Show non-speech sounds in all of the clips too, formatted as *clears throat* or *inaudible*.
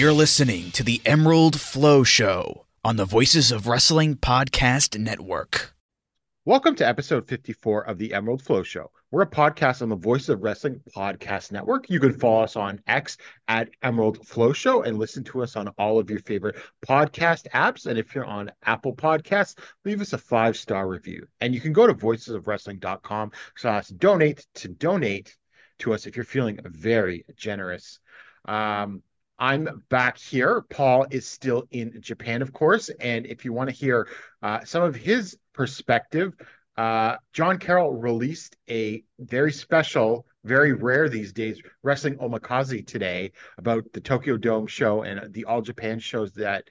You're listening to the Emerald Flow Show on the Voices of Wrestling Podcast Network. Welcome to episode 54 of the Emerald Flow Show. We're a podcast on the Voices of Wrestling Podcast Network. You can follow us on X at Emerald Flow Show and listen to us on all of your favorite podcast apps. And if you're on Apple Podcasts, leave us a five star review. And you can go to voicesofwrestling.com slash donate to donate to us if you're feeling very generous. Um, I'm back here. Paul is still in Japan, of course. And if you want to hear uh, some of his perspective, uh, John Carroll released a very special, very rare these days, Wrestling Omakase today about the Tokyo Dome show and the All Japan shows that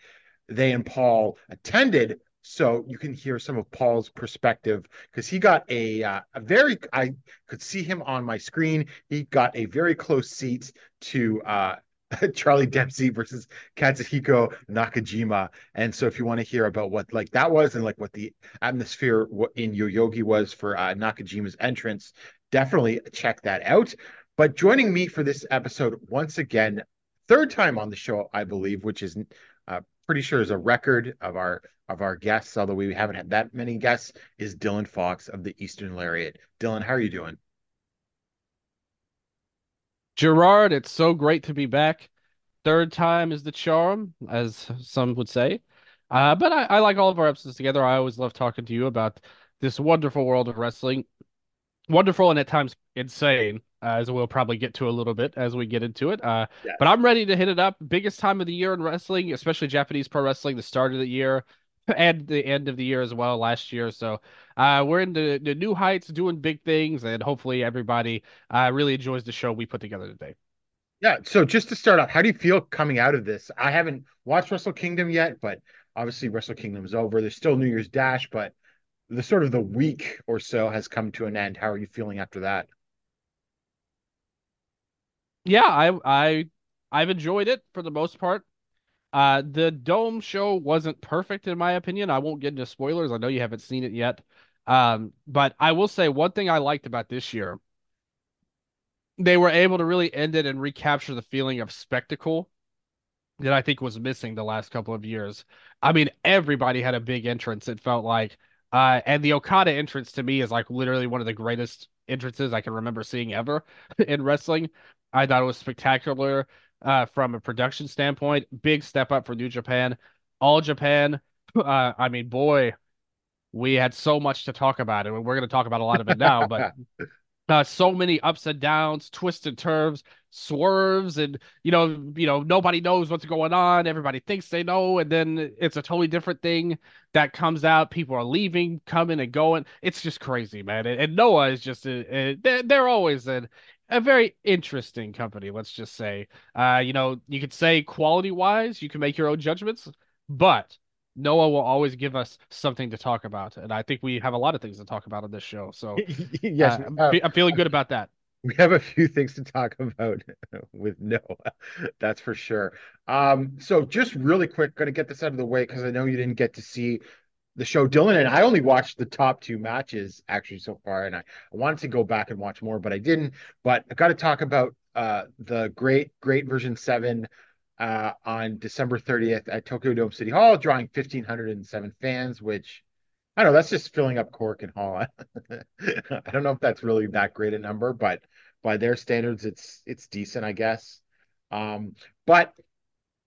they and Paul attended. So you can hear some of Paul's perspective because he got a uh, a very I could see him on my screen. He got a very close seat to uh, *laughs* Charlie Dempsey versus Katsuhiko Nakajima. And so if you want to hear about what like that was and like what the atmosphere in Yoyogi was for uh, Nakajima's entrance, definitely check that out. But joining me for this episode once again, third time on the show, I believe, which is uh, pretty sure is a record of our of our guests, although we haven't had that many guests, is Dylan Fox of the Eastern Lariat. Dylan, how are you doing? Gerard, it's so great to be back. Third time is the charm, as some would say. Uh, but I, I like all of our episodes together. I always love talking to you about this wonderful world of wrestling. Wonderful and at times insane, uh, as we'll probably get to a little bit as we get into it. Uh, Yes. But I'm ready to hit it up. Biggest time of the year in wrestling, especially Japanese pro wrestling, the start of the year *laughs* and the end of the year as well last year. So uh, we're in the, the new heights, doing big things, and hopefully everybody uh, really enjoys the show we put together today. Yeah. So just to start off, how do you feel coming out of this? I haven't watched Wrestle Kingdom yet, but obviously Wrestle Kingdom is over. There's still New Year's Dash, but the sort of the week or so has come to an end. How are you feeling after that? Yeah, I I I've enjoyed it for the most part. Uh, the Dome show wasn't perfect in my opinion. I won't get into spoilers. I know you haven't seen it yet. Um, but I will say one thing I liked about this year, they were able to really end it and recapture the feeling of spectacle that I think was missing the last couple of years. I mean, everybody had a big entrance, it felt like. Uh, and the Okada entrance to me is like literally one of the greatest entrances I can remember seeing ever *laughs* in wrestling. I thought it was spectacular uh, from a production standpoint. Big step up for New Japan. All Japan. *laughs* Uh, I mean, boy, we had so much to talk about, and we're going to talk about a lot of it now. But *laughs* uh, so many ups and downs, twisted turns, swerves, and you know, you know, nobody knows what's going on. Everybody thinks they know, and then it's a totally different thing that comes out. People are leaving, coming and going. It's just crazy, man. And, and Noah is just a, a, they're, they're always a, a very interesting company. Let's just say, uh, you know, you could say quality wise, you can make your own judgments, but Noah will always give us something to talk about, and I think we have a lot of things to talk about on this show. So *laughs* yes, uh, I'm, uh, I'm feeling good about that. *laughs* we have a few things to talk about *laughs* with Noah. That's for sure. Um, so just really quick, going to get this out of the way because I know you didn't get to see the show, Dylan, and I only watched the top two matches actually so far, and I, I wanted to go back and watch more, but I didn't. But I got to talk about uh, the Gleat, Gleat version seven uh, on December 30th at Tokyo Dome City Hall, drawing 1,507 fans, which I don't know, that's just filling up Korakuen Hall. *laughs* I don't know if that's really that great a number, but by their standards, it's it's decent, I guess. Um, but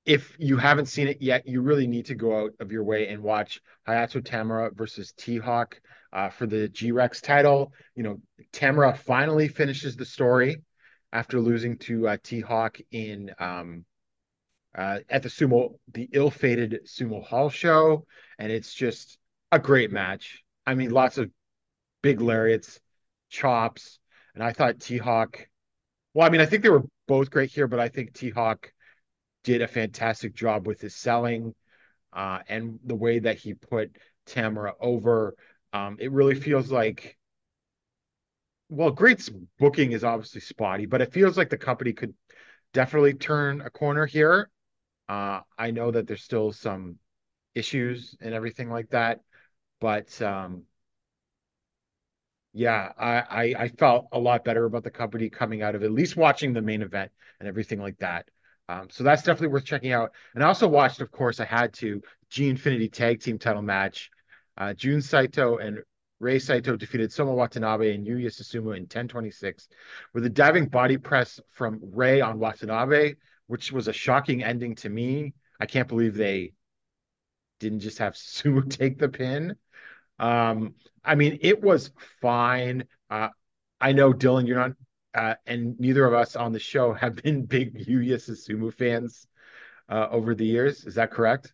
if you haven't seen it yet, you really need to go out of your way and watch Hayato Tamura versus T Hawk uh, for the G Rex title. You know, Tamura finally finishes the story after losing to uh, T Hawk in um, uh, at the sumo, the ill-fated sumo hall show, and it's just a great match. I mean, lots of big lariats, chops, and I thought T Hawk. Well, I mean, I think they were both great here, but I think T Hawk did a fantastic job with his selling uh, and the way that he put Tamura over. Um, it really feels like, well, Gleat's booking is obviously spotty, but it feels like the company could definitely turn a corner here. Uh, I know that there's still some issues and everything like that, but um, yeah, I, I I felt a lot better about the company coming out of at least watching the main event and everything like that. Um, so that's definitely worth checking out. And I also watched, of course, I had to G Infinity Tag Team Title match. Uh, Jun Saito and Rei Saito defeated Soma Watanabe and Yuya Susumu in 1026 with a diving body press from Rei on Watanabe, which was a shocking ending to me. I can't believe they didn't just have *laughs* Susumu take the pin. Um, I mean, it was fine. Uh, I know Dylan, you're not, uh, and neither of us on the show have been *laughs* big Yuya Susumu fans uh, over the years. Is that correct?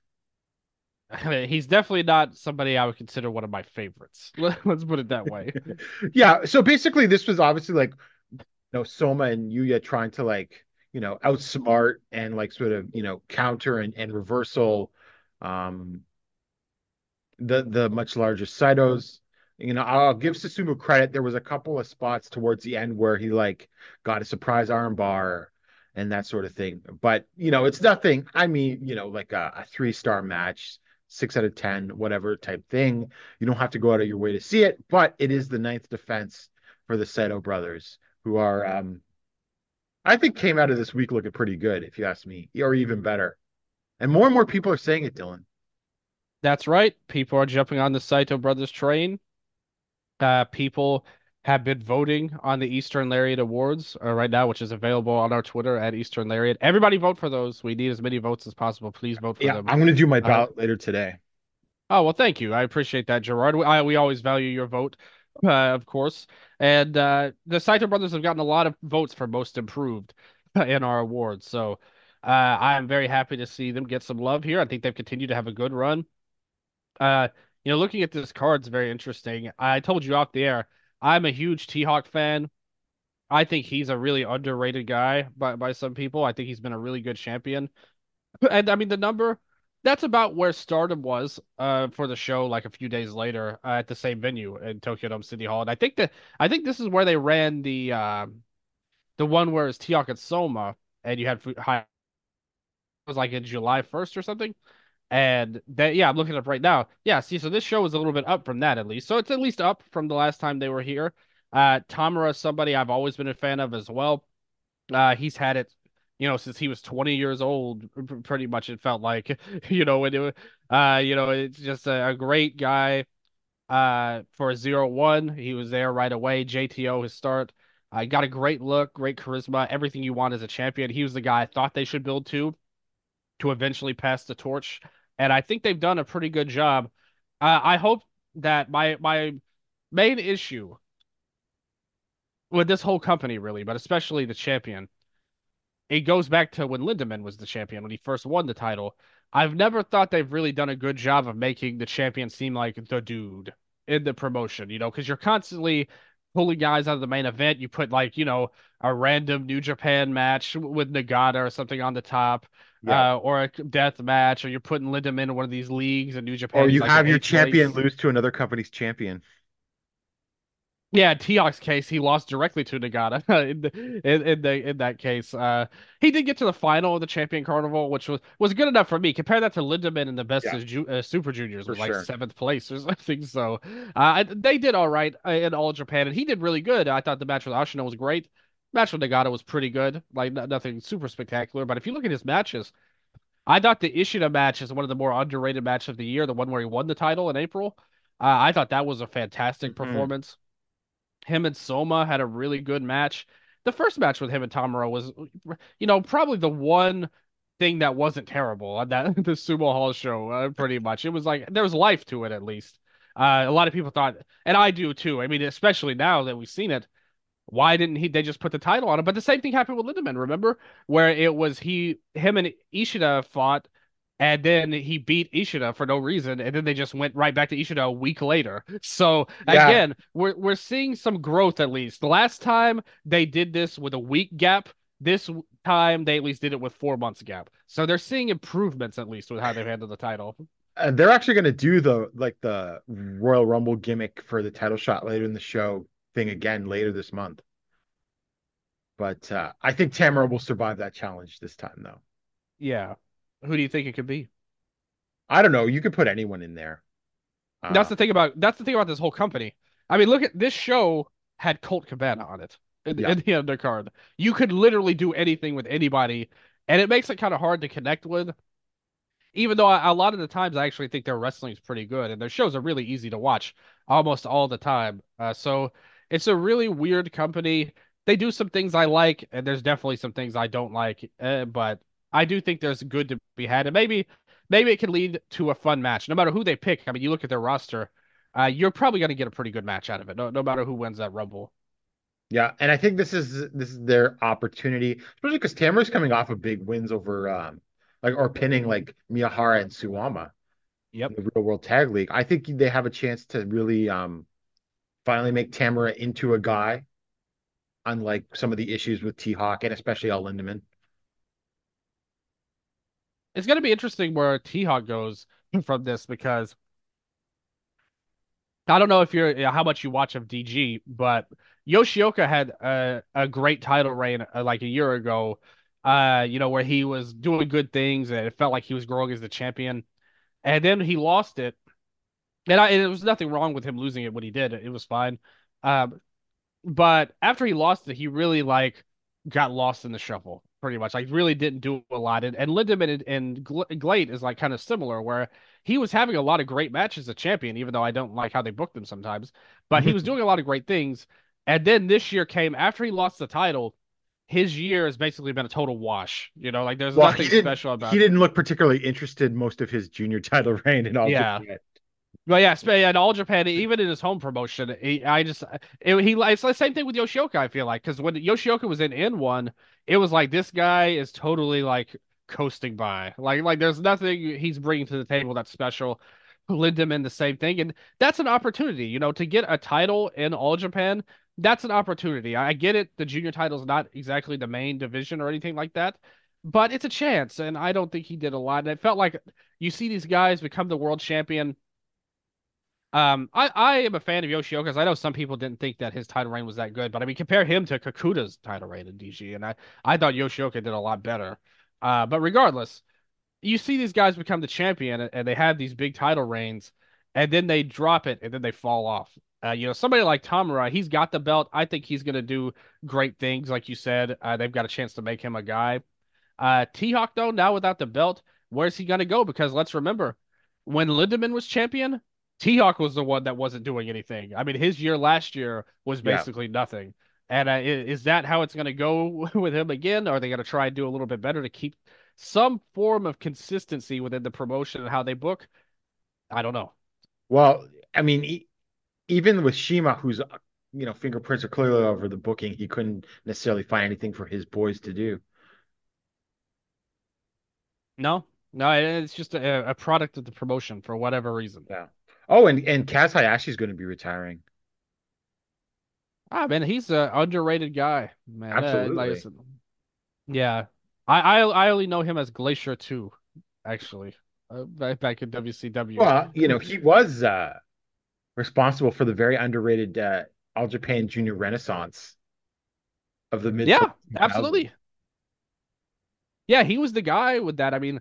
I mean, he's definitely not somebody I would consider one of my favorites. *laughs* Let's put it that way. *laughs* yeah. So basically, this was obviously like, you know, Soma and Yuya trying to like, you know, outsmart and like sort of, you know, counter and, and reversal um the the much larger Saitos. You know, I'll give Susumu credit. There was a couple of spots towards the end where he like got a surprise armbar and that sort of thing. But you know, it's nothing. I mean, you know, like a, a three star match, six out of ten, whatever type thing. You don't have to go out of your way to see it, but it is the ninth defense for the Saito brothers, who are, um, I think, came out of this week looking pretty good, if you ask me, or even better. And more and more people are saying it, Dylan. That's right. People are jumping on the Saito brothers train. Uh, people have been voting on the Eastern Lariat Awards uh, right now, which is available on our Twitter at Eastern Lariat. Everybody vote for those. We need as many votes as possible. Please vote for Yeah, them. I'm going to do my Uh, later today. Oh, well, thank you. I appreciate that, Gerard. We, I, we always value your vote, uh, of course. And uh, the Saito brothers have gotten a lot of votes for most improved in our awards. So uh, I am very happy to see them get some love here. I think they've continued to have a good run. You know, looking at this card is very interesting. I told you off the air, I'm a huge T-Hawk fan. I think he's a really underrated guy by, by some people. I think he's been a really good champion. *clears throat* And I mean, the number, that's about where Stardom was uh, for the show like a few days later uh, at the same venue in Tokyo Dome City Hall. And I think that I think this is where they ran the uh, the one where it's T-Hawk and Soma, and you had Fu- Hi- it was like in July 1st or something. And that, yeah, I'm looking up right now. Yeah, see, so this show is a little bit up from that at least. So it's at least up from the last time they were here. Uh, Tamura is somebody I've always been a fan of as well. Uh, he's had it, you know, since he was 20 years old, pretty much it felt like, *laughs* you know, when it, uh, you know, it's just a, a great guy. Uh, for zero one, he was there right away. JTO his start. I got a great look, great charisma, everything you want as a champion. He was the guy I thought they should build to, to eventually pass the torch, and I think they've done a pretty good job. Uh, I hope that my my main issue with this whole company really, but especially the champion. It goes back to when Lindaman was the champion when he first won the title. I've never thought they've really done a good job of making the champion seem like the dude in the promotion, you know, because you're constantly pulling guys out of the main event. You put like, you know, a random New Japan match with Nagata or something on the top, Yeah. uh, or a death match, or you're putting Lindaman in one of these leagues in New Japan. Or you like have your champion place. lose to another company's champion. Yeah, T-Hawk's case, he lost directly to Nagata. *laughs* in, the, in, in the in that case, uh, he did get to the final of the Champion Carnival, which was was good enough for me. Compare that to Lindaman in the Best Yeah. of Ju- uh, Super Juniors, For was like sure. seventh place or *laughs* something. So, uh, they did all right uh, in All Japan, and he did really good. I thought the match with Ashino was great. Match with Nagata was pretty good, like no- nothing super spectacular. But if you look at his matches, I thought the Ishida match is one of the more underrated matches of the year, the one where he won the title in April. Uh, I thought that was a fantastic Mhm. performance. Him and Soma had a really good match. The first match with him and Tamura was, you know, probably the one thing that wasn't terrible on that *laughs* the Sumo Hall show. Uh, pretty much, it was like there was life to it at least. Uh, a lot of people thought, and I do too. I mean, especially now that we've seen it, why didn't he? They just put the title on him. But the same thing happened with Lindaman. Remember where it was he, him, and Ishida fought, and then he beat Ishida for no reason, and then they just went right back to Ishida a week later. So Yeah. again, we're we're seeing some growth at least. The last time they did this with a week gap. This time they at least did it with four months gap. So they're seeing improvements at least with how they've handled the title. Uh, they're actually going to do the like the Royal Rumble gimmick for the title shot later in the show thing again later this month. But uh, I think Tamura will survive that challenge this time, though. Yeah. Who do you think it could be? I don't know. You could put anyone in there. Uh, That's the thing about that's the thing about this whole company. I mean, look at this show had Colt Cabana on it in, Yeah. in the undercard. You could literally do anything with anybody, and it makes it kind of hard to connect with. Even though I, a lot of the times I actually think their wrestling is pretty good, and their shows are really easy to watch almost all the time. Uh, so it's a really weird company. They do some things I like, and there's definitely some things I don't like. Uh, but I do think there's good to be had, and maybe maybe it can lead to a fun match. No matter who they pick, I mean, you look at their roster, uh, you're probably going to get a pretty good match out of it, no, no matter who wins that Rumble. Yeah, and I think this is this is their opportunity, especially because Tamura's coming off of big wins over um like or pinning like Miyahara and Suwama Yep. in the Real World Tag League. I think they have a chance to really um finally make Tamura into a guy, unlike some of the issues with T Hawk and especially El Lindaman. It's going to be interesting where T Hawk goes from this because I don't know if you're how much you watch of DG, but Yoshioka had a, a great title reign uh, like a year ago, uh, you know, where he was doing good things and it felt like he was growing as the champion. And then he lost it. And, I, there was nothing wrong with him losing it when he did. It was fine. Um, but after he lost it, he really like got lost in the shuffle pretty much. Like really didn't do a lot. And, and Lindaman and, and Gleat is like kind of similar, where he was having a lot of great matches as a champion, even though I don't like how they booked him sometimes. But he was *laughs* doing a lot of great things. And then this year came after he lost the title. His year has basically been a total wash. You know, like there's Well, nothing special about He it. didn't look particularly interested most of his junior *laughs* title reign and all. Yeah. Well, yeah, and All Japan, even in his home promotion, he, I just it, he it's the same thing with Yoshioka. I feel like because when Yoshioka was in N one, it was like this guy is totally like coasting by, like like there's nothing he's bringing to the table that's special. Lindaman, the same thing, and that's an opportunity, you know, to get a title in All Japan. That's an opportunity. I get it. The junior title is not exactly the main division or anything like that, but it's a chance, and I don't think he did a lot. And it felt like you see these guys become the world champion. Um, I, I am a fan of Yoshioka because I know some people didn't think that his title reign was that good, but I mean, compare him to Kakuta's title reign in DG, and I, I thought Yoshioka did a lot better. Uh, but regardless, you see these guys become the champion and, and they have these big title reigns, and then they drop it and then they fall off. Uh, you know, somebody like Tamura, he's got the belt. I think he's going to do great things, like you said. Uh, they've got a chance to make him a guy. Uh, T Hawk, though, now without the belt, where's he going to go? Because let's remember, when Lindaman was champion, T Hawk was the one that wasn't doing anything. I mean, his year last year was Yeah. basically nothing. And uh, is that how it's going to go *laughs* with him again? Or are they going to try and do a little bit better to keep some form of consistency within the promotion and how they book? I don't know. Well, I mean, e- even with Shima, who's you know, fingerprints are clearly over the booking. He couldn't necessarily find anything for his boys to do. No, no, it's just a, a product of the promotion for whatever reason. Yeah. Oh, and and Kaz Hayashi is going to be retiring. Ah, man, he's an underrated guy, man. Uh, Absolutely. like yeah, I, I I only know him as Glacier 2, actually, uh, back back in WCW. Well, you know, he was uh responsible for the very underrated uh All Japan Junior Renaissance of the mid. yeah, absolutely. Yeah, he was the guy with that. I mean,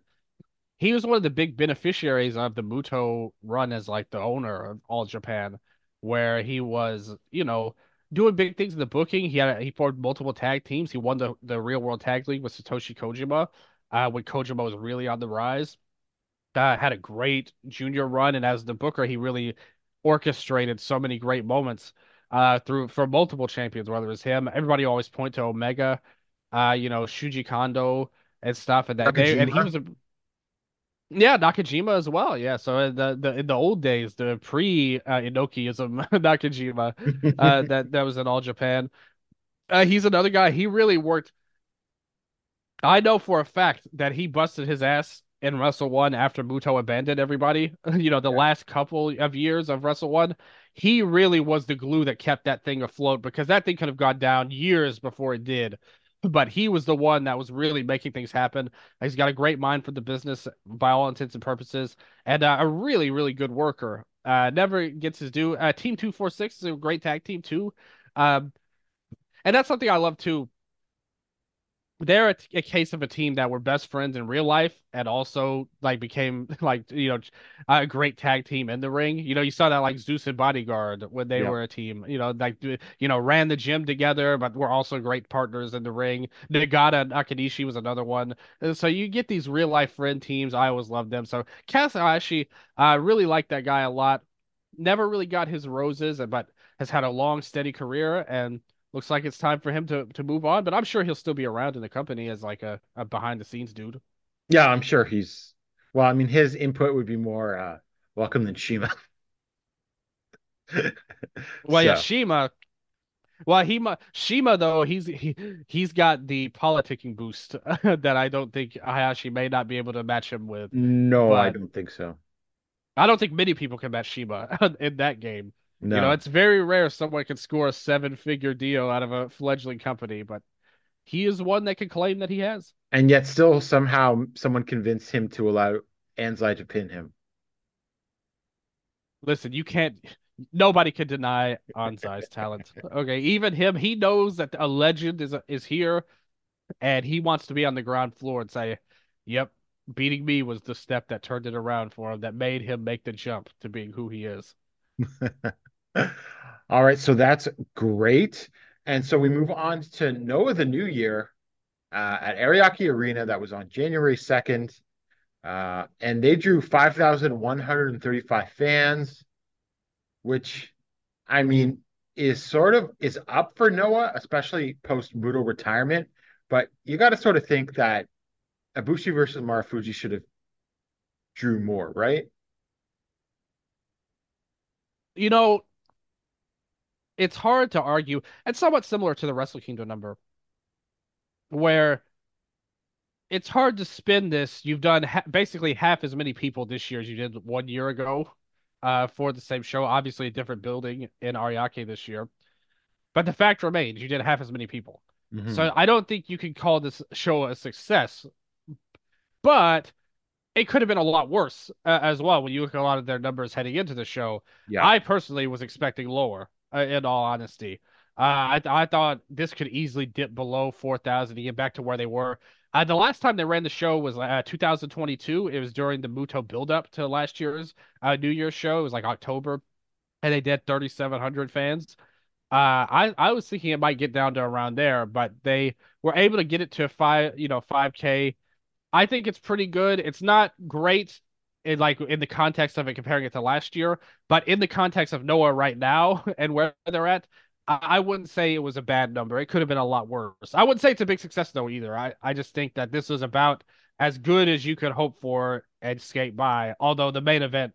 he was one of the big beneficiaries of the Muto run as like the owner of All Japan, where he was, you know, doing big things in the booking. He had he formed multiple tag teams. He won the the Real World Tag League with Satoshi Kojima, uh, when Kojima was really on the rise. Uh, had a great junior run, and as the booker, he really orchestrated so many great moments uh through for multiple champions, whether it was him. Everybody always point to Omega, uh, you know, Shuji Kondo and stuff, and that they and he was a yeah, Nakajima as well. Yeah, so in the the in the old days, the pre uh, Inokiism *laughs* Nakajima, uh, *laughs* that that was in All Japan. Uh, he's another guy. He really worked. I know for a fact that he busted his ass in Wrestle One after Muto abandoned everybody. *laughs* You know, the last couple of years of Wrestle One, he really was the glue that kept that thing afloat because that thing could have gone down years before it did. But he was the one that was really making things happen. He's got a great mind for the business by all intents and purposes, and uh, a really, really good worker. Uh, never gets his due. Uh, team 246 is a great tag team too. Um, and that's something I love too. They're a, a case of a team that were best friends in real life and also like became *laughs* like you know a great tag team in the ring. You know, you saw that like Zeus and Bodyguard when they Yeah. were a team. You know, like you know ran the gym together, but were also great partners in the ring. Nagata and Akanishi was another one. And so you get these real life friend teams. I always love them. So Kaz Hayashi, I really like that guy a lot. Never really got his roses, but has had a long, steady career and looks like it's time for him to to move on. But I'm sure he'll still be around in the company as like a, a behind the scenes dude. Yeah, I'm sure he's. Well, I mean, his input would be more uh welcome than Shima. *laughs* Well, yeah, Shima. Well, he Shima though he's he he's got the politicking boost *laughs* that I don't think Hayashi may not be able to match him with. no, I don't think so. I don't think many people can match Shima *laughs* in that game. No. You know, it's very rare someone can score a seven-figure deal out of a fledgling company, but he is one that can claim that he has. And yet, still somehow, someone convinced him to allow Anzai to pin him. Listen, you can't. Nobody can deny Anzai's talent. *laughs* Okay, even him, he knows that a legend is is here, and he wants to be on the ground floor and say, "Yep, beating me was the step that turned it around for him, that made him make the jump to being who he is." *laughs* All right, so that's great. And so we move on to Noah the New Year uh, at Ariake Arena. That was on January 2nd. Uh, and they drew 5,135 fans, which, I mean, is sort of is up for Noah, especially post Muto retirement. But you got to sort of think that Ibushi versus Marufuji should have drew more, right? You know, it's hard to argue, and somewhat similar to the Wrestle Kingdom number, where it's hard to spin this. You've done ha basically half as many people this year as you did one year ago uh, for the same show. Obviously, a different building in Ariake this year. But the fact remains, you did half as many people. Mhm. So I don't think you can call this show a success. But it could have been a lot worse uh, as well when you look at a lot of their numbers heading into the show. yeah. I personally was expecting lower, uh, in all honesty. Uh, I I thought this could easily dip below 4,000 to get back to where they were. Uh, the last time they ran the show was uh, 2022. It was during the Muto build-up to last year's uh, New Year's show. It was like October, and they did 3,700 fans. Uh, I I was thinking it might get down to around there, but they were able to get it to five, you know, 5K. I think it's pretty good. It's not great in like in the context of it comparing it to last year, but in the context of Noah right now *laughs* and where they're at, I, wouldn't say it was a bad number. It could have been a lot worse. I wouldn't say it's a big success though either. I, I just think that this was about as good as you could hope for and skate by. Although the main event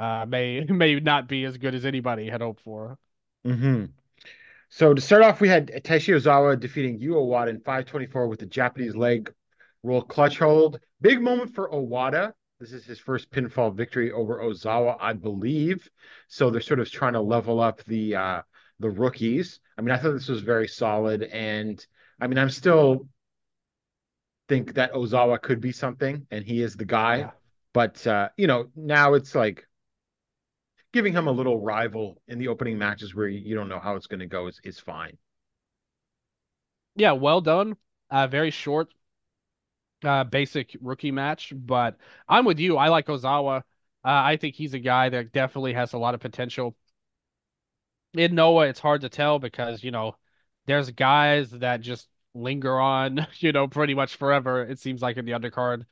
uh may *laughs* may not be as good as anybody had hoped for. hmm So to start off, we had Taishi Ozawa defeating Yu Owada in 524 with the Japanese leg roll clutch hold. Big moment for Owada. This is his first pinfall victory over Ozawa, I believe. So they're sort of trying to level up the uh, the rookies. I mean, I thought this was very solid, and I mean, I'm still think that Ozawa could be something, and he is the guy. Yeah. But uh, you know, now it's like giving him a little rival in the opening matches where you don't know how it's going to go is, is fine. Yeah, well done. Uh, very short, uh, basic rookie match, but I'm with you. I like Ozawa. Uh, I think he's a guy that definitely has a lot of potential. In Noah, it's hard to tell because, you know, there's guys that just linger on, *laughs* you know, pretty much forever, it seems like in the undercard.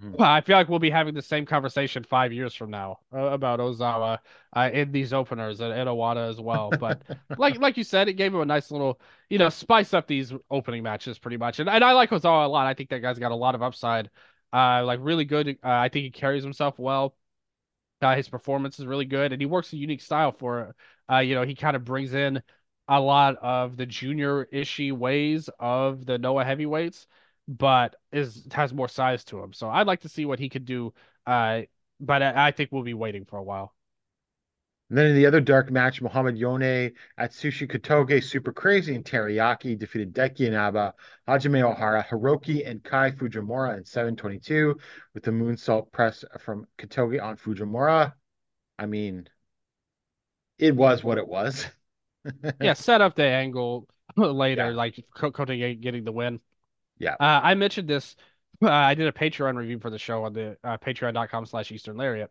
Mhm. Well, I feel like we'll be having the same conversation five years from now uh, about Ozawa uh, in these openers and, and Owada as well. But *laughs* like like you said, it gave him a nice little, you know, spice up these opening matches pretty much. And and I like Ozawa a lot. I think that guy's got a lot of upside. Uh, like really good. Uh, I think he carries himself well. Uh, his performance is really good, and he works a unique style for it. Uh, you know, he kind of brings in a lot of the junior ishy ways of the Noah heavyweights, but is has more size to him. So I'd like to see what he could do. Uh, but I, I think we'll be waiting for a while. And then in the other dark match, Muhammad Yone Atsushi Kotoge, Super Crazy, and Teriyaki defeated Daiki Inaba, Hajime Ohara, Hiroki, and Kai Fujimura in 722 with the moonsault press from Kotoge on Fujimura. I mean, it was what it was. *laughs* yeah, set up the angle *laughs* later, Yeah. like Ko- Kote getting the win. Yeah. Uh, I mentioned this. Uh, I did a Patreon review for the show on the uh, patreon.com slash Eastern Lariat.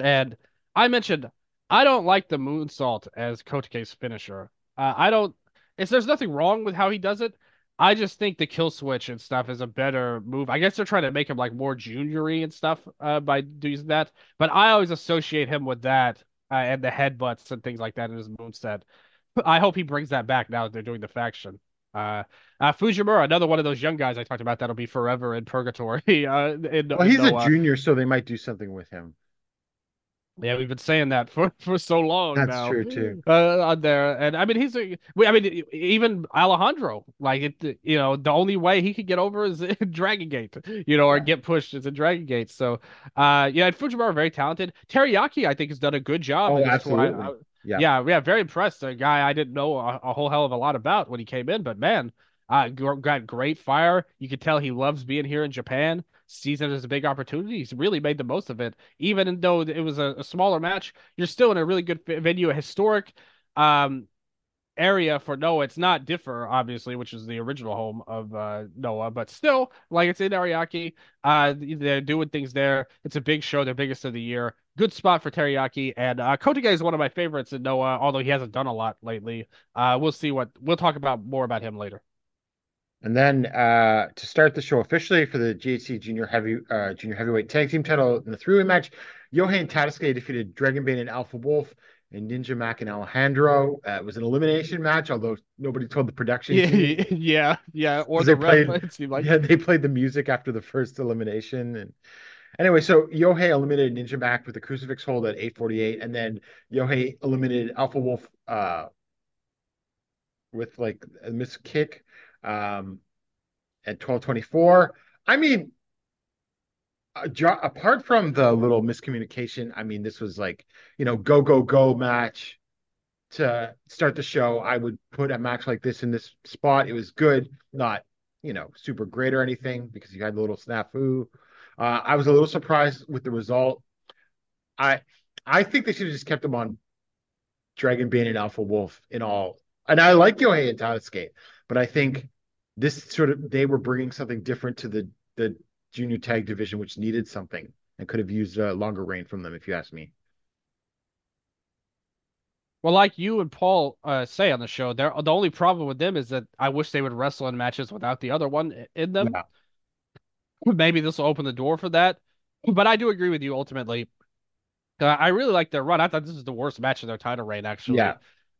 And I mentioned I don't like the moonsault as Kotoge's finisher. Uh, I don't, it's, there's nothing wrong with how he does it. I just think the kill switch and stuff is a better move. I guess they're trying to make him like more juniory and stuff uh, by doing that. But I always associate him with that uh, and the headbutts and things like that in his moonset. I hope he brings that back now that they're doing the faction. Uh, uh, Fujimura, another one of those young guys I talked about that'll be forever in purgatory. *laughs* Uh, in, Well, he's in a Noah. junior, so they might do something with him. Yeah, we've been saying that for, *laughs* for so long That's now. true too. Uh, on there, and I mean, he's a. we- I mean, even Alejandro, like it, you know, the only way he could get over is in *laughs* Dragon Gate, you know, or Yeah. get pushed is in Dragon Gate. So, uh, yeah, and Fujimura very talented. Teriyaki, I think, has done a good job. Oh, in this one. I- absolutely. I- Yeah. yeah, yeah, very impressed. A guy I didn't know a, a whole hell of a lot about when he came in, but man, uh, got great fire. You could tell he loves being here in Japan. Sees it as a big opportunity. He's really made the most of it. Even though it was a, a smaller match, you're still in a really good venue, a historic um area for Noah. It's not Differ, obviously, which is the original home of uh, Noah, but still, like it's in Ariake. Uh, they're doing things there. It's a big show, their biggest of the year. Good spot for Teriyaki, and uh, Kotoge is one of my favorites in Noah, although he hasn't done a lot lately. Uh, we'll see what we'll talk about more about him later. And then uh, to start the show officially for the GHC Junior Heavy uh, Junior Heavyweight Tag Team title in the three-way match, Johan Tadasuke defeated Dragonbane and Alpha Wolf and Ninja Mac and Alejandro. Uh, it was an elimination match, although nobody told the production team. Yeah, *laughs* yeah, yeah. Or They the ref, played- like. *laughs* yeah, they played the music after the first elimination. And anyway, so Yohei eliminated Ninja Mac with the crucifix hold at 848, and then Yohei eliminated Alpha Wolf uh, with like a miss kick um, at 1224. I mean, apart from the little miscommunication, I mean, this was like, you know, go, go, go match to start the show. I would put a match like this in this spot. It was good, not, you know, super great or anything because you had the little snafu. Uh, I was a little surprised with the result. I I think they should have just kept them on Dragon Bane and Alpha Wolf in all. And I like Yohei and Tadasuke, but I think this sort of they were bringing something different to the the junior tag division, which needed something and could have used a longer reign from them, if you ask me. Well, like you and Paul uh, say on the show, they're, the only problem with them is that I wish they would wrestle in matches without the other one in them. Yeah. *laughs* Maybe this will open the door for that. But I do agree with you ultimately. Uh, I really like their run. I thought this was the worst match of their title reign, actually. Yeah.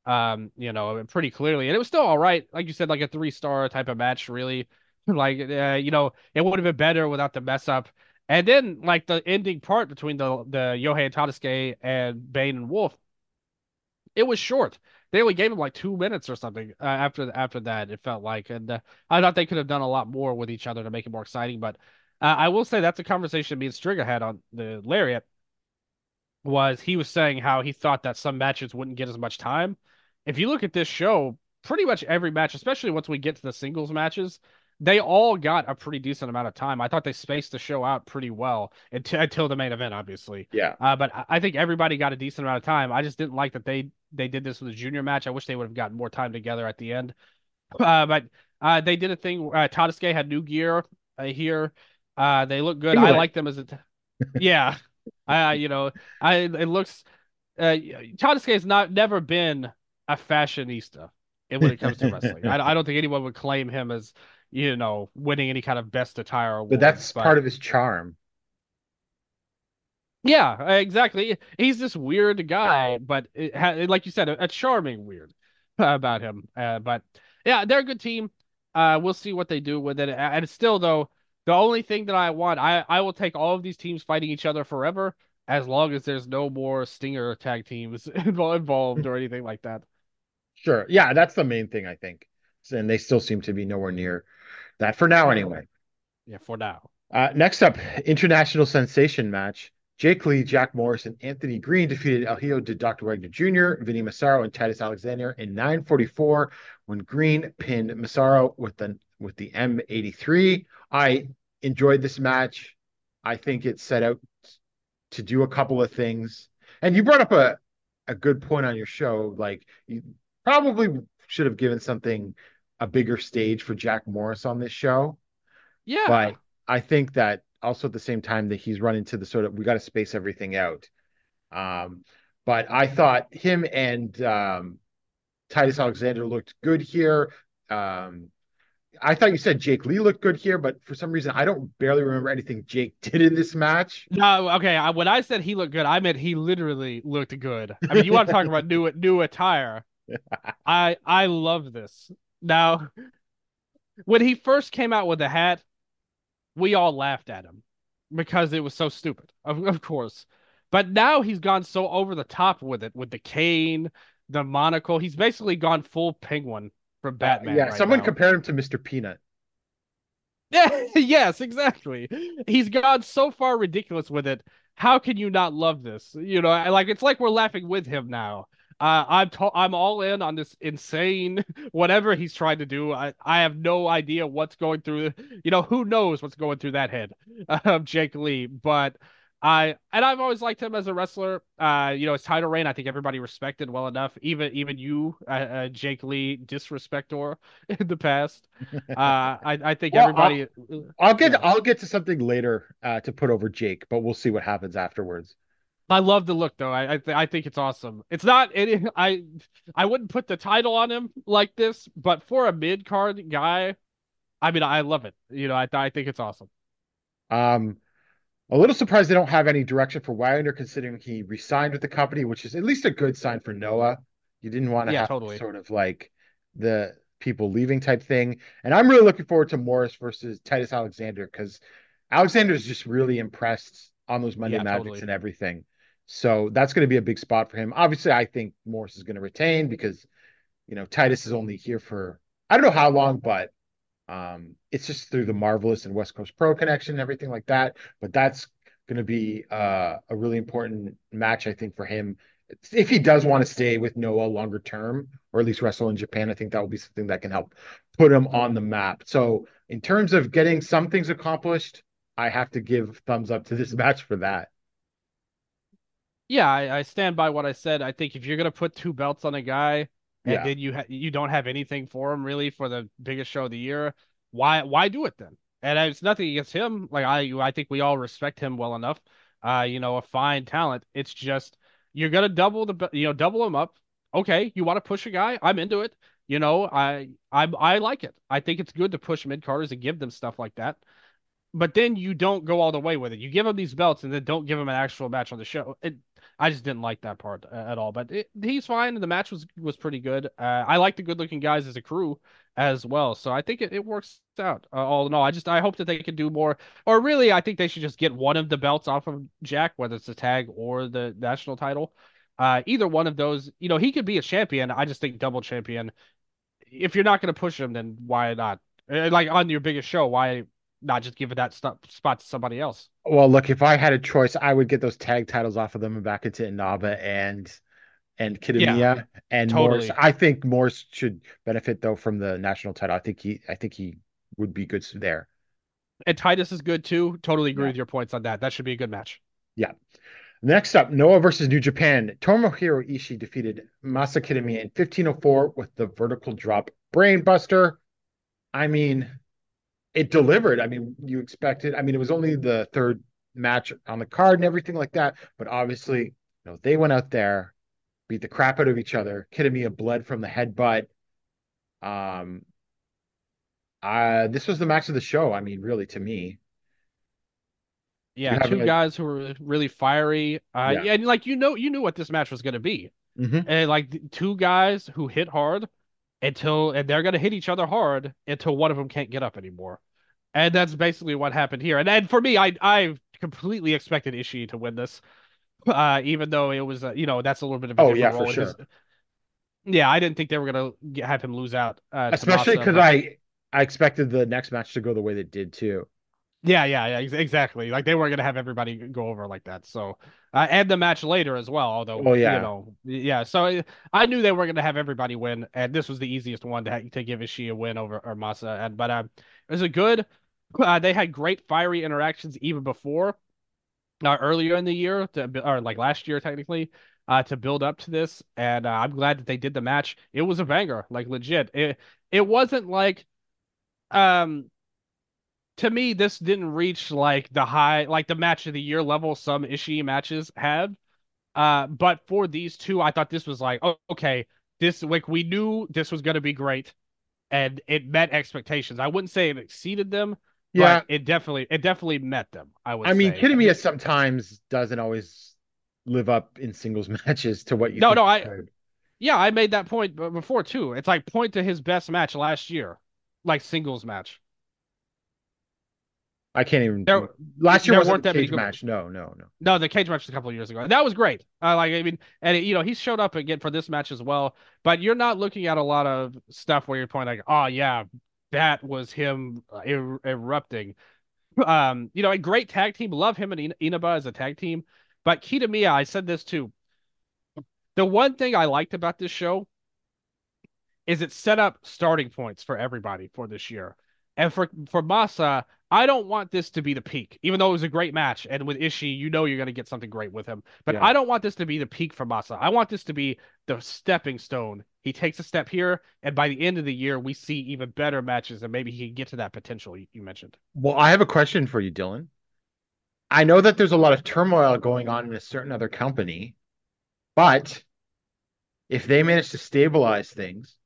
Um, you know, pretty clearly, and it was still all right. Like you said, like a three star type of match, really. Like, uh, you know, it would have been better without the mess up. And then, like the ending part between the the Yohei and Tadasuke and Bane and Wolf, it was short. they only gave him like two minutes or something uh, after after that. It felt like, and uh, I thought they could have done a lot more with each other to make it more exciting. But uh, I will say that's a conversation me and Striga had on the Lariat. Was he was saying how he thought that some matches wouldn't get as much time. If you look at this show, pretty much every match, especially once we get to the singles matches, they all got a pretty decent amount of time. I thought they spaced the show out pretty well until, until the main event, obviously. Yeah. Uh, but I- think everybody got a decent amount of time. I just didn't like that they they did this with a junior match. I wish they would have gotten more time together at the end. *laughs* Uh, but uh, they did a thing. Uh, Tadasuke had new gear uh, here. Uh, they look good. I like them as a. T- yeah. *laughs* I you know I it looks. Uh, Tadasuke has not never been a fashionista when it comes to wrestling. I, I don't think anyone would claim him as you know winning any kind of best attire award. But that's part of his charm. Yeah, exactly. He's this weird guy, but it like you said, a, a charming weird *laughs* about him. Uh, but yeah, they're a good team. Uh, we'll see what they do with it. And still, though, the only thing that I want, I I will take all of these teams fighting each other forever, as long as there's no more Stinger tag teams *laughs* involved or anything like that. Sure. Yeah, that's the main thing, I think. And they still seem to be nowhere near that for now, anyway. Yeah, for now. Uh, next up, international sensation match. Jake Lee, Jack Morris, and Anthony Green defeated El Hijo de Dr. Wagner Jr., Vinny Massaro, and Titus Alexander in 944 when Green pinned Massaro with the with the M83. I enjoyed this match. I think it set out to do a couple of things. And you brought up a a good point on your show. Like you probably should have given something a bigger stage for Jack Morris on this show. Yeah. But I think that also at the same time that he's run into the sort of we got to space everything out. Um, but I thought him and um, Titus Alexander looked good here. Um, I thought you said Jake Lee looked good here, but for some reason I don't barely remember anything Jake *laughs* did in this match. No, okay. I, when I said he looked good, I meant he literally looked good. I mean, you want to talk about new new attire? *laughs* I I love this. Now, when he first came out with the hat, we all laughed at him because it was so stupid. Of of course, but now he's gone so over the top with it, with the cane, the monocle. He's basically gone full penguin from uh, Batman. yeah, right someone now. compared him to Mr. Peanut. Yeah, *laughs* yes, exactly. He's gone so far ridiculous with it. How can you not love this? You know, I- like it's like we're laughing with him now. Uh, I'm to- I'm all in on this insane *laughs* whatever he's trying to do. I I have no idea what's going through. You know, who knows what's going through that head *laughs* of Jake Lee. But I and I've always liked him as a wrestler. Uh, you know, his title reign, I think everybody respected well enough. Even even you, uh, uh, Jake Lee, disrespector *laughs* in the past. Uh, I I think Well, everybody. I'll get Yeah. I'll get to something later uh, to put over Jake, but we'll see what happens afterwards. I love the look though. I I, th- I think it's awesome. It's not any *laughs* I I wouldn't put the title on him like this, but for a mid card guy, I mean I love it. You know, I I think it's awesome. Um, a little surprised they don't have any direction for Wagner, considering he resigned with the company, which is at least a good sign for Noah. You didn't want to Yeah, have totally. sort of like the people leaving type thing. And I'm really looking forward to Morris versus Titus Alexander because Alexander's just really impressed on those Monday Yeah, Magics totally. and everything. So that's going to be a big spot for him. Obviously, I think Morris is going to retain because you know Titus is only here for I don't know how long, but um, it's just through the marvelous and West Coast Pro connection and everything like that. But that's going to be uh, a really important match, I think, for him if he does want to stay with Noah longer term, or at least wrestle in Japan. I think that will be something that can help put him on the map. So, in terms of getting some things accomplished, I have to give thumbs up to this *laughs* match for that. Yeah, I, I stand by what I said. I think if you're gonna put two belts on a guy and Yeah. then you ha- you don't have anything for him really for the biggest show of the year, why why do it then? And it's nothing against him. Like I I think we all respect him well enough. Uh, you know, a fine talent. It's just you're gonna double the you know double him up. Okay, you want to push a guy? I'm into it. You know, I I I like it. I think it's good to push mid carders and give them stuff like that. But then you don't go all the way with it. You give him these belts and then don't give him an actual match on the show. It, I just didn't like that part uh, at all. But it, he's fine. The match was was pretty good. Uh, I like the good looking guys as a crew as well. So I think it, it works out. Uh, all in all, I just I hope that they can do more. Or really, I think they should just get one of the belts off of Jack, whether it's the tag or the national title. Uh, either one of those, you know, he could be a champion. I just think double champion. If you're not going to push him, then why not? Uh, Like on your biggest show, why not just give it that st- spot to somebody else? Well, look, if I had a choice, I would get those tag titles off of them and back into Inaba and and Kitamiya and Morris. totally. I think Morris should benefit though from the national title. I think he I think he would be good there. And Titus is good too. Totally agree Yeah. with your points on that. That should be a good match. Yeah. Next up, Noah versus New Japan. Tomohiro Ishii defeated Masa Kitamiya in 1504 with the vertical drop brainbuster. I mean, it delivered. I mean, you expected. I mean, it was only the third match on the card and everything like that, but obviously, you know, they went out there, beat the crap out of each other. Kitamiya bled from the headbutt. Um, uh, this was the match of the show. I mean, really, to me. Yeah, two a- guys who were really fiery. Uh, Yeah. and like you know, you knew what this match was going to be. Mhm. And like two guys who hit hard until, and they're going to hit each other hard until one of them can't get up anymore. And that's basically what happened here. And and for me, I I completely expected Ishii to win this, uh, even though it was, uh, you know, that's a little bit of a Oh, yeah, for sure. his- Yeah, I didn't think they were going to have him lose out, uh, Especially because I I expected the next match to go the way they did too. Yeah, yeah, yeah, ex- exactly. Like they weren't gonna have everybody go over like that. So, uh, and the match later as well. Although, Oh, yeah. you know, yeah. So I, I knew they were gonna have everybody win, and this was the easiest one to ha- to give Ishii a win over or Masa. And but um, it was a good. Uh, they had great fiery interactions even before, uh, earlier in the year, to, or like last year technically, uh, to build up to this. And uh, I'm glad that they did the match. It was a banger, like legit. It it wasn't like, um to me, this didn't reach like the high, like the match of the year level some Ishii matches have. Uh, but for these two, I thought this was like, oh, okay, this like we knew this was gonna be great, and it met expectations. I wouldn't say it exceeded them, Yeah, but it definitely it definitely met them. I would. I mean, say. Kitamiya sometimes doesn't always live up in singles *laughs* matches to what you. No, no, I- could. Yeah, I made that point before too. It's like point to his best match last year, like singles match. I can't even. There- last year there wasn't weren't that cage match. No, no, no. No, the cage match was a couple of years ago. And that was great. Uh, like I mean, and you know he showed up again for this match as well. But you're not looking at a lot of stuff where you're pointing like, oh yeah, that was him uh, er- erupting. Um, you know, a great tag team. Love him and In- Inaba as a tag team. But Kitamiya, I said this too. The one thing I liked about this show is it set up starting points for everybody for this year. And for for Masa, I don't want this to be the peak, even though it was a great match. And with Ishii, you know you're going to get something great with him. But Yeah. I don't want this to be the peak for Masa. I want this to be the stepping stone. He takes a step here, and by the end of the year, we see even better matches, and maybe he can get to that potential you, you mentioned. Well, I have a question for you, Dylan. I know that there's a lot of turmoil going on in a certain other company, but if they manage to stabilize things,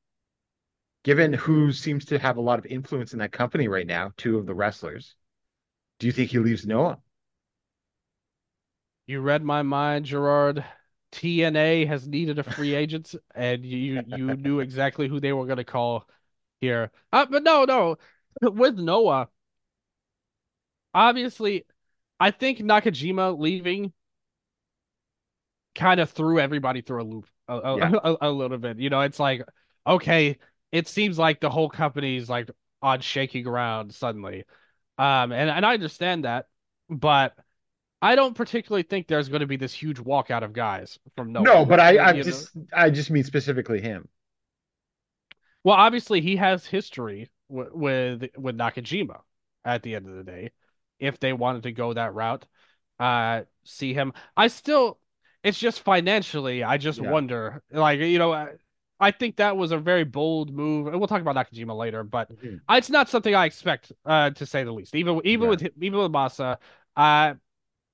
given who seems to have a lot of influence in that company right now, two of the wrestlers, do you think he leaves Noah? You read my mind, Gerard. TNA has needed a free *laughs* agent, and you you *laughs* knew exactly who they were going to call here. Uh, but no, no, with Noah, obviously, I think Nakajima leaving kind of threw everybody through a loop a, a, Yeah. *laughs* a, a little bit. You know, it's like, okay, it seems like the whole company's like on shaky ground suddenly. Um, and, and I understand that, but I don't particularly think there's going to be this huge walkout of guys from no. No, but I, I You know? just I just mean specifically him. Well, obviously he has history w with with Nakajima at the end of the day. If they wanted to go that route, uh, see him. I still, it's just financially. I just Yeah. wonder, like you know, I, think that was a very bold move, and we'll talk about Nakajima later. But Mhm. it's not something I expect, uh, to say the least. Even even Yeah. with even with Masa, uh,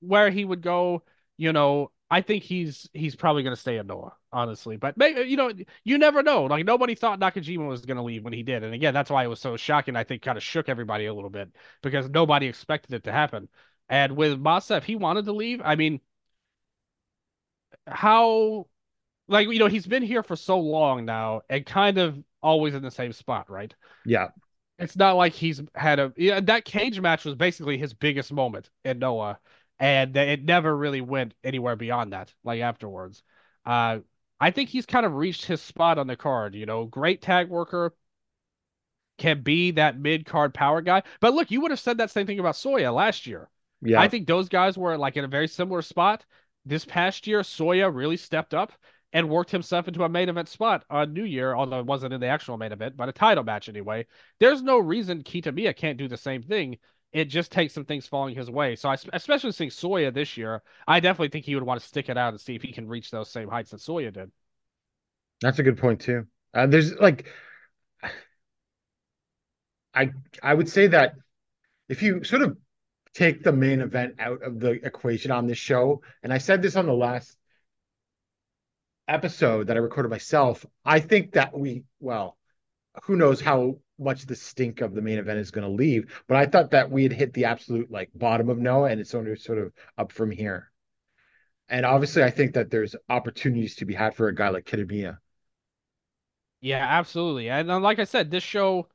where he would go, you know, I think he's he's probably going to stay in Noah, honestly. But maybe you know, you never know. Like nobody thought Nakajima was going to leave when he did, and again, that's why it was so shocking. I think kind of shook everybody a little bit because nobody expected it to happen. And with Masa, if he wanted to leave, I mean, how, like you know, he's been here for so long now, and kind of always in the same spot, right? Yeah. It's not like he's had a yeah, that cage match was basically his biggest moment in Noah, and it never really went anywhere beyond that, like afterwards. Uh, I think he's kind of reached his spot on the card. You know, great tag worker, can be that mid card power guy. But look, you would have said that same thing about Soya last year. Yeah. I think those guys were like in a very similar spot. This past year, Soya really stepped up and worked himself into a main event spot on New Year, although it wasn't in the actual main event, but a title match anyway. There's no reason Kitamiya can't do the same thing. It just takes some things falling his way. So I especially seeing Soya this year, I definitely think he would want to stick it out and see if he can reach those same heights that Soya did. That's a good point too. Uh, there's like, I I would say that if you sort of take the main event out of the equation on this show, and I said this on the last episode that I recorded myself, I think that we well, who knows how much the stink of the main event is going to leave, but I thought that we had hit the absolute like bottom of Noah, and it's only sort of up from here. And obviously, I think that there's opportunities to be had for a guy like Kitamiya. Yeah, absolutely. And uh, like I said, this show,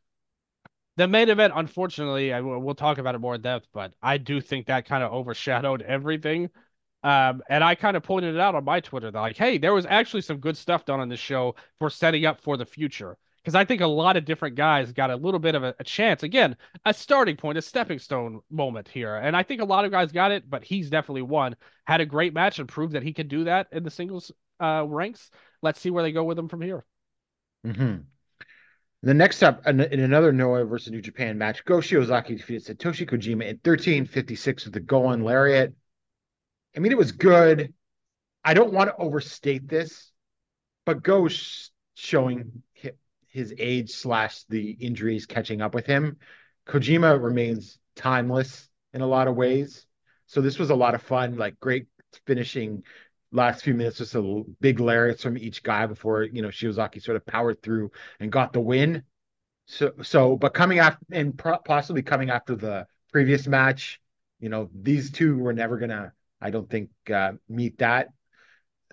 the main event, unfortunately, I, we'll talk about it more in depth, but I do think that kind of overshadowed everything. Um, and I kind of pointed it out on my Twitter that like, hey, there was actually some good stuff done on this show for setting up for the future. Because I think a lot of different guys got a little bit of a, a, chance. Again, a starting point, a stepping stone moment here. And I think a lot of guys got it, but he's definitely one. Had a great match and proved that he could do that in the singles uh, ranks. Let's see where they go with him from here. Mm-hmm. The next up in, another Noah versus New Japan match, Go Shiozaki defeated Satoshi Kojima in 1356 with the Gowan Lariat. I mean, it was good. I don't want to overstate this, but Go's showing his age slash the injuries catching up with him. Kojima remains timeless in a lot of ways. So this was a lot of fun, like great finishing last few minutes, just a big lariats from each guy before you know Shiozaki sort of powered through and got the win. So so, but coming after and possibly coming after the previous match, you know, these two were never gonna, I don't think, uh, meet that.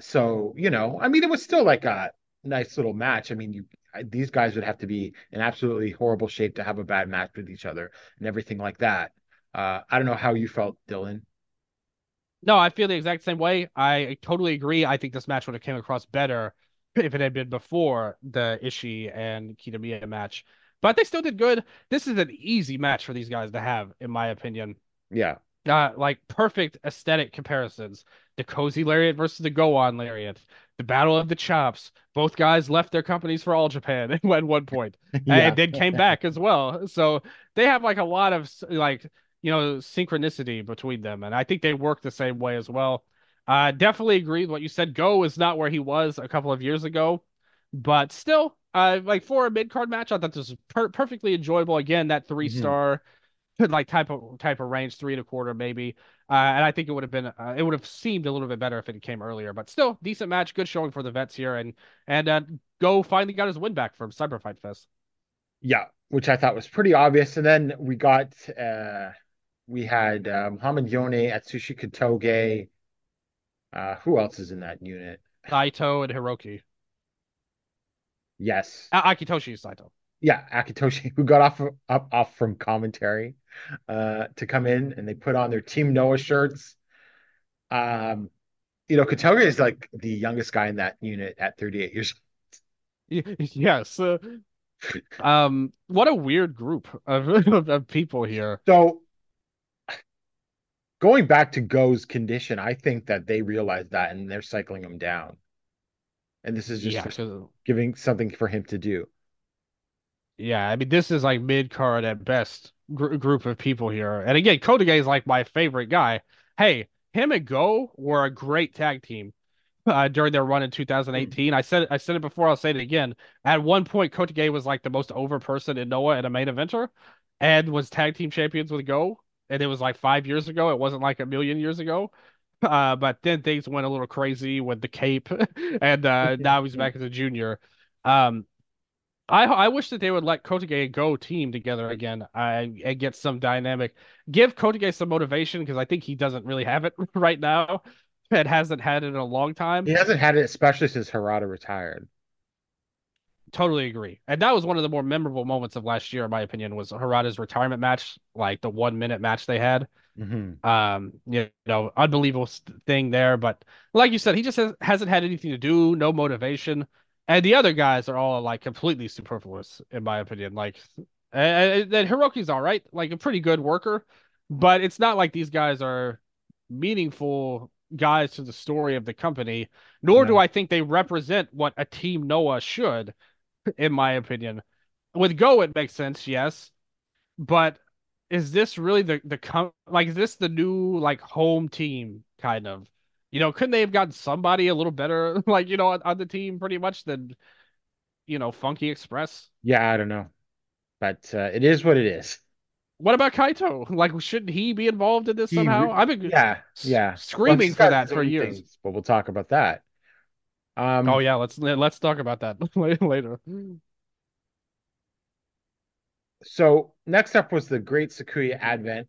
So you know, I mean, it was still like a nice little match. I mean, you these guys would have to be in absolutely horrible shape to have a bad match with each other and everything like that. Uh, I don't know how you felt, Dylan. No, I feel the exact same way. I totally agree. I think this match would have came across better if it had been before the Ishii and Kitamiya match. But they still did good. This is an easy match for these guys to have, in my opinion. Yeah. Uh, like perfect aesthetic comparisons. The cozy lariat versus the Gowan lariat. The battle of the chops. Both guys left their companies for All Japan *laughs* at one point, *laughs* yeah. and then came back as well. So they have like a lot of like you know, synchronicity between them. And I think they work the same way as well. Uh, definitely agree with what you said. Go is not where he was a couple of years ago, but still, uh, like for a mid card match, I thought this was per- perfectly enjoyable. Again, that three star, mm-hmm. *laughs* like type of type of range, three and a quarter maybe. Uh, and I think it would have been, uh, it would have seemed a little bit better if it came earlier. But still, decent match, good showing for the vets here, and and uh, Go finally got his win back from Cyber Fight Fest. Yeah, which I thought was pretty obvious. And then we got uh we had uh, Muhammad Yone, Atsushi Kotoge. Uh, who else is in that unit? Saito and Hiroki. Yes. A- Akitoshi Saito. Yeah, Akitoshi, who got off up off from commentary uh, to come in, and they put on their Team Noah shirts. Um, you know, Kotoge is like the youngest guy in that unit at 38 years old. *laughs* Yes. Uh, um, what a weird group *laughs* of, of people here. So going back to Go's condition, I think that they realize that and they're cycling him down. And this is just yeah, giving something for him to do. Yeah, I mean, this is like mid card at best gr- group of people here. And again, Kotoge is like my favorite guy. Hey, him and Go were a great tag team uh, during their run in 2018. I said I said it before. I'll say it again. At one point, Kotoge was like the most over person in Noah in a main eventer, and was tag team champions with Go and it was like five years ago. It wasn't like a million years ago. Uh, but then things went a little crazy with the cape, *laughs* and uh, *laughs* now he's back as a junior. Um, I I wish that they would let Kotoge and Go team together again uh, and get some dynamic. Give Kotoge some motivation because I think he doesn't really have it *laughs* right now. *laughs* It hasn't had it in a long time. He hasn't had it, especially since Harada retired. totally agree. And that was one of the more memorable moments of last year, in my opinion, was Harada's retirement match, like the one minute match they had. Mhm. Um, you know, unbelievable thing there. But like you said, he just has, hasn't had anything to do, no motivation. And the other guys are all like completely superfluous, in my opinion. Like, and, and Hiroki's all right, like a pretty good worker, but it's not like these guys are meaningful guys to the story of the company, nor do I think they represent what a team Noah should, in my opinion. With Go, it makes sense, yes, but is this really the the com like is this the new like home team kind of? You know, couldn't they have gotten somebody a little better, *laughs* like you know, on, on the team pretty much than you know Funky Express? Yeah, I don't know. But uh, it is what it is. What about Kaito? Like, shouldn't he be involved in this He somehow? I've been Yeah, yeah. Screaming for that for years. things, but we'll talk about that. Um, Oh yeah, let's let's talk about that *laughs* later. So next up was the Great Sakuya Advent.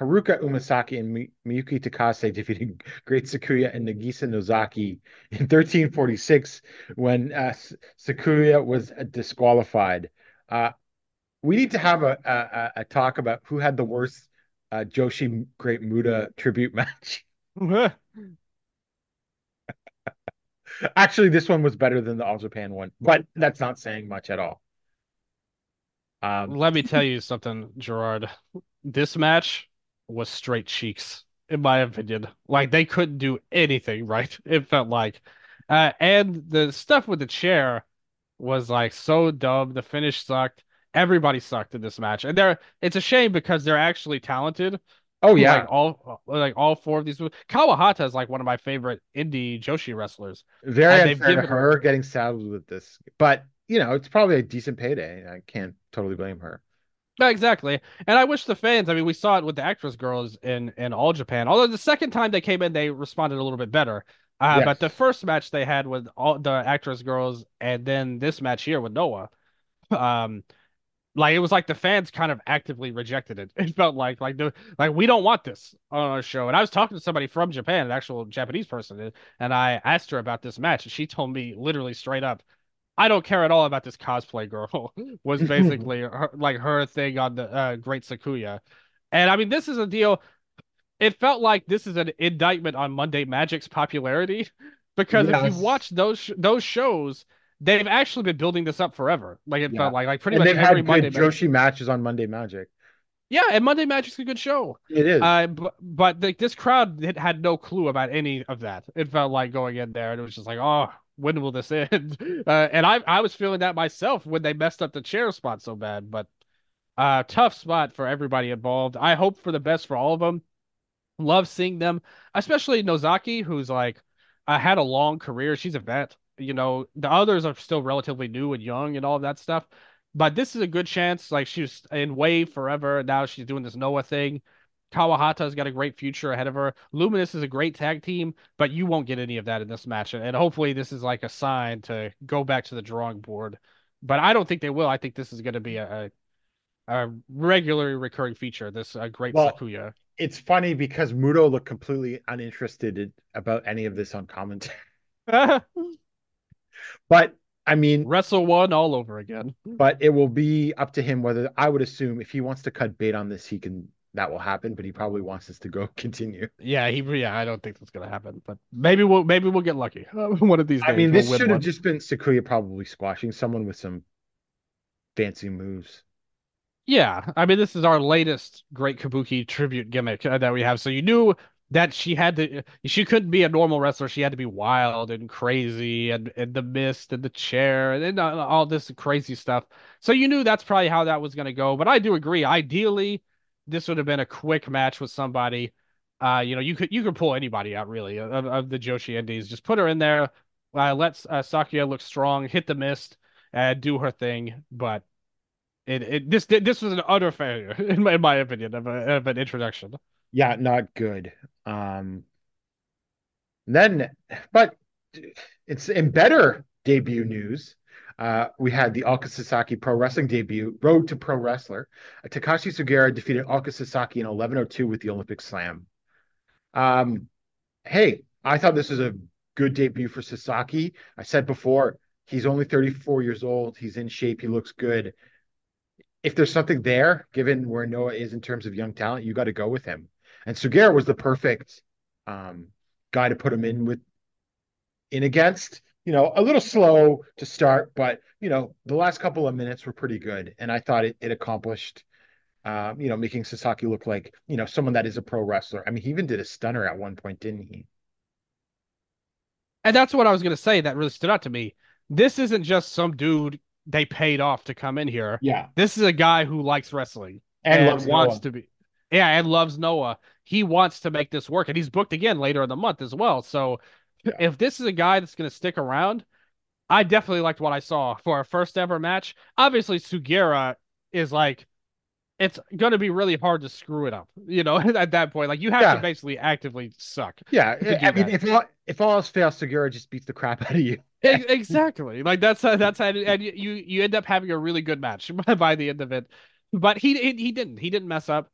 Haruka Umesaki and Mi- Miyuki Takase defeated *laughs* Great Sakuya and Nagisa Nozaki in 1346 when uh, Sakuya was uh, disqualified. Uh, we need to have a, a, a- a talk about who had the worst uh, Joshi Great Muta tribute match. *laughs* Actually, this one was better than the All Japan one, but that's not saying much at all. Um, Let me tell you something, Gerard. This match was straight cheeks, in my opinion. Like they couldn't do anything *laughs* right. It felt like, uh, and the stuff with the chair was like so dumb. The finish sucked. Everybody sucked in this match, and they're it's a shame because they're actually talented. oh yeah, Like all like all four of these. Kawahata is like one of my favorite indie Joshi wrestlers. Very unfair to given her getting saddled with this, but you know, it's probably a decent payday. I can't totally blame her. Exactly. And I wish the fans, I mean, we saw it with the actress girls in in All Japan. Although the second time they came in, they responded a little bit better. Uh, Yes. but the first match they had with all the actress girls, and then this match here with Noah, um, like it was like the fans kind of actively rejected it. *laughs* It felt like like the like we don't want this on our show. And I was talking to somebody from Japan, an actual Japanese person, and I asked her about this match, and she told me literally straight up, I don't care at all about this cosplay girl. *laughs* was *laughs* basically her, like her thing on the uh, Great Sakuya. And I mean, this is a deal. It felt like this is an indictment on Monday Magic's popularity because if you watch those sh- those shows, they've actually been building this up forever. Like it Yeah. felt like like pretty and much they've every had Monday good Magic. Joshi matches on Monday Magic. Yeah, and Monday Magic's a good show. It is. Uh, but but like this crowd had, had no clue about any of that. It felt like going in there and it was just like, oh, when will this *laughs* end? Uh, and I I was feeling that myself when they messed up the chair spot so bad. But uh, tough spot for everybody involved. I hope for the best for all of them. Love seeing them, especially Nozaki, who's like uh, had a long career. She's a vet. You know, the others are still relatively new and young and all of that stuff. But this is a good chance. Like she was in Wave forever, and now she's doing this Noah thing. Kawahata's got a great future ahead of her. Luminous is a great tag team, but you won't get any of that in this match. And hopefully, this is like a sign to go back to the drawing board. But I don't think they will. I think this is going to be a, a, a regularly recurring feature. This uh, great Well, Sakuya. it's funny because Muto looked completely uninterested in- about any of this on commentary. *laughs* *laughs* But I mean, Wrestle one all over again. but it will be up to him whether I would assume if he wants to cut bait on this, he can. That will happen, but he probably wants us to go *laughs* continue. Yeah, he. Yeah, I don't think that's gonna happen, but maybe we'll maybe we'll get lucky *laughs* one of these days. I mean, we'll this should have just been Sakuya probably squashing someone with some fancy moves. Yeah, I mean, this is our latest Great Kabuki tribute gimmick uh, that we have. So you knew that she had to, she couldn't be a normal wrestler. She had to be wild and crazy and, and the mist and the chair and, then uh, all this crazy stuff. So you knew that's probably how that was going to go. But I do agree. Ideally, this would have been a quick match with somebody. Uh, you know, you could you could pull anybody out really of, of the Joshi Indies. Just put her in there. Uh, let uh, Sakuya look strong, hit the mist, and do her thing. But it, it this this was an utter failure *laughs* in my, in my opinion of, a, of an introduction. Yeah, not good. Um, then, but it's in better debut news. Uh, we had the Alka Sasaki Pro Wrestling debut, Road to Pro Wrestler. Uh, Takashi Sugiura defeated Alka Sasaki in 11:02 with the Olympic Slam. Um, hey, I thought this was a good debut for Sasaki. I said before, He's only 34 years old. He's in shape. He looks good. If there's something there, given where Noah is in terms of young talent, you got to go with him. And Sugiura was the perfect um, guy to put him in with in against. You know, a little slow to start, but you know, the last couple of minutes were pretty good, and I thought it, it accomplished. Um, you know, making Sasaki look like you know someone that is a pro wrestler. I mean, he even did a stunner at one point, didn't he? And that's what I was gonna say. That really stood out to me. This isn't just some dude they paid off to come in here. Yeah, This is a guy who likes wrestling and, and, wants Noah. to be. Yeah, and loves Noah. He wants to make this work, and he's booked again later in the month as well. So, Yeah. if this is a guy that's going to stick around, I definitely liked what I saw for a first ever match. Obviously, Sugiura is like, it's going to be really hard to screw it up. You know, *laughs* at that point, like you have Yeah. to basically actively suck. Yeah, I mean, that. if all, if all else fails, Sugiura just beats the crap out of you. Exactly. Like that's how, that's how, and you you you end up having a really good match *laughs* by the end of it. But he he, he didn't. He didn't mess up.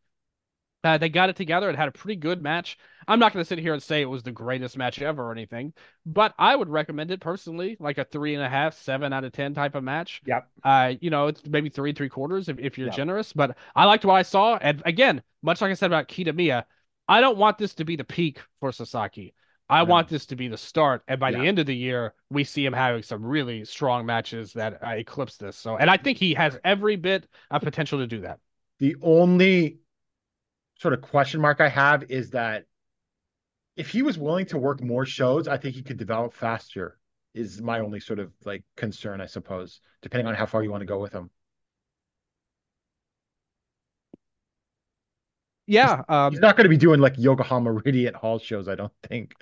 Uh, they got it together and had a pretty good match. I'm not going to sit here and say it was the greatest match ever or anything, but I would recommend it personally, like a three and a half, seven out of ten type of match. Yep. Uh, you know, it's maybe three three quarters if, if you're Yep. generous. But I liked what I saw, and again, much like I said about Kitamiya, I don't want this to be the peak for Sasaki. I No. want this to be the start, and by the end of the year, we see him having some really strong matches that uh, eclipse this. So, and I think he has every bit of potential to do that. The only sort of question mark I have is that if he was willing to work more shows, I think he could develop faster. Is my only sort of like concern, I suppose, depending on how far you want to go with him. Yeah, um, He's not going to be doing like Yokohama *laughs* Radiant Hall shows, I don't think.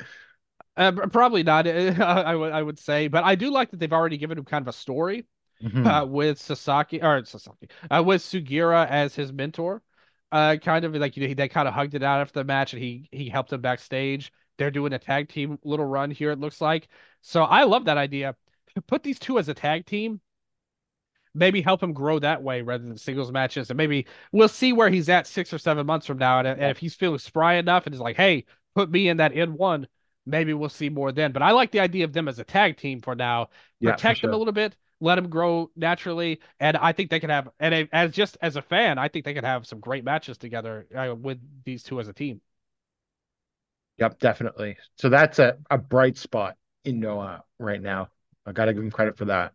uh, probably not. *laughs* I would I would say, but I do like that they've already given him kind of a story. Mhm. uh, with Sasaki or Sasaki uh, with Sugiura as his mentor. Uh, kind of like you know, he, they kind of hugged it out after the match, and he he helped him backstage. They're doing a tag team little run here. It looks like. So I love that idea. *laughs* Put these two as a tag team. Maybe help him grow that way rather than singles matches, and maybe we'll see where he's at six or seven months from now. And, and if he's feeling spry enough and is like, "Hey, put me in that N one," maybe we'll see more then. But I like the idea of them as a tag team for now Yeah, for protect them a little bit, let them grow naturally, and I think they can have. And as just as a fan, I think they could have some great matches together uh, with these two as a team. Yep, definitely. So that's a, a bright spot in Noah right now. I got to give him credit for that.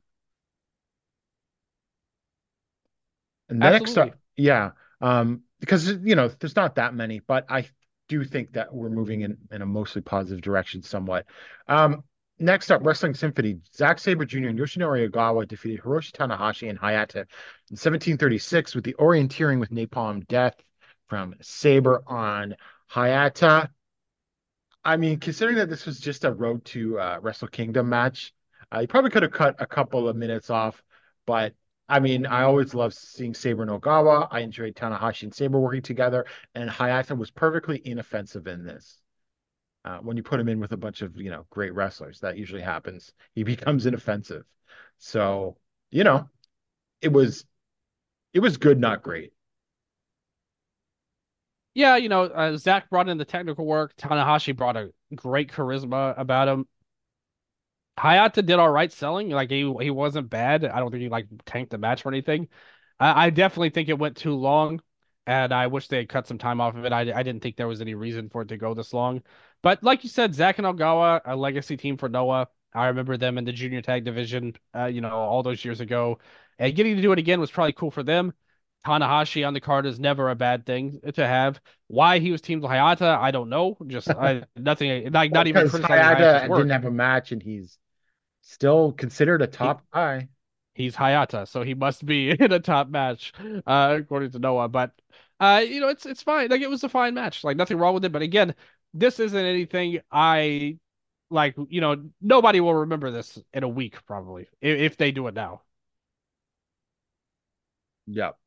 And next up, yeah, um, because you know there's not that many, but I do think that we're moving in in a mostly positive direction somewhat. Um, next up, Wrestling Symphony. Zack Sabre Jr. and Yoshinari Ogawa defeated Hiroshi Tanahashi and Hayata in 1736 with the orienteering with Napalm Death from Sabre on Hayata. I mean, considering that this was just a road to uh, Wrestle Kingdom match, uh, you probably could have cut a couple of minutes off. But I mean, I always love seeing Sabre and Ogawa. I enjoyed Tanahashi and Sabre working together, and Hayata was perfectly inoffensive in this. Uh, when you put him in with a bunch of you know great wrestlers, that usually happens. *laughs* He becomes inoffensive. So you know, it was it was good, not great. Yeah, you know, uh, Zack brought in the technical work. Tanahashi brought a great charisma about him. Hayata did all right selling. Like he he wasn't bad. I don't think he like tanked the match or anything. I, I definitely think it went too long, and I wish they had cut some time off of it. I I didn't think there was any reason for it to go this long. But like you said, Zack and Ogawa, a legacy team for Noah. I remember them in the junior tag division, uh, you know, all those years ago. And getting to do it again was probably cool for them. Tanahashi on the card is never a bad thing to have. Why he was teamed with Hayata, I don't know. Just I, *laughs* nothing, like not even Hayata didn't have a match, and he's still considered a top guy. He's Hayata, so he must be *laughs* in a top match, uh, according to Noah. But uh, you know, it's it's fine. Like it was a fine match. Like nothing wrong with it. But again, this isn't anything I like. You know, nobody will remember this in a week probably if, if they do it now. Yep.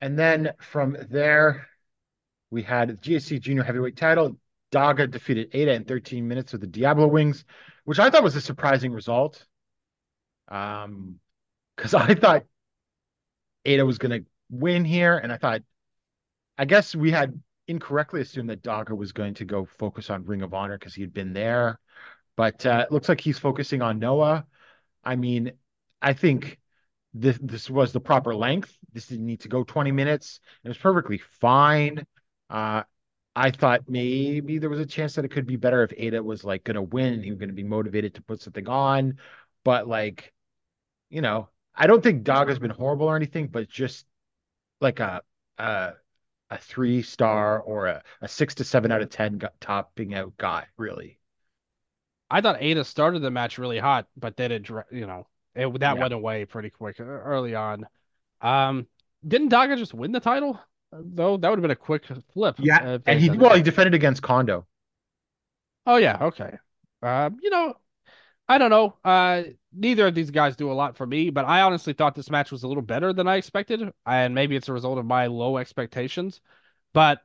And then from there, we had the GHC Junior Heavyweight title. Daga defeated Ada in 13 minutes with the Diablo Wings, which I thought was a surprising result. Um, because I thought Ada was going to win here, and I thought, I guess we had incorrectly assumed that Daga was going to go focus on Ring of Honor because he had been there. but uh, it looks like he's focusing on Noah. I mean, I think this this was the proper length. This didn't need to go 20 minutes. It was perfectly fine. Uh, I thought maybe there was a chance that it could be better if Ada was like going to win he was going to be motivated to put something on. But like, you know, I don't think Daga has been horrible or anything, but just like a a, a three star or a, a six to seven out of ten gu- topping out guy, really. I thought Ada started the match really hot, but then it, you know, it, that Yeah. went away pretty quick early on. Um, didn't Daga just win the title? Though that would have been a quick flip. if and he well he defended against Kondo. Oh yeah, okay. Um, you know, I don't know. Uh, neither of these guys do a lot for me, but I honestly thought this match was a little better than I expected, and maybe it's a result of my low expectations. But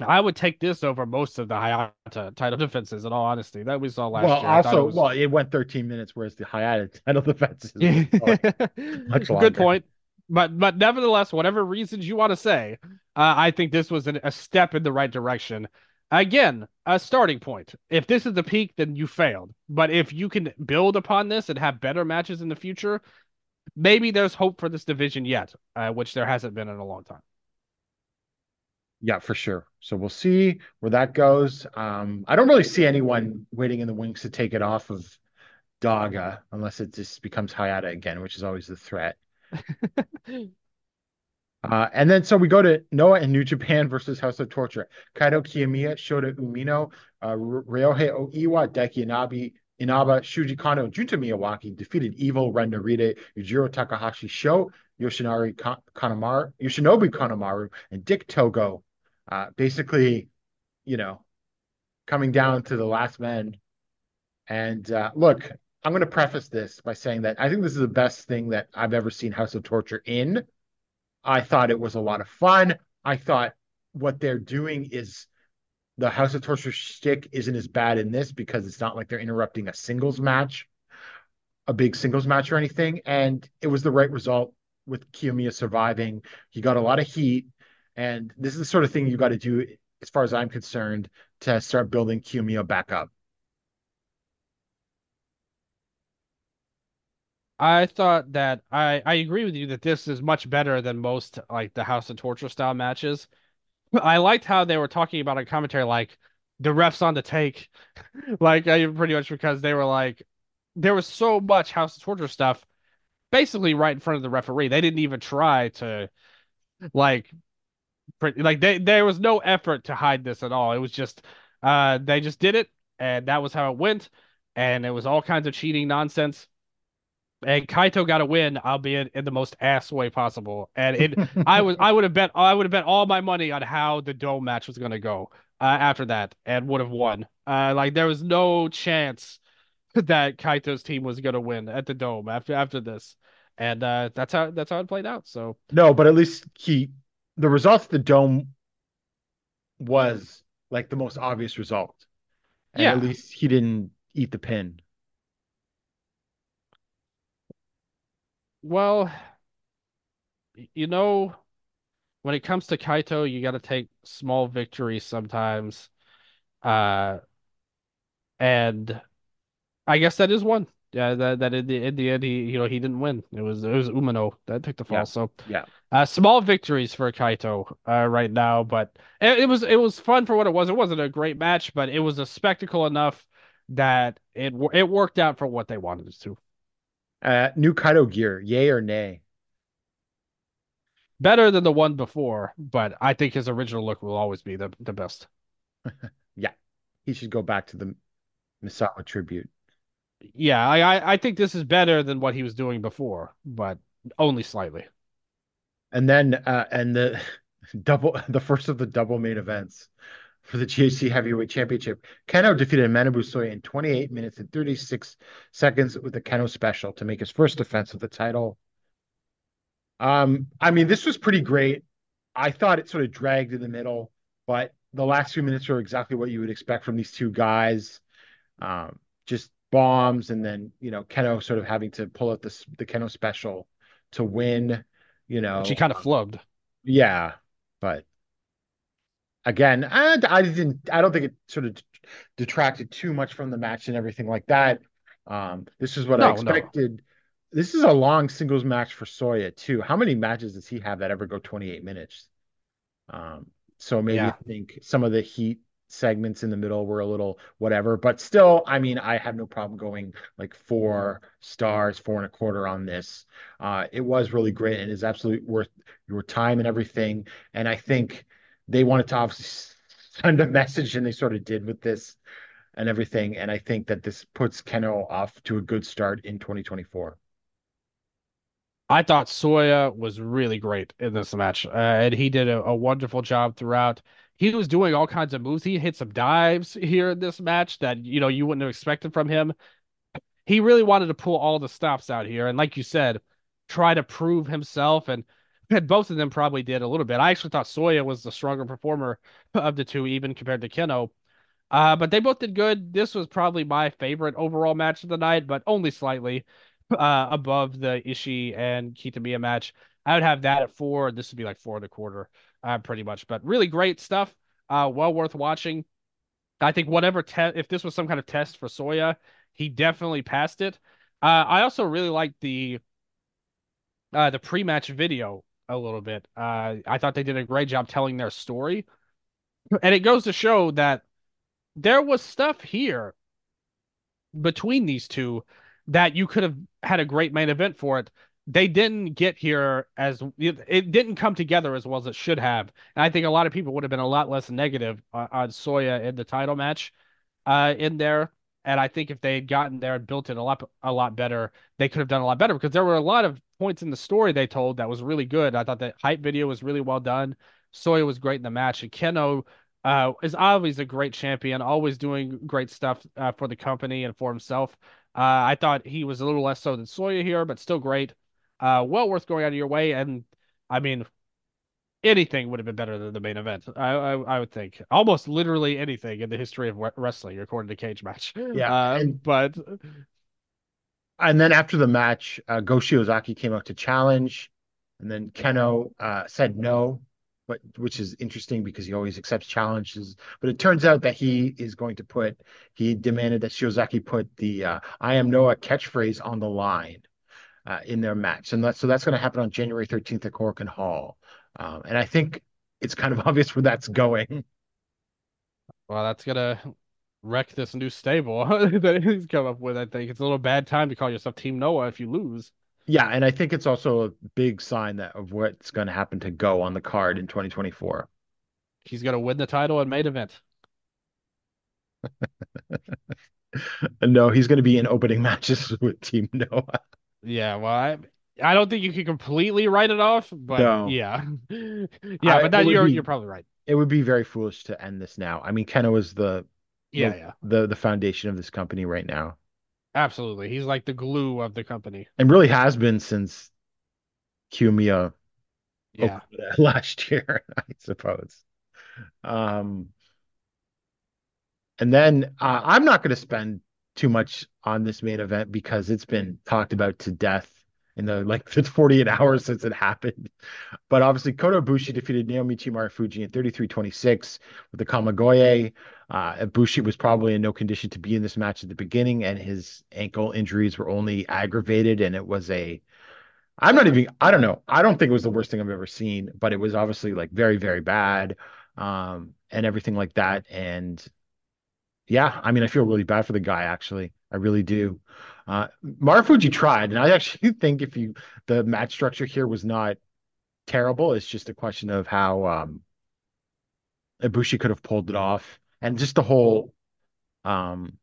I would take this over most of the Hayata title *laughs* defenses. In all honesty, that we saw last well, year. I thought it also, was- well, it went 13 minutes, whereas the Hayata *laughs* title defenses. *laughs* Much longer. Good point. But but nevertheless, whatever reasons you want to say, uh, I think this was an, a step in the right direction. Again, a starting point. If this is the peak, then you failed. But if you can build upon this and have better matches in the future, maybe there's hope for this division yet, uh, which there hasn't been in a long time. Yeah, for sure. So we'll see where that goes. Um, I don't really see anyone waiting in the wings to take it off of Daga unless it just becomes Hayata again, which is always the threat. *laughs* Uh, and then so we go to Noah and New Japan versus House of Torture. Kaito Kiyomiya, Shota Umino, uh, Ryohei Oiwa, Daiki Inabi, Inaba, Shuji Kano, Junta Miyawaki defeated Evil, Ren Narita, Yujiro Takahashi, Sho, Yoshinari Ka- Kanemaru, Yoshinobu Kanemaru, and Dick Togo. Uh, basically, you know, coming down to the last men. And uh, look, I'm going to preface this by saying that I think this is the best thing that I've ever seen House of Torture in. I thought it was a lot of fun. I thought what they're doing is the House of Torture shtick isn't as bad in this because it's not like they're interrupting a singles match, a big singles match or anything. And it was the right result with Kiyomiya surviving. He got a lot of heat. And this is the sort of thing you got to do, as far as I'm concerned, to start building Kiyomiya back up. I thought that I I agree with you that this is much better than most like the House of Torture style matches. I liked how they were talking about a commentary like the refs on the take, *laughs* like I pretty much because they were like there was so much House of Torture stuff basically right in front of the referee. They didn't even try to like pretty like they there was no effort to hide this at all. It was just uh they just did it and that was how it went and it was all kinds of cheating nonsense. And Kaito got a win, albeit in the most ass way possible. And it, *laughs* I was, I would have bet, I would have bet all my money on how the dome match was going to go uh, after that, and would have won. Uh, like there was no chance *laughs* that Kaito's team was going to win at the dome after after this, and uh, that's how that's how it played out. So No, but at least he, the results the dome was like the most obvious result. And Yeah. at least he didn't eat the pin. Well, you know, when it comes to Kaito, you got to take small victories sometimes. Uh, and I guess that is one. Yeah, that that in the in the end he you know he didn't win. It was it was Umino that took the fall. Yeah. So Yeah. uh, small victories for Kaito uh, right now, but it, it was it was fun for what it was. It wasn't a great match, but it was a spectacle enough that it it worked out for what they wanted it to. Uh, new Kaito gear, yay or nay? better than the one before, but I think his original look will always be the the best. *laughs* Yeah, he should go back to the Misawa tribute. Yeah, I I, I think this is better than what he was doing before, but only slightly. And then, uh, and the *laughs* double, the first of the double main events for the GHC Heavyweight Championship. Kenoh defeated Manabu Soya in 28 minutes and 36 seconds with the Kenoh special to make his first defense of the title. Um, I mean, this was pretty great. I thought it sort of dragged in the middle, but the last few minutes were exactly what you would expect from these two guys. Um, just bombs, and then you know Kenoh sort of having to pull out this the Kenoh special to win. You know, She kind of flubbed. yeah, but again, and I didn't. I don't think it sort of detracted too much from the match and everything like that. Um, this is what No, I no. expected. This is a long singles match for Soya too. How many matches does he have that ever go 28 minutes? Um, so maybe Yeah. I think some of the heat segments in the middle were a little whatever, but still, I mean, I have no problem going like four stars, four and a quarter on this. Uh, it was really great and is absolutely worth your time and everything. And I think they wanted to obviously *laughs* send a message, and they sort of did with this and everything. And I think that this puts Kenoh off to a good start in 2024. I thought Soya was really great in this match, uh, and he did a, a wonderful job throughout. He was doing all kinds of moves. He hit some dives *laughs* here in this match that you know you wouldn't have expected from him. He really wanted to pull all the stops out here, and like you said, try to prove himself. And, and both of them probably did a little bit. I actually thought Soya was the stronger performer of the two, even compared to Kenoh. Uh, but they both did good. This was probably my favorite overall match of the night, but only slightly uh, above the Ishii and Kitamiya match. I would have that at four. This would be like four and a quarter, uh, pretty much. But really great stuff. Uh, well worth watching. I think whatever test, if this was some kind of test for Soya, he definitely passed it. Uh, I also really liked the uh, the pre-match video a little bit. Uh, I thought they did a great job telling their story, and it goes to show that there was stuff here between these two that you could have had a great main event for it. They didn't get here as it didn't come together as well as it should have. And I think a lot of people would have been a lot less negative on, on Soya in the title match uh, in there. And I think if they had gotten there and built it a lot a lot better, they could have done a lot better because there were a lot of points in the story they told that was really good. I thought that hype video was really well done. Soya was great in the match, and Kenoh uh, is always a great champion, always doing great stuff uh, for the company and for himself. Uh, I thought he was a little less so than Soya here, but still great. Uh, well worth going out of your way. And I mean, anything would have been better than the main event. I, I, I would think almost literally anything in the history of wrestling, according to Cagematch. Yeah, *laughs* Uh, and- but And then after the match, uh, Go Shiozaki came out to challenge, and then Kenoh uh, said no, but which is interesting because he always accepts challenges. But it turns out that he is going to put he demanded that Shiozaki put the uh, "I am Noah" catchphrase on the line uh, in their match, and that's so that's going to happen on January 13th at Korakuen Hall. Um, and I think it's kind of *laughs* obvious where that's going. well, that's gonna wreck this new stable *laughs* that he's come up with. I think it's a little bad time to call yourself Team Noah if you lose. Yeah, and I think it's also a big sign that of what's going to happen to Go on the card in 2024. He's gonna win the title and main event. *laughs* No, he's going to be in opening *laughs* matches with Team Noah. Yeah, well, I I don't think you can completely write it off, but No. yeah, yeah, I- but that you're be- you're probably right. It would be very foolish to end this now. I mean, Kenoh is the Yeah, the, yeah, the the foundation of this company right now, absolutely. He's like the glue of the company. and really has been since Kiyomiya Yeah, *laughs* last year, *laughs* I suppose. Um, and then uh, I'm not going to spend too much on this main event because it's been talked about to death in the like *laughs* the 48 hours since it happened. But obviously, Kota Ibushi defeated Naomichi Marufuji in 33-26 with the Kamigoye. Uh, Ibushi was probably in no condition to be in this match at the beginning, and his ankle injuries were only aggravated, and it was a I'm not even I don't know. I don't think it was the worst thing I've ever seen, but it was obviously like very, very bad. Um, and everything like that. And yeah, I mean, I feel really bad for the guy, actually. I really do. Uh Marufuji tried, and I actually *laughs* think if you the match structure here was not terrible, it's just a question of how um Ibushi could have pulled it off. And just the whole um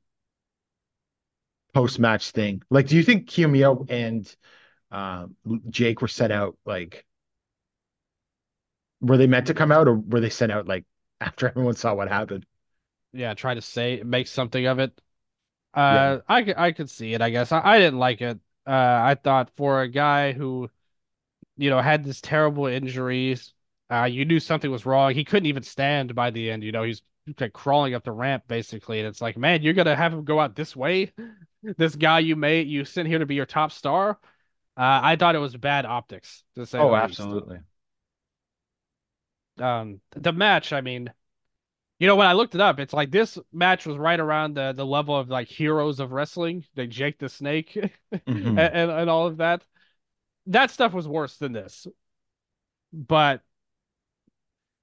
post match thing. Like, do you think Kiyomiya and um, Jake were sent out like were they meant to come out or were they sent out like *laughs* after everyone saw what happened? yeah. Try to say make something of it. Uh, I could I could see it. I guess I, I didn't like it. Uh, I thought for a guy who, you know, had this terrible injuries, uh, you knew something was wrong. He couldn't even stand by the end. You know, he's like crawling up the ramp basically, and it's like, man, you're gonna have him go out this way. *laughs* This guy you made you sent here to be your top star. Uh, I thought it was bad optics to say Oh, absolutely. Um, the match, I mean, You know, when I looked it up, it's like this match was right around the the level of like heroes of wrestling, like Jake the Snake *laughs* Mhm. and, and and all of that. That stuff was worse than this. But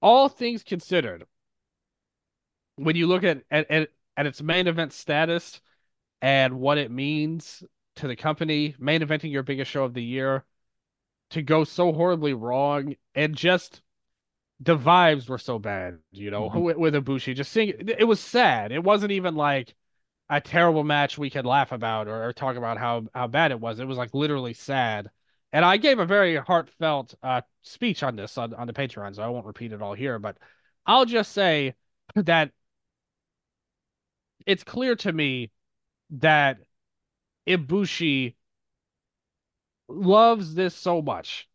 all things considered, when you look at at, at, at its main event status and what it means to the company, main eventing your biggest show of the year, to go so horribly wrong and just the vibes were so bad, you know, Mhm. with, with Ibushi. Just seeing it was sad. It wasn't even like a terrible match we could laugh about or, or talk about how how bad it was. It was like literally sad. And I gave a very heartfelt uh, speech on this on, on the Patreon, so I won't repeat it all here. But I'll just say *laughs* that it's clear to me that Ibushi loves this so much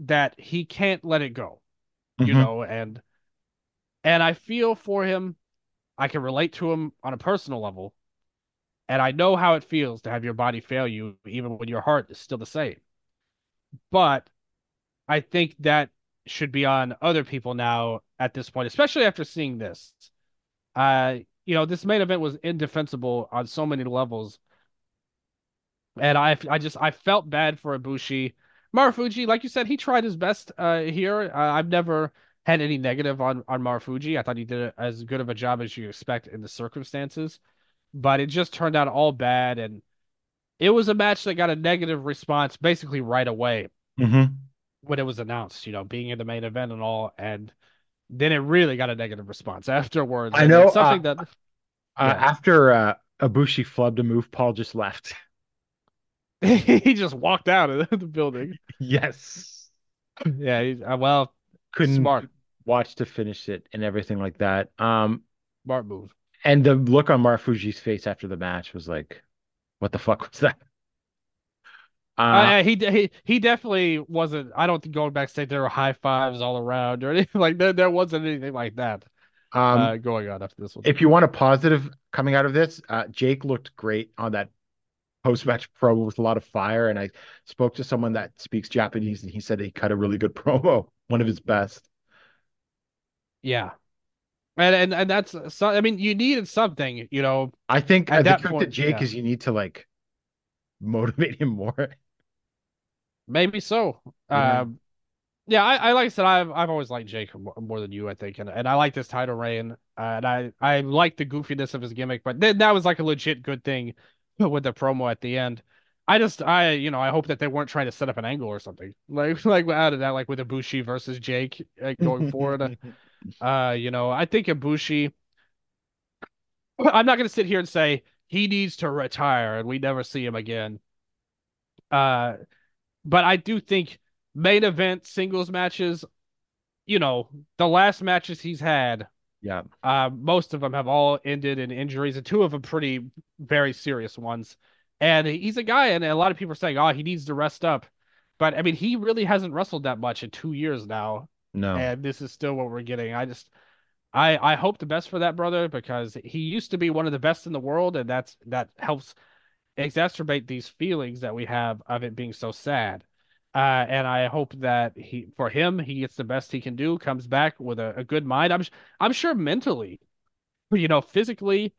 that he can't let it go, you Mhm. know, and and I feel for him. I can relate to him on a personal level, and I know how it feels to have your body fail you, even when your heart is still the same. But I think that should be on other people now at this point, especially after seeing this. Uh, you know, this main event was indefensible on so many levels. And I I just I felt bad for Ibushi. Marufuji, like you said, he tried his best uh here. Uh, I've never had any negative on on Marufuji. I thought he did as good of a job as you expect in the circumstances. But it just turned out all bad and it was a match that got a negative response basically right away Mhm. when it was announced, you know, being in the main event and all, and then it really got a negative response *laughs* afterwards. I know, something uh, that Uh, Yeah. after uh, Ibushi flubbed a move, Paul just left. *laughs* *laughs* he just walked out of *laughs* the building. yes. Yeah, he's, uh, well, Couldn't smart, watch to finish it and everything like that. Um, smart move. and the look on Marufuji's face after the match was like, "What the fuck was that?" Uh, Uh, he he he definitely wasn't. I don't think going backstage there were high fives all around or *laughs* anything like that. There wasn't anything like that um, uh, going on after this one. if you want a positive coming out of this, uh, Jake looked great on that post-match promo with a lot of fire. And I spoke to someone that speaks Japanese, and he said he cut a really good *laughs* promo, one of his best. yeah, and and and that's so. I mean, you needed something, you know. I think the that to Jake yeah. is you need to like motivate him more. Maybe so. Yeah. Um, yeah, I, I like I said, I've I've always liked Jake more, more than you, I think, and and I like this title reign, uh, and I I like the goofiness of his gimmick, but then that was like a legit good thing *laughs* with the promo at the end. I just I you know I hope that they weren't trying to set up an angle or something *laughs* like like out of that like with Ibushi versus Jake uh, going forward. *laughs* Uh, you know, I think Ibushi. I'm not gonna sit here and say he needs to retire and we never see him again. Uh, but I do think main event singles matches, you know, the last matches he's had, Yeah. uh, most of them have all ended in injuries, and two of them pretty very serious ones. And he's a guy, and a lot of people are saying, "Oh, he needs to rest up," but I mean, he really hasn't wrestled that much in two years now No. and this is still what we're getting. I just I I hope the best for that brother because he used to be one of the best in the world and that's that helps exacerbate these feelings that we have of it being so sad. Uh, and I hope that he for him he gets the best he can do, comes back with a, a good mind. I'm I'm sure mentally, you know, physically,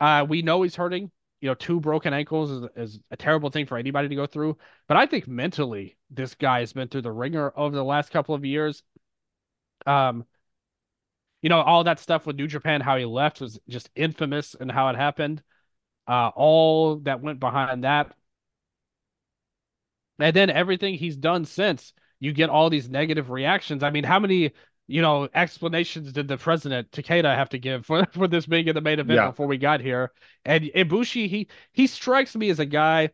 uh, we know he's hurting. You know, two broken ankles is, is a terrible thing for anybody to go through. But I think mentally, this guy has been through the ringer over the last couple of years. Um, you know, all that stuff with New Japan, how he left was just infamous and how it happened. Uh, all that went behind that. And then everything he's done since, you get all these negative reactions. I mean, how many, you know, explanations did the president Takeda have to give for, *laughs* for this being in the main event Yeah. before we got here? And Ibushi, he he strikes me as a guy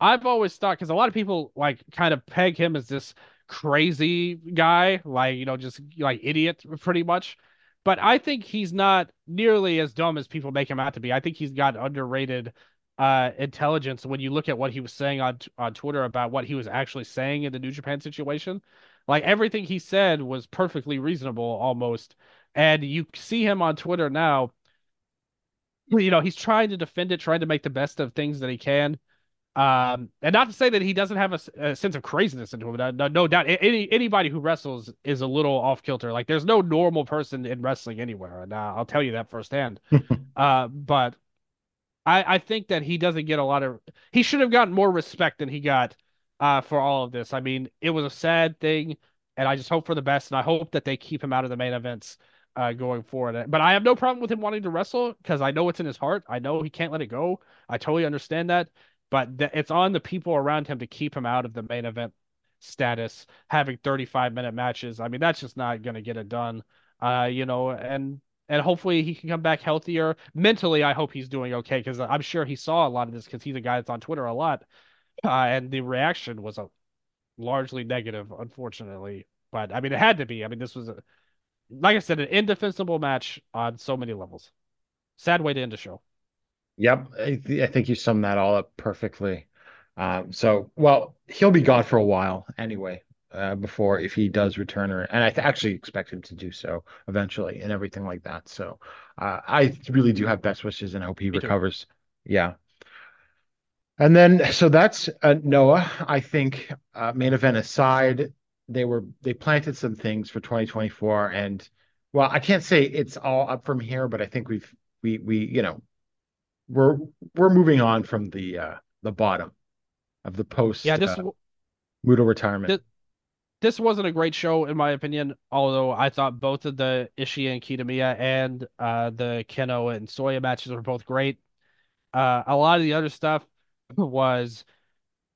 I've always thought because a lot of people like kind of peg him as this crazy guy, like you know, just like idiot, pretty much. But I think he's not nearly as dumb as people make him out to be. I think he's got underrated uh intelligence when you look at what he was saying on on Twitter about what he was actually saying in the New Japan situation. Like everything he said was perfectly reasonable almost. And you see him on Twitter now, you know, he's trying to defend it, trying to make the best of things that he can. Um, and not to say that he doesn't have a sense of craziness into him. No, no, no doubt. Any anybody who wrestles is a little off kilter. Like there's no normal person in wrestling anywhere, and uh, I'll tell you that firsthand. *laughs* uh, but I I think that he doesn't get a lot of. He should have gotten more respect than he got uh, for all of this. I mean, it was a sad thing, and I just hope for the best, and I hope that they keep him out of the main events uh, going forward. But I have no problem with him wanting to wrestle because I know it's in his heart. I know he can't let it go. I totally understand that. But th- it's on the people around him to keep him out of the main event status, having 35 minute matches. I mean, that's just not going to get it done. Uh, you know, and and hopefully he can come back healthier. Mentally, I hope he's doing okay because I'm sure he saw a lot of this because he's a guy that's on Twitter a lot. Uh, and the reaction was a largely negative, unfortunately. But I mean, it had to be. I mean, this was a, like I said, an indefensible match on so many levels. Sad way to end the show. Yep, I, th- I think you summed that all up perfectly. Um, so, well, he'll be gone for a while anyway, uh, before if he does return, or and I actually expect him to do so eventually, and everything like that. So, uh, I really do have best wishes and hope he Me too. recovers. Yeah. And then, so that's uh, Noah. I think uh, main event aside, they were they planted some things for 2024, and well, I can't say it's all up from here, but I think we've we we you know we're we're moving on from the uh the bottom of the post Yeah, this uh, retirement. This wasn't a great show in my opinion. Although I thought both of the Ishii and Kitamiya and uh, the Kenoh and Soya matches were both great. Uh, a lot of the other stuff *laughs* was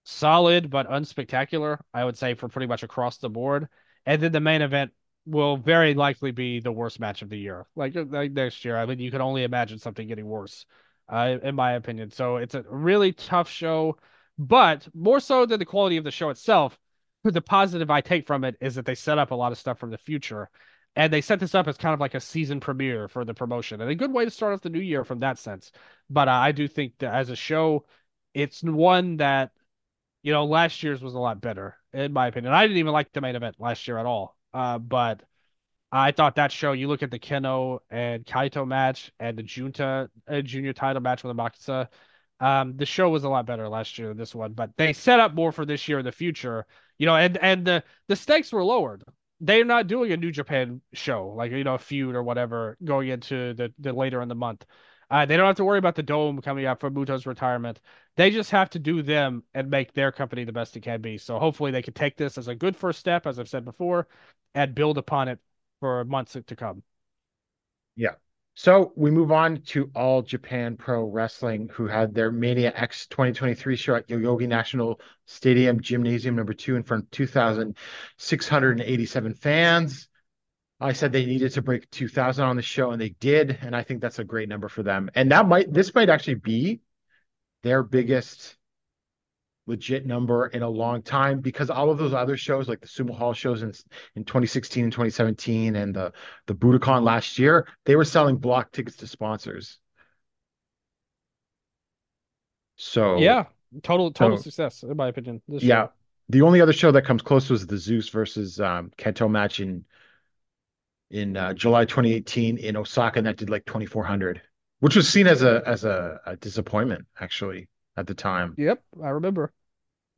solid but unspectacular, I would say, for pretty much across the board. And then the main event will very likely be the worst match of the year. Like, like next year, I mean, you can only imagine something getting worse, uh, in my opinion. So it's a really tough show, but more so than the quality of the show itself, the positive I take from it is that they set up a lot of stuff from the future. And they set this up as kind of like a season premiere for the promotion, and a good way to start off the new year from that sense. But uh, I do think that as a show, it's one that you know, last year's was a lot better, in my opinion. I didn't even like the main event last year at all. Uh, but I thought that show, you look at the Kenoh and Kaito match and the Junta uh, junior title match with the um, the show was a lot better last year than this one. But they set up more for this year in the future, you know, and and the the stakes were lowered. They're not doing a New Japan show, like you know, a feud or whatever, going into the, the later in the month. Uh, they don't have to worry about the dome coming up for Muto's retirement. They just have to do them and make their company the best it can be. So hopefully they can take this as a good first step, as I've said before, and build upon it for months to come. So we move on to All Japan Pro Wrestling, who had their Mania X 2023 show at Yoyogi National Stadium Gymnasium number two in front of 2,687 fans. I said they needed to break 2,000 on the show, and they did, and I think that's a great number for them. And that might this might actually be their biggest legit number in a long time because all of those other shows, like the Sumo Hall shows in in 2016 and 2017, and the the Budokan last year, they were selling block tickets to sponsors. So Yeah, total total So- success in my opinion. This yeah. show. The only other show that comes close was the Zeus versus um, Kento match in in uh, July 2018 in Osaka, and that did like 2,400, which was seen as a as a, a disappointment actually at the time. Yep, I remember.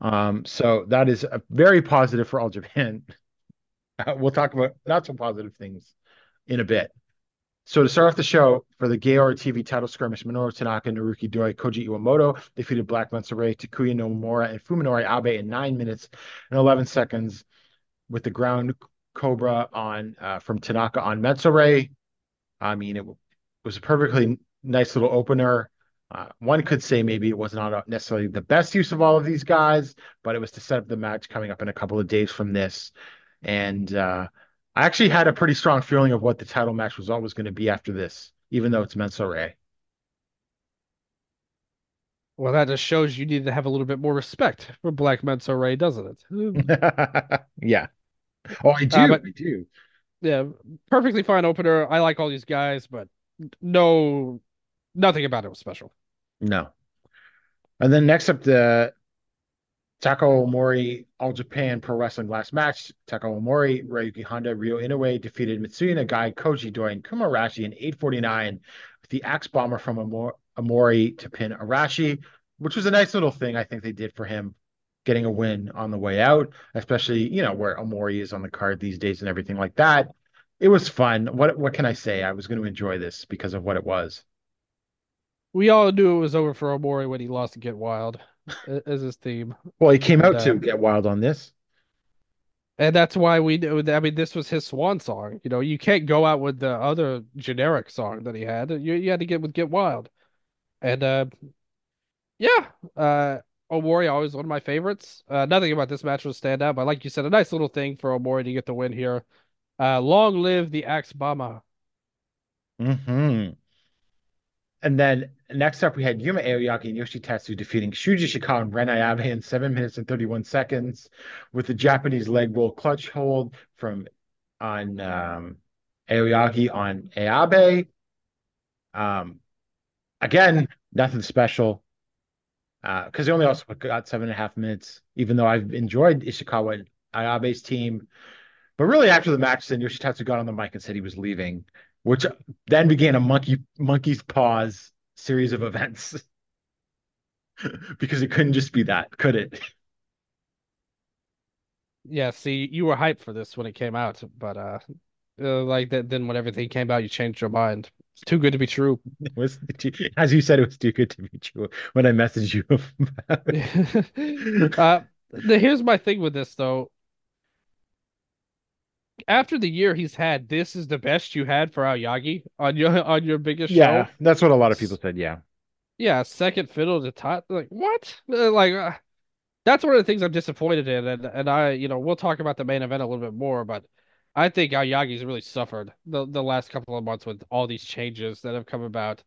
Um, so that is a very positive for All Japan. *laughs* We'll talk about not so positive things in a bit. So to start off the show for the Gaora TV title skirmish, Minoru Tanaka, Naruki Doi, Koji Iwamoto defeated Black Menso-re, Takuya Nomura, and Fuminori Abe in nine minutes and 11 seconds with the ground Cobra on uh, from Tanaka on Menso-re. I mean, it, w- was a perfectly nice little opener. Uh, one could say maybe it was not necessarily the best use of all of these guys, but it was to set up the match coming up in a couple of days from this. And uh, I actually had a pretty strong feeling of what the title match was always going to be after this, even though it's Menso-re. Well, that just shows you need to have a little bit more respect for Black Menso-re, doesn't it? *laughs* yeah. Oh, I do. Uh, but- I do. yeah, perfectly fine opener. I like all these guys, but no, nothing about it was special. No. And then next up, the Takao Omori All Japan Pro Wrestling last match. Takao Omori, Ryuki Honda, Ryo Inoue defeated Mitsuya Nagai, Koji Doi, and Kuma Arashi in 849 with the axe bomber from Amor- Amori to pin Arashi. which was a nice little thing I think they did for him, getting a win on the way out, especially you know where Omori is on the card these days and everything like that. It was fun. What what can I say? I was going to enjoy this because of what it was. We all knew it was over for Omori when he lost to Get Wild as his theme. Well, he came out And, to uh, get wild on this. And that's why we knew I mean, this was his swan song. You know, you can't go out with the other generic song that he had. You you had to get with Get Wild. And uh yeah, uh Omori always one of my favorites. Uh nothing about this match was stand out, but like you said, a nice little thing for Omori to get the win here. Uh long live the Axe Bomber. hmm And then next up, we had Yuma Aoyagi and Yoshitatsu defeating Shuji Ishikawa and Ren Ayabe in 7 minutes and 31 seconds with the Japanese leg roll clutch hold from on um, Aoyagi on Ayabe. Um, again, nothing special because they only also got seven and a half minutes, even though I've enjoyed Ishikawa and Ayabe's team. But really, after the match, then Yoshitatsu got on the mic and said he was leaving, which then began a monkey monkey's paws series of events. *laughs* because it couldn't just be that, could it? Yeah, see, you were hyped for this when it came out, but uh, uh like that then when everything came out, you changed your mind. It's too good to be true. *laughs* It was as you said, it was too good to be true when I messaged you *laughs* about it. uh, here's my thing with this though. After the year he's had, this is the best you had for Aoyagi on your *laughs* on your biggest show. Yeah, show. that's what a lot of people said. Yeah. Yeah, second fiddle to top. Like what? Uh, Like uh, that's one of the things I'm disappointed in, and and I, you know, we'll talk about the main event a little bit more, but I think Aoyagi's really suffered the the last couple of months with all these changes that have come about.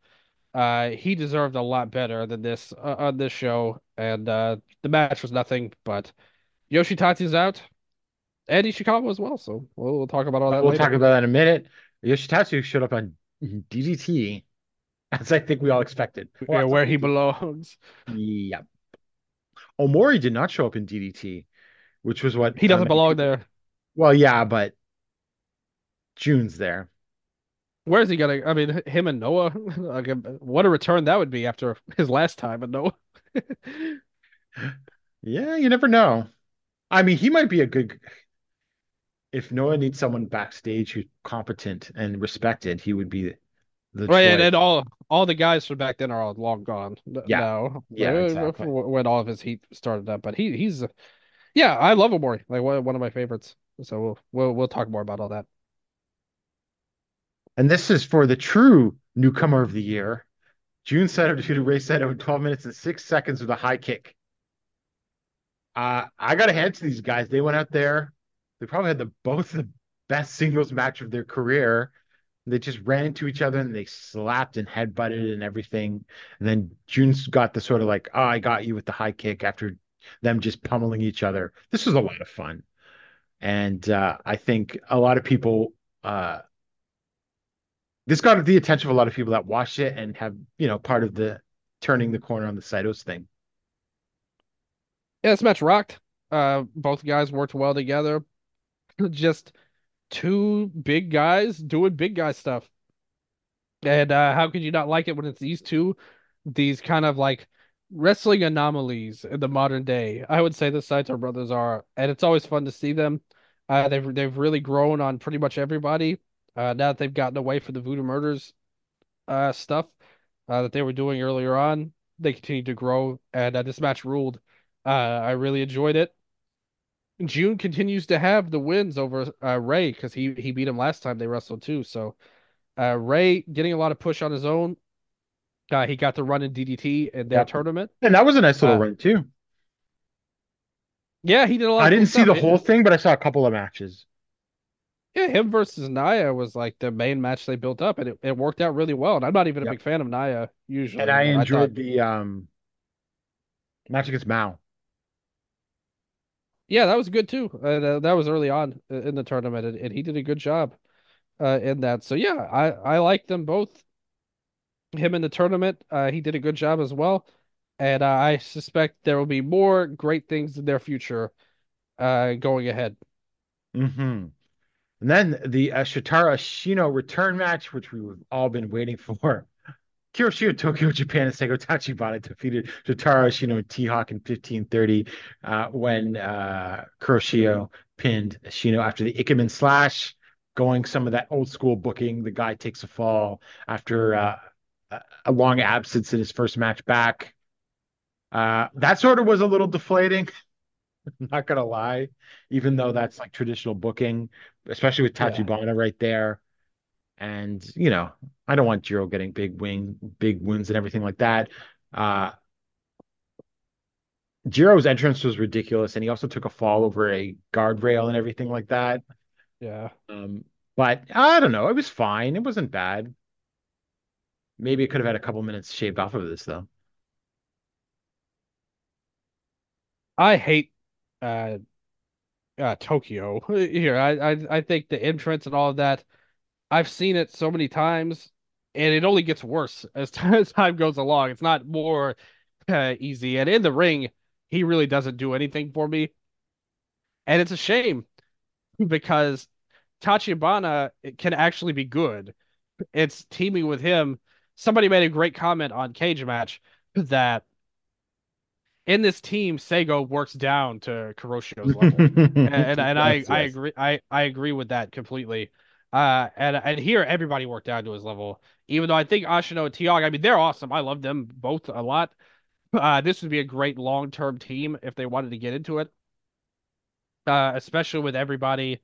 Uh, he deserved a lot better than this uh, on this show, and uh, the match was nothing. But Yoshitatsu's out, and Ishikawa as well. So we'll, we'll talk about all that We'll later. talk about that in a minute. Yoshitatsu showed up on DDT, as I think we all expected. Yeah, where he belongs. Yep. Omori did not show up in DDT, which was what He doesn't um, belong there. Well, yeah, but Jun's there. Where's he gonna? I mean, him and Noah. *laughs* Like, what a return that would be after his last time in Noah. *laughs* Yeah, you never know. I mean, he might be a good. If Noah needs someone backstage who's competent and respected, he would be the Right, and, choice. and all all the guys from back then are all long gone Yeah. now. Yeah, Uh, exactly. When all of his heat started up, but he he's, yeah, I love Omori, like one one of my favorites. So we'll we'll we'll talk more about all that. And this is for the true newcomer of the year. Jun Saito defeated Rei Saito in 12 minutes and six seconds with a high kick. Uh, I got to hand to these guys. They went out there. They probably had the both the best singles match of their career. They just ran into each other and they slapped and headbutted and everything. And then Jun's got the sort of like, oh, I got you with the high kick after them just pummeling each other. This was a lot of fun. And uh, I think a lot of people uh, this got the attention of a lot of people that watched it and have, you know, part of the turning the corner on the Saitos thing. Yeah, this match rocked. Uh, both guys worked well together. *laughs* Just two big guys doing big guy stuff. And uh, how could you not like it when it's these two, these kind of like wrestling anomalies in the modern day? I would say the Saito brothers are, and it's always fun to see them. Uh, they've they've really grown on pretty much everybody. Uh, now that they've gotten away from the Voodoo Murders, uh, stuff, uh, that they were doing earlier on, they continue to grow, and uh, this match ruled. Uh, I really enjoyed it. Jun continues to have the wins over uh, Rei because he he beat him last time they wrestled too. So uh, Rei getting a lot of push on his own. Uh, he got the run in DDT in their Yep. tournament. And that was a nice little Uh, run too. Yeah, he did a lot. I didn't see the stuff. whole thing, but I saw a couple of matches. Yeah, him versus Naya was like the main match they built up, and it, it worked out really well. And I'm not even a big fan of Naya usually. And I enjoyed thought- the um match against Mao. Yeah, that was good too. Uh, that, was early on uh, in the tournament, and, and he did a good job uh, in that. So yeah, I I like them both. Him in the tournament, uh, he did a good job as well, and uh, I suspect there will be more great things in their future, uh, going ahead. hmm And then the uh, Shitara Shino return match, which we've all been waiting *laughs* for. Kuroshio Tokyo Japan and Seigo Tachibana defeated Shotaro Ashino and T-Hawk in 1530 uh, when uh, Kuroshio pinned Ashino after the Ikemen slash, going some of that old school booking. The guy takes a fall after uh, a- long absence in his first match back. Uh, that sort of was a little deflating. I'm *laughs* Not gonna lie, even though that's like traditional booking, especially with Yeah. Tachibana right there. And you know, I don't want Jiro getting big wing, big wins and everything like that. Uh Jiro's entrance was ridiculous, and he also took a fall over a guardrail and everything like that. Yeah. Um, but I don't know, it was fine. It wasn't bad. Maybe it could have had a couple minutes shaved off of this though. I hate uh uh Tokyo *laughs* here. I, I I think the entrance and all of that, I've seen it so many times and it only gets worse as *laughs* time, as time goes along. It's not more uh, easy. And in the ring, he really doesn't do anything for me. And it's a shame *laughs* because Tachibana can actually be good. It's teaming with him. Somebody made a great comment on Cagematch that in this team, Seigo works down to Kuroshio's level. *laughs* and and, and I Yes, I agree I I agree with that completely. Uh, and and here everybody worked down to his level. Even though I think Ashino and Tiago, I mean they're awesome. I love them both a lot. Uh, this would be a great long term team if they wanted to get into it. Uh, especially with everybody,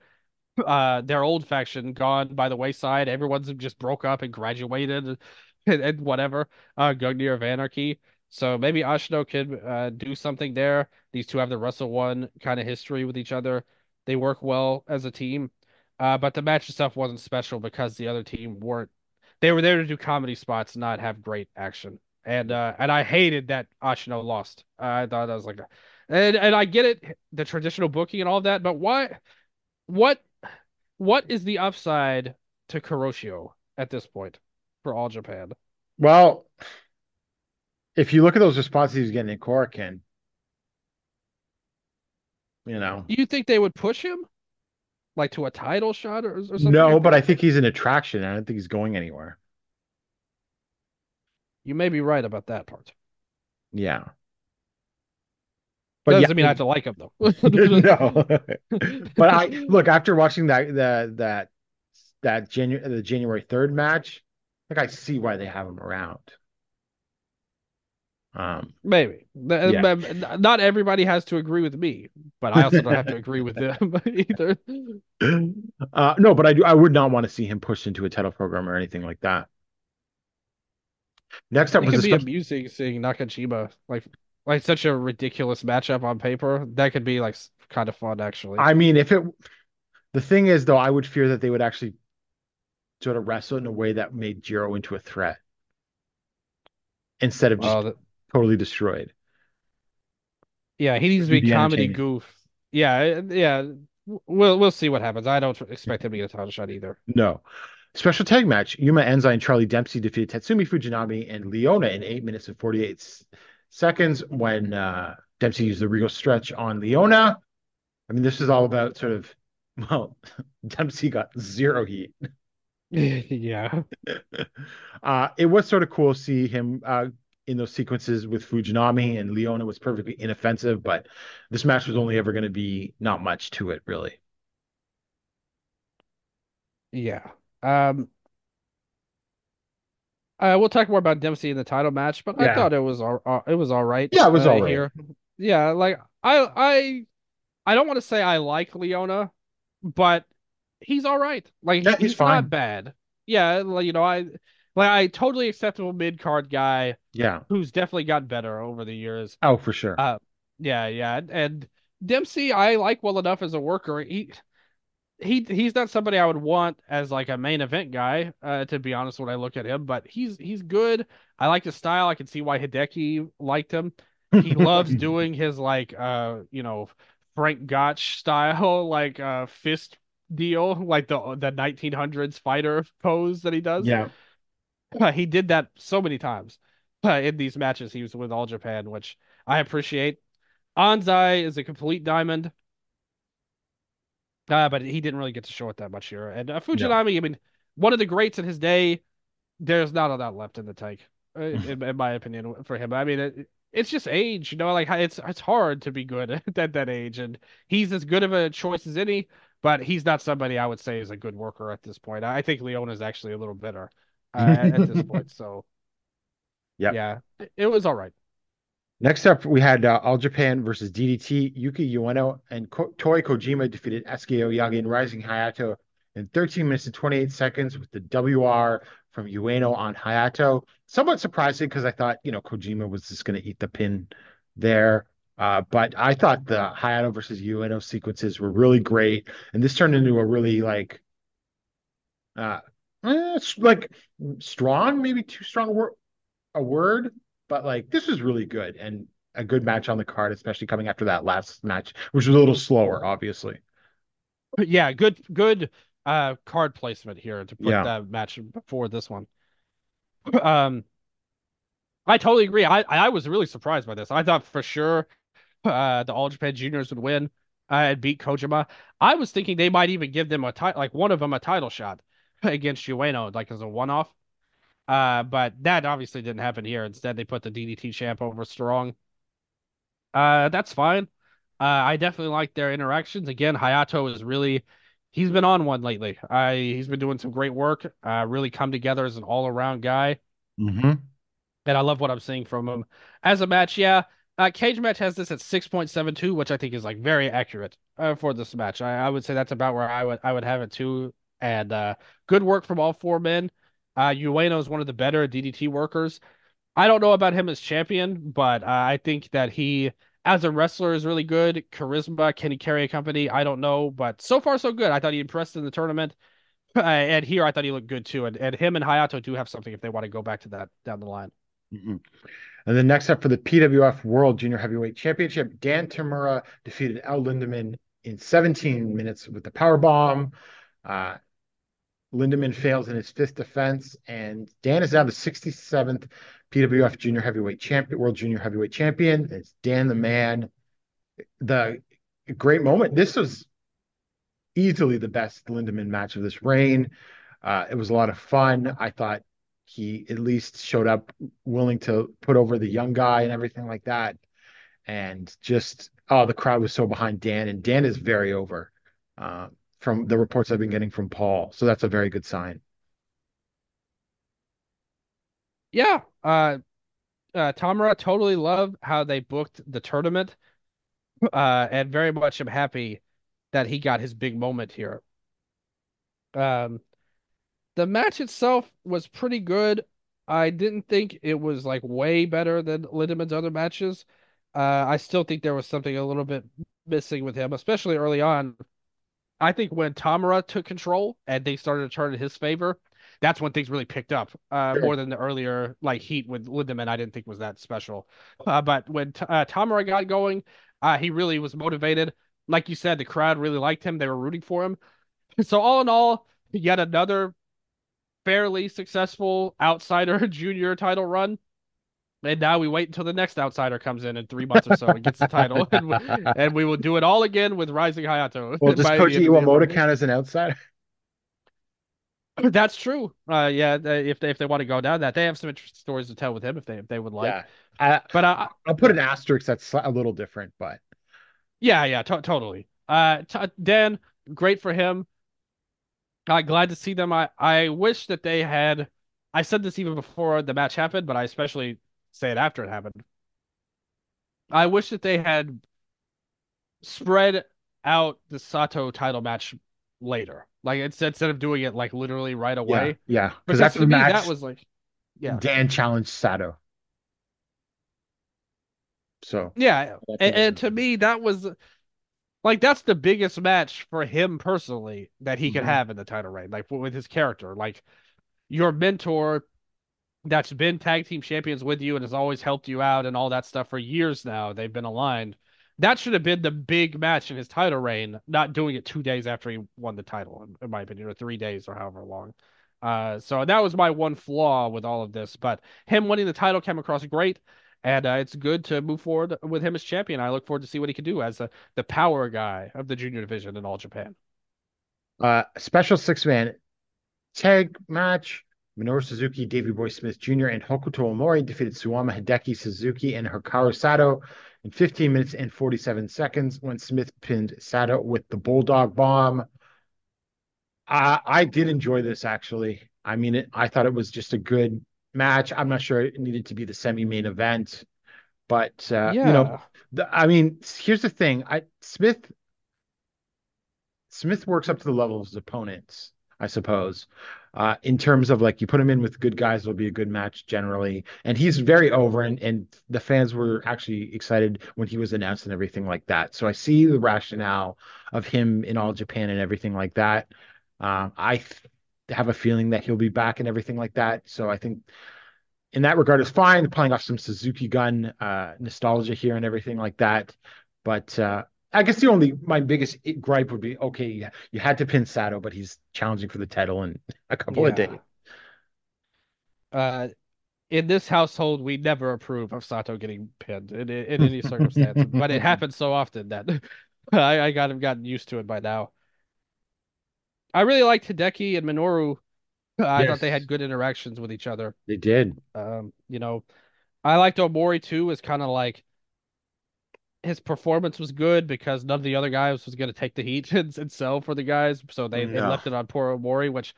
uh, their old faction gone by the wayside. Everyone's just broke up and graduated, *laughs* and, and whatever. Uh, Gungnir of Anarchy. So maybe Ashino could uh, do something there. These two have the Wrestle One kind of history with each other. They work well as a team. Uh, but the match itself wasn't special because the other team weren't. They were there to do comedy spots, not have great action. And uh, and I hated that Ashino lost. Uh, I thought that was like, and and I get it, the traditional booking and all of that, but why? What what is the upside to Kuroshio at this point for All Japan? Well, if you look at those responses he's getting in Korakuen, you know, you think they would push him like to a title shot or, or something? no, like but? I think he's an attraction. I don't think he's going anywhere. you may be right about that part. Yeah. But doesn't yeah, mean I have to like him though. *laughs* no. *laughs* but I look after watching that that that that January the January 3rd match, like I see why they have him around. Um Maybe. Yeah. Not everybody has to agree with me, but I also don't have to agree with them *laughs* either. *laughs* uh no, but I do I would not want to see him pushed into a title program or anything like that. Next up It was a be special- amusing seeing Nakajima like like such a ridiculous matchup on paper. That could be like kind of fun actually. I mean, if it, the thing is though, I would fear that they would actually sort of wrestle in a way that made Jiro into a threat instead of just Well, totally destroyed. yeah, he needs to Be comedy goof. Yeah, yeah. We'll we'll see what happens. I don't expect him to get a title shot either. No. Special tag match. Yuma Anzai and Charlie Dempsey defeated Tatsumi Fujinami and Leona in eight minutes and forty-eight seconds when uh, Dempsey used the Regal stretch on Leona. I mean, this is all about sort of, well, *laughs* Dempsey got zero heat. *laughs* yeah. *laughs* uh, it was sort of cool to see him uh, in those sequences with Fujinami and Leona was perfectly inoffensive, but this match was only ever going to be not much to it, really. Yeah. Um uh, we'll talk more about Dempsey in the title match, but I thought it was all uh, it was all right. Yeah, it was uh, all right. here. Yeah, like I I I don't want to say I like Leona, but he's all right. Like Yeah, he's he's fine. not bad. Yeah, like you know, I like I totally acceptable mid card guy Yeah. who's definitely got better over the years. Oh, for sure. Uh, Yeah, yeah, and Dempsey I like well enough as a worker. He he he's not somebody I would want as like a main event guy, uh, to be honest when I look at him, but he's he's good. I like his style. I can see why Hideki liked him. He *laughs* loves doing his like uh, you know, Frank Gotch style *laughs* like uh fist deal, like the the 1900s fighter pose that he does. Yeah. *laughs* He did that so many times *laughs* uh, in these matches he was with All Japan, which I appreciate. Anzai is a complete diamond. Uh, but he didn't really get to show it that much here. And uh, Fujinami, I mean, one of the greats in his day, there's not a lot left in the tank. uh, *laughs* in, in my opinion, for him. I mean, it, it's just age, you know, like it's it's hard to be good at that age, and he's as good of a choice as any, but he's not somebody I would say is a good worker at this point. I think Leona is actually a little bitter uh, at, at this *laughs* point. So, Yep. yeah, it, it was all right. Next up, we had uh, All Japan versus DDT. Yuki Ueno and Ko- Toi Kojima defeated SKO Yagi and Rising Hayato in 13 minutes and 28 seconds with the WR from Ueno on Hayato. Somewhat surprising because I thought, you know, Kojima was just going to eat the pin there. Uh, but I thought the Hayato versus Ueno sequences were really great. And this turned into a really like, uh, eh, s- like strong, maybe too strong a word, a word, but like this is really good and a good match on the card, especially coming after that last match, which was a little slower, obviously. Yeah, good good uh card placement here to put Yeah. that match before this one. *clears throat* Um I totally agree. I I was really surprised by this. I thought for sure uh the All Japan Juniors would win uh, and beat Kojima. I was thinking they might even give them a title like one of them a title shot against Ueno like as a one-off. Uh but that obviously didn't happen here. Instead they put the DDT champ over strong. Uh that's fine. Uh I definitely like their interactions. Again, Hayato is really he's been on one lately. Uh he's been doing some great work. Uh really come together as an all-around guy. Mm-hmm. And I love what I'm seeing from him. As a match, yeah. Uh, Cagematch has this at 6.72, which I think is like very accurate uh, for this match. I, I would say that's about where I would I would have it too. And uh, good work from all four men. Uh, Ueno is one of the better DDT workers. I don't know about him as champion, but uh, I think that he, as a wrestler, is really good. Charisma, can he carry a company? I don't know, but so far so good. I thought he impressed in the tournament, *laughs* uh, and here I thought he looked good too. And and him and Hayato do have something if they want to go back to that down the line. Mm-hmm. And then next up for the PWF World Junior Heavyweight Championship, Dan Tamura defeated El Lindaman in 17 minutes with the power bomb. Uh, Lindaman fails in his fifth defense, and Dan is now the 67th PWF Junior Heavyweight Champion, World Junior Heavyweight Champion. It's Dan the Man. The great moment. This was easily the best Lindaman match of this reign. Uh, it was a lot of fun. I thought he at least showed up willing to put over the young guy and everything like that. And just, oh, the crowd was so behind Dan, and Dan is very over uh, from the reports I've been getting from Paul. So that's a very good sign. Yeah, uh, uh, Tamura totally loved how they booked the tournament, uh, and very much I'm happy that he got his big moment here. Um, the match itself was pretty good. I didn't think it was like way better than Lindaman's other matches. Uh, I still think there was something a little bit missing with him, especially early on. I think when Tamura took control and they started to turn in his favor, that's when things really picked up. Uh, more than the earlier like heat with Lindaman, I didn't think was that special. Uh, but when T- uh, Tamura got going, uh, he really was motivated. Like you said, the crowd really liked him. They were rooting for him. So all in all, yet another fairly successful outsider *laughs* junior title run. And now we wait until the next outsider comes in in three months or so and gets the title, *laughs* and, we, and we will do it all again with Rising Hayato. *laughs* Well, does by the Koji end of the Iwamoto count as an outsider? *laughs* That's true. Uh, yeah, they- if they if they want to go down that, they have some interesting stories to tell with him if they if they would like. yeah. I, But uh, I'll put an asterisk that's a little different, but yeah, yeah, to- totally. Uh, t- Dan, great for him. Uh, glad to see them. I I wish that they had. I said this even before the match happened, but I especially say it after it happened. I wish that they had spread out the Sato title match later. Like instead instead of doing it like literally right away. yeah, because Because to the me match that was like yeah. Dan challenged Sato. So Yeah, and, and to me, that was like that's the biggest match for him personally that he could Mhm. have in the title reign, like with his character, like your mentor that's been tag team champions with you and has always helped you out and all that stuff for years now. They've been aligned. That should have been the big match in his title reign, not doing it two days after he won the title, in, my opinion, or three days or however long. Uh, so that was my one flaw with all of this. But him winning the title came across great, and uh, it's good to move forward with him as champion. I look forward to see what he can do as the the power guy of the junior division in all Japan. uh special six man tag match. Minoru Suzuki, Davey Boy Smith Jr., and Hokuto Omori defeated Suwama Hideki Suzuki and Hikaru Sato in 15 minutes and 47 seconds when Smith pinned Sato with the Bulldog Bomb. I, I did enjoy this actually. I mean, it, I thought it was just a good match. I'm not sure it needed to be the semi-main event, but uh, yeah. you know, the, I mean, here's the thing. I Smith Smith works up to the level of his opponents, I suppose. Uh, in terms of like you put him in with good guys, it'll be a good match generally. And he's very over, and and the fans were actually excited when he was announced and everything like that. So I see the rationale of him in All Japan and everything like that. Uh, I th- have a feeling that he'll be back and everything like that. So I think in that regard, it's fine. Playing off some Suzuki gun uh, nostalgia here and everything like that. But uh, I guess the only my biggest gripe would be okay, yeah, you had to pin Sato, but he's challenging for the title in a couple of days. Uh, in this household, we never approve of Sato getting pinned in, in any circumstance, but it *laughs* happens so often that *laughs* I, I got have gotten used to it by now. I really liked Hideki and Minoru. I thought they had good interactions with each other. They did. Um, you know, I liked Omori too. Is kind of like his performance was good because none of the other guys was going to take the heat *laughs* and, and sell for the guys, so they, they left it on poor Omori, which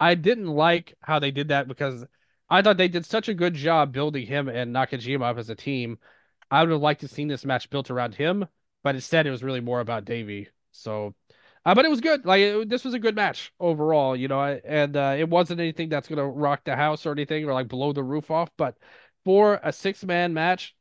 I didn't like how they did that because I thought they did such a good job building him and Nakajima up as a team. I would have liked to seen this match built around him, but instead it was really more about Davey. So, uh, but it was good. Like it, this was a good match overall, you know, and uh, it wasn't anything that's gonna rock the house or anything or like blow the roof off. But for a six man match,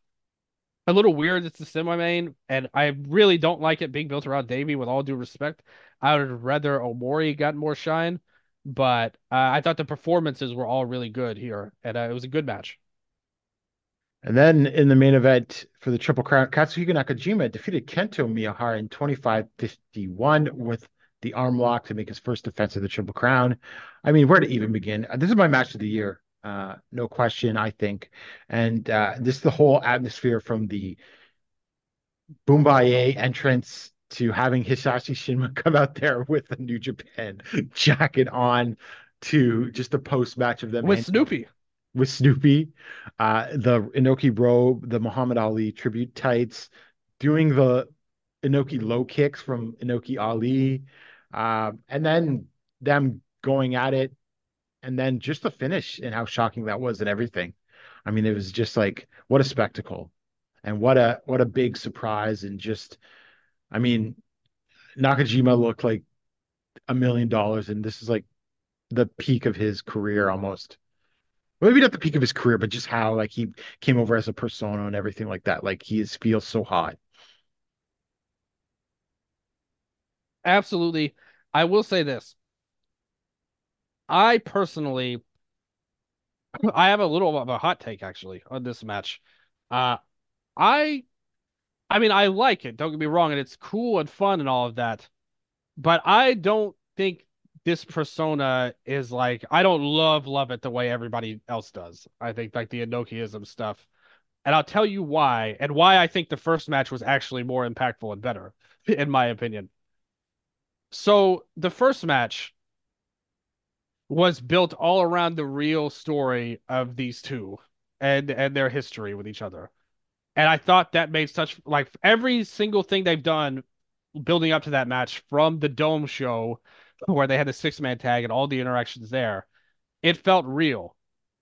a little weird. It's the semi main, and I really don't like it being built around Davey. With all due respect, I would rather Omori got more shine, but uh, I thought the performances were all really good here, and uh, it was a good match. And then in the main event for the Triple Crown, Katsuhiko Nakajima defeated Kento Miyahara in 25-51 with the arm lock to make his first defense of the Triple Crown. I mean, where to even begin? This is my match of the year, uh, no question, I think. And uh, this the whole atmosphere from the Bom-Ba-Ye entrance to having Hisashi Shinma *laughs* come out there with the New Japan *laughs* jacket on to just the post match of them With Snoopy, with Snoopy, uh, the Inoki robe, the Muhammad Ali tribute tights, doing the Inoki low kicks from Inoki Ali, uh, and then them going at it, and then just the finish and how shocking that was and everything. I mean, it was just like what a spectacle, and what a what a big surprise, and just, I mean, Nakajima looked like a million dollars, and this is like the peak of his career almost maybe not the peak of his career, but just how like he came over as a persona and everything like that. Like he is, feels so hot. absolutely. I will say this. I personally, I have a little of a hot take actually on this match. Uh, I, I mean, I like it. Don't get me wrong, and it's cool and fun and all of that. But I don't think this persona is like I don't love love it the way everybody else does. I think like the Inokiism stuff. And I'll tell you why, and why I think the first match was actually more impactful and better, *laughs* in my opinion. So the first match was built all around the real story of these two and and their history with each other. And I thought that made such like every single thing they've done building up to that match from the Dome show where they had the six man tag and all the interactions there, it felt real.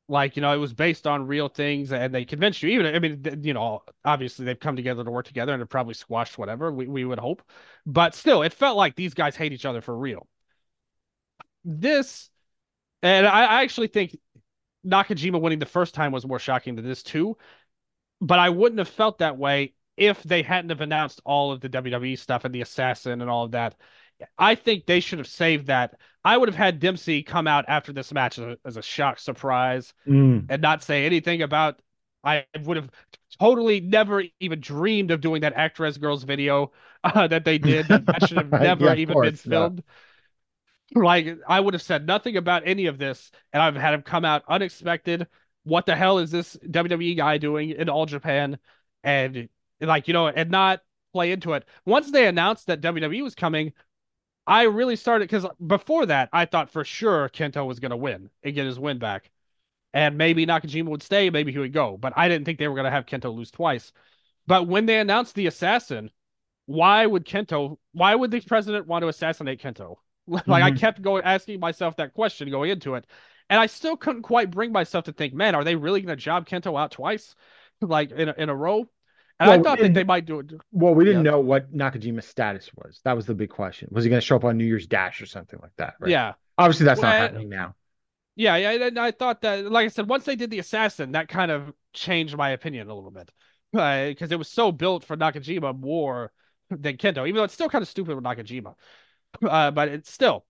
Like, you know, it was based on real things and they convinced you. Even, I mean, you know, obviously they've come together to work together and have probably squashed whatever we, we would hope. But still, it felt like these guys hate each other for real. This, and I, I actually think Nakajima winning the first time was more shocking than this too. But I wouldn't have felt that way if they hadn't have announced all of the WWE stuff and the assassin and all of that. I think they should have saved that. I would have had Dempsey come out after this match as a, as a shock surprise and not say anything about. I would have totally never even dreamed of doing that actress girls video uh, that they did. That, should have *laughs* never Yeah, even course, been yeah. Like I would have said nothing about any of this, and I've had him come out unexpected. What the hell is this WWE guy doing in All Japan? And like you know, and not play into it. Once they announced that WWE was coming, I really started because before that, I thought for sure Kento was going to win and get his win back. And maybe Nakajima would stay, maybe he would go. But I didn't think they were going to have Kento lose twice. But when they announced the assassin, why would Kento, why would the president want to assassinate Kento? *laughs* like I Mhm. kept going, asking myself that question going into it. And I still couldn't quite bring myself to think, man, are they really going to job Kento out twice? *laughs* Like in a, in a row? And I Well, thought that they might do it. Well, we didn't Yeah. know what Nakajima's status was. That was the big question. Was he going to show up on New Year's Dash or something like that? Right? Yeah. Obviously, that's not Well, happening now. Yeah, yeah, and I thought that, like I said, once they did the assassin, that kind of changed my opinion a little bit, because it was so built for Nakajima more than Kento, even though it's still kind of stupid with Nakajima, uh, but it's still.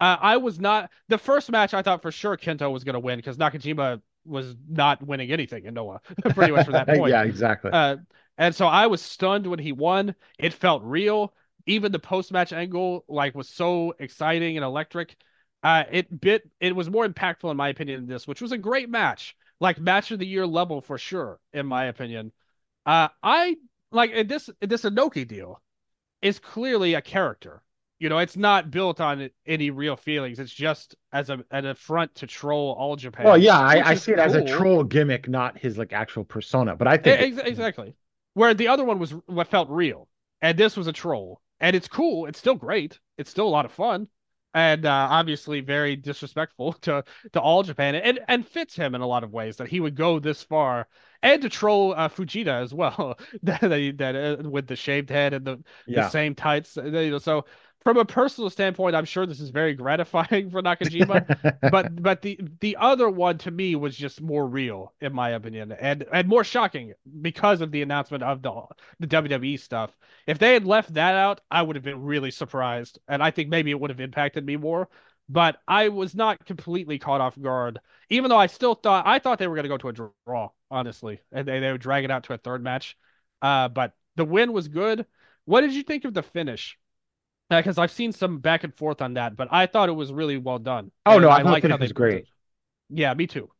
Uh, I was not the first match. I thought for sure Kento was going to win because Nakajima was not winning anything in Noah, *laughs* pretty much from that *laughs* point. yeah, exactly. Uh, and so I was stunned when he won. It felt real. Even the post match angle, like, was so exciting and electric. Uh, it bit it was more impactful in my opinion than this, which was a great match, like match of the year level for sure, in my opinion. Uh, I like this this Inoki deal is clearly a character. You know, it's not built on any real feelings. It's just as a an affront to troll all Japan. well, yeah, I, I see it as a troll gimmick, not his like actual persona. But I think E- ex- exactly. Where the other one was what felt real, and this was a troll, and it's cool. It's still great. It's still a lot of fun, and uh, obviously very disrespectful *laughs* to to all Japan, and and fits him in a lot of ways that he would go this far, and to troll uh, Fujita as well. *laughs* that that, that uh, with the shaved head and the, the same tights. You know, so from a personal standpoint, I'm sure this is very gratifying *laughs* for Nakajima but *laughs* but the the other one to me was just more real in my opinion and and more shocking because of the announcement of the the WWE stuff. If they had left that out, I would have been really surprised and I think maybe it would have impacted me more. But I was not completely caught off guard, even though I still thought I thought they were going to go to a draw, honestly, and they, they would drag it out to a third match. Uh, but the win was good. What did you think of the finish? Because I've seen some back and forth on that, but I thought it was really well done. Oh, no, And I thought the liked how finish was great. Yeah, me too.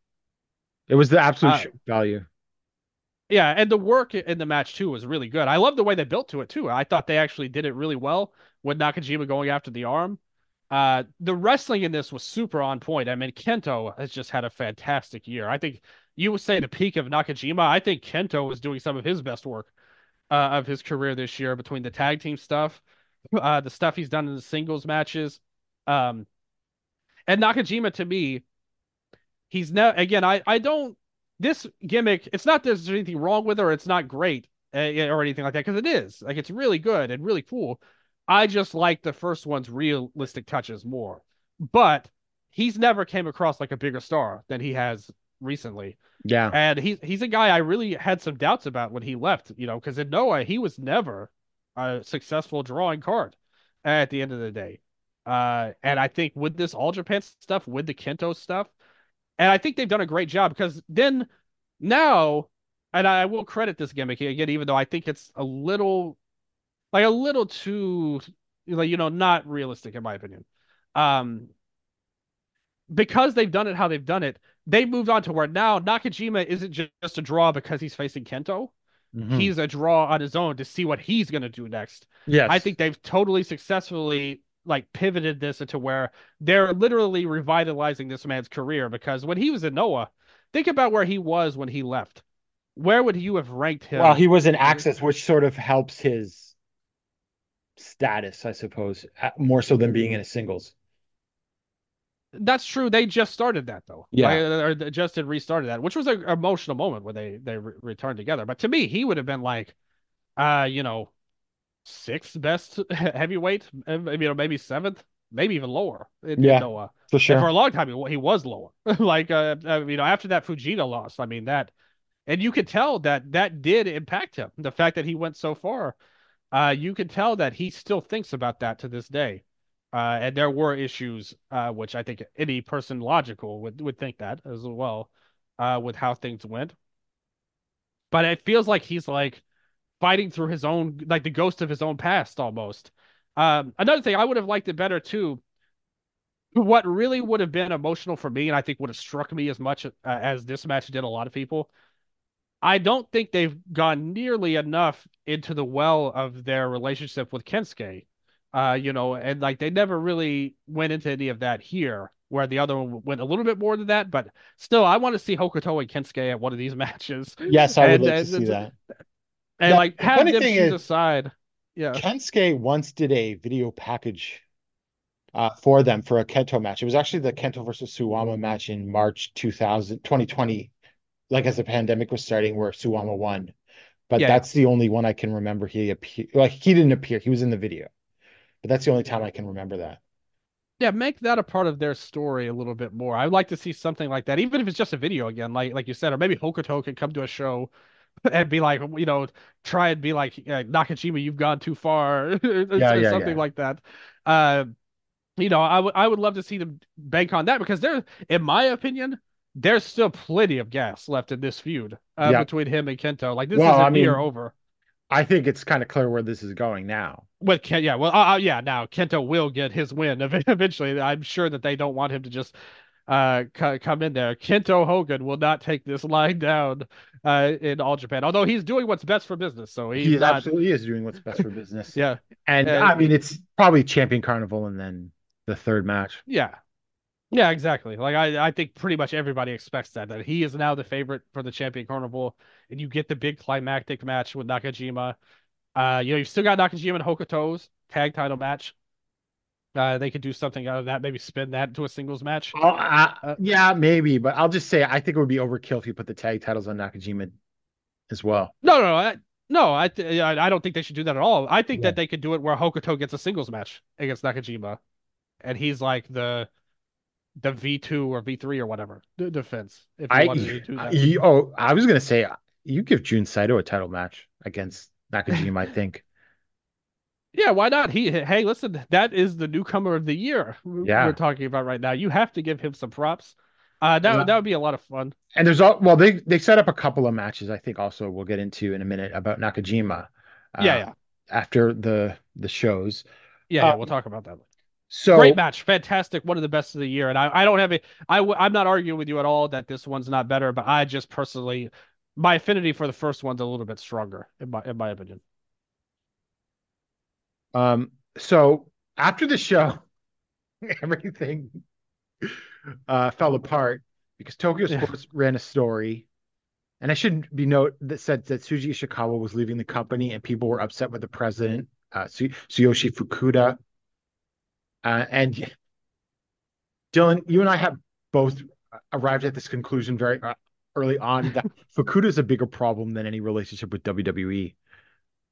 it was the absolute Uh, value. Yeah, and the work in the match too was really good. I love the way they built to it too. I thought they actually did it really well with Nakajima going after the arm. Uh, the wrestling in this was super on point. I mean, Kento has just had a fantastic year. I think you would say the peak of Nakajima. I think Kento was doing some of his best work uh, of his career this year between the tag team stuff, uh, the stuff he's done in the singles matches. Um, and Nakajima to me, he's now again. I I don't this gimmick. It's not there's anything wrong with it or it's not great uh, or anything like that because it is. Like it's really good and really cool. I just like the first one's realistic touches more. But he's never came across like a bigger star than he has recently. Yeah. And he's he's a guy I really had some doubts about when he left, you know, because in Noah he was never a successful drawing card at the end of the day. Uh, and I think with this All Japan stuff, with the Kento stuff, and I think they've done a great job because then now, and I will credit this gimmick again, even though I think it's a little, like a little too, like you know, not realistic in my opinion. Um, because they've done it how they've done it, they moved on to where now Nakajima isn't ju- just a draw because he's facing Kento. Mhm. He's a draw on his own to see what he's going to do next. yes. I think they've totally successfully like pivoted this into where they're literally revitalizing this man's career because when he was in Noah, think about where he was when he left. Where would you have ranked him? Well, he was in AXIZ, which sort of helps his status, I suppose, uh, more so than being in a singles. That's true. They just started that though. Yeah. Like, or just had restarted that, which was an emotional moment when they they re- returned together. But to me, he would have been like, uh, you know, sixth best *laughs* heavyweight, uh, you know, maybe seventh, maybe even lower in, Yeah. in Noah. For And for a long time, he, he was lower. *laughs* like, uh, uh, you know, after that Fujita loss, I mean that, and you could tell that that did impact him. The fact that he went so far, uh, you could tell that he still thinks about that to this day. Uh, and there were issues, uh, which I think any person logical would would think that as well, uh, with how things went. But it feels like he's like fighting through his own, like the ghost of his own past almost. Um, another thing I would have liked it better too what really would have been emotional for me, and I think would have struck me as much uh, as this match did a lot of people. I don't think they've gone nearly enough into the well of their relationship with Kensuke Uh, you know, and like they never really went into any of that here, where the other one went a little bit more than that. But still, I want to see Hokuto and Kensuke at one of these *laughs* matches. Yes, I would And, like uh, to see that. And Yeah, like have them is- a side. Yeah. Kensuke once did a video package uh, for them for a Kento match. It was actually the Kento versus Suwama match in March 2000, 2020, like as the pandemic was starting, where Suwama won. But Yeah. that's the only one I can remember he appeared. Like he didn't appear, he was in the video. But that's the only time I can remember that. Yeah, make that a part of their story a little bit more. I'd like to see something like that, even if it's just a video again, like like you said, or maybe Hokuto can come to a show *laughs* and be like, you know, try and be like, uh, Nakajima, you've gone too far, *laughs* or Yeah, yeah, something yeah. like that. Uh, you know, I would I would love to see them bank on that because there, in my opinion, there's still plenty of gas left in this feud uh, Yeah. between him and Kento. Like this Well, isn't I mean- near over. I think it's kind of clear where this is going now. With Ken, yeah, well, uh, uh, yeah. Now Kento will get his win *laughs* eventually. I'm sure that they don't want him to just uh co- come in there. Kento Hogan will not take this line down uh in all Japan. Although he's doing what's best for business, so he's He not. absolutely is doing what's best for *laughs* business. Yeah, And Uh, I mean, it's probably Champion Carnival and then the third match. yeah, yeah, exactly. Like I, I think pretty much everybody expects that that he is now the favorite for the Champion Carnival, and you get the big climactic match with Nakajima. Uh, you know, you've still got Nakajima and Hokuto's tag title match. Uh, they could do something out of that, maybe spin that into a singles match. Oh, uh, Uh, yeah, maybe, but I'll just say I think it would be overkill if you put the tag titles on Nakajima as well. No, no, I, no. I, th- I I don't think they should do that at all. I think Yeah. that they could do it where Hokuto gets a singles match against Nakajima, and he's like the the V two or V three or whatever the defense. If you I, wanted to do oh, I was gonna say you give Jun Saito a title match against Nakajima. I think. *laughs* Yeah, why not? He hey, listen, that is the newcomer of the year Yeah. we're talking about right now. You have to give him some props. Uh, that Yeah. that would be a lot of fun. And there's all well, they they set up a couple of matches. I think also we'll get into in a minute about Nakajima. Yeah, uh, yeah, After the the shows, yeah, yeah. uh, We'll talk about that. So Great match, fantastic, one of the best of the year. And I, I don't have a, I, I'm not arguing with you at all that this one's not better, but I just personally, my affinity for the first one's a little bit stronger in my in my opinion. Um, so after the show, *laughs* everything uh fell apart because Tokyo Yeah. Sports ran a story, and I shouldn't be note that said that Shuji Ishikawa was leaving the company and people were upset with the president, uh Su- Tsuyoshi Fukuda. Uh, and Dylan, you and I have both arrived at this conclusion very uh, early on that *laughs* Fukuda is a bigger problem than any relationship with. WWE.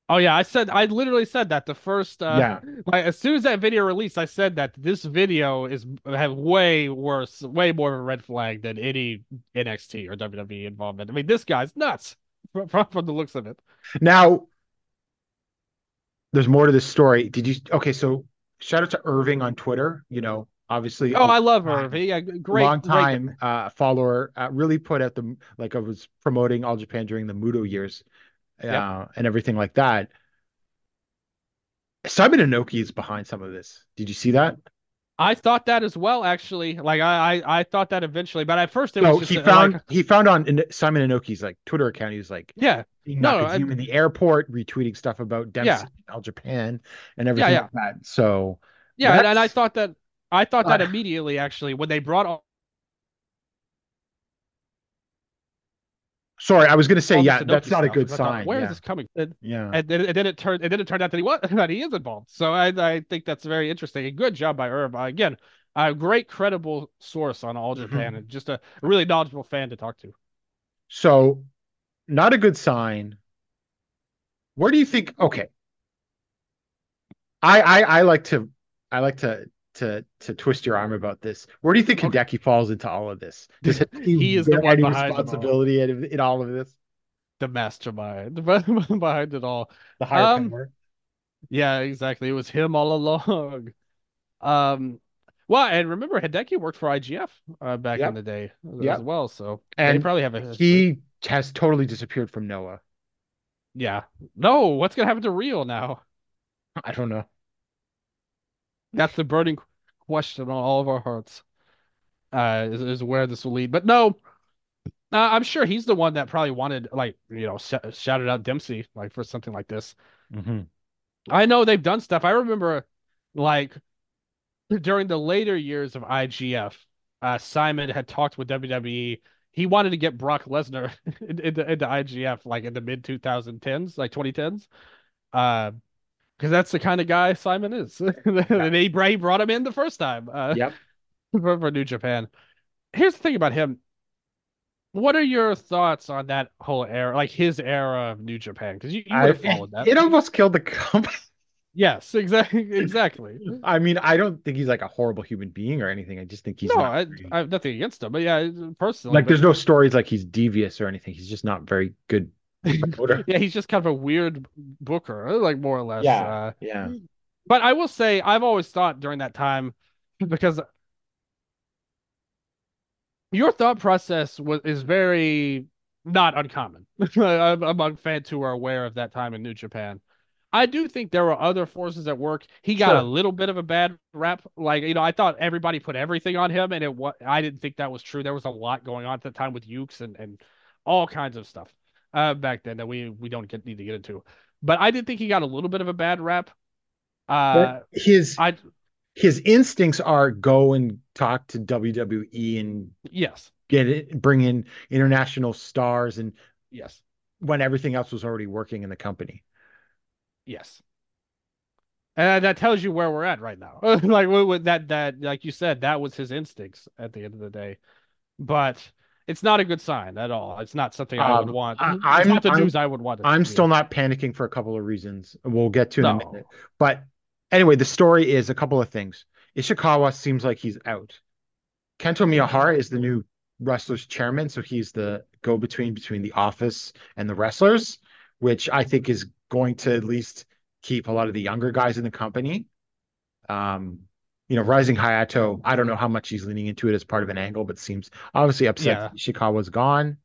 Oh yeah, I said I literally said that the first uh yeah. like as soon as that video released, I said that this video is have way worse, way more of a red flag than any NXT or WWE involvement. I mean, this guy's nuts *laughs* from, from the looks of it. Now, there's more to this story. Did you? Okay, so shout out to Irving on Twitter. You know, obviously, Oh, a I love Irving. Yeah, great, long great- time uh, follower. Uh, really put out the like I was promoting All Japan during the Muto years, uh, Yep. and everything like that. Simon Inoki is behind some of this. Did you see that? I thought that as well, actually. Like I, I, I thought that eventually, but at first it was No, just he uh, found like, he found on Simon Inoki's like Twitter account. He was like, yeah, No, Nakajima I- in the airport, retweeting stuff about Dempsey Yeah. All Japan and everything yeah. like that. So yeah, and, and I thought that I thought that Uh, immediately actually when they brought sorry, I was gonna say, yeah, that's Inoki not a good I thought, sign. Where is yeah. this coming? And, yeah. and then, and then it turned and then it turned out that he was *laughs* that he is involved. So I I think that's very interesting. And good job by Irv. Uh, again, a great credible source on All Mm-hmm. Japan and just a really knowledgeable fan to talk to. So, not a good sign. Where do you think? Okay, I I I like to I like to to to twist your arm about this. Where do you think Okay. Hideki falls into all of this? Does *laughs* He is the one behind them all. responsibility in, in all of this? The mastermind *laughs* behind it all. The higher Um, power. Yeah, exactly. It was him all along. *laughs* Um, well, and remember Hideki worked for IGF uh, back Yep. in the day as Yep. well, so they And probably have a history. He has totally disappeared from Noah. Yeah. No, what's gonna happen to Real now? I don't know. That's the burning question on all of our hearts. Uh, is, is where this will lead. But no, uh, I'm sure he's the one that probably wanted, like, you know, sh shouted out Dempsey like for something like this. Mhm. I know they've done stuff. I remember like during the later years of IGF, uh, Simon had talked with WWE. He wanted to get Brock Lesnar into, into IGF like in the mid 2010s, like 2010s. Uh, because that's the kind of guy Simon is. *laughs* and he, he brought him in the first time. Uh, *laughs* Yep. for, for New Japan. Here's the thing about him. What are your thoughts on that whole era, like his era of New Japan? Because you, you would have followed that. *laughs* It almost killed the company. Yes, exactly, exactly. I mean, I don't think he's like a horrible human being or anything. I just think he's no, I, I have nothing against him, but yeah, personally, like but- there's no stories like he's devious or anything. He's just not very good. *laughs* yeah, he's just kind of a weird booker, like more or less. Yeah. Uh, yeah. but I will say, I've always thought during that time, because your thought process was is very not uncommon *laughs* among fans who are aware of that time in New Japan. I do think there were other forces at work. He got a little bit of a bad rap. Like, you know, I thought everybody put everything on him, and it was I didn't think that was true. There was a lot going on at the time with Yuke's and, and all kinds of stuff uh, back then that we we don't get need to get into. But I did think he got a little bit of a bad rap. Uh, his I his instincts are go and talk to WWE and yes, get it, bring in international stars, and yes, when everything else was already working in the company. yes. And that tells you where we're at right now. *laughs* like that that like you said, that was his instincts at the end of the day. But it's not a good sign at all. It's not something I would Um, want. I- it's I'm- not the I'm- news I would want. to I'm be. still not panicking for a couple of reasons. We'll get to in a minute. But anyway, the story is a couple of things. Ishikawa seems like he's out. Kento Miyahara is the new wrestlers chairman, so he's the go-between between the office and the wrestlers, which I think is going to at least keep a lot of the younger guys in the company. Um, you know, Rising Hayato, I don't know how much he's leaning into it as part of an angle, but seems obviously upset yeah. Ishikawa's gone,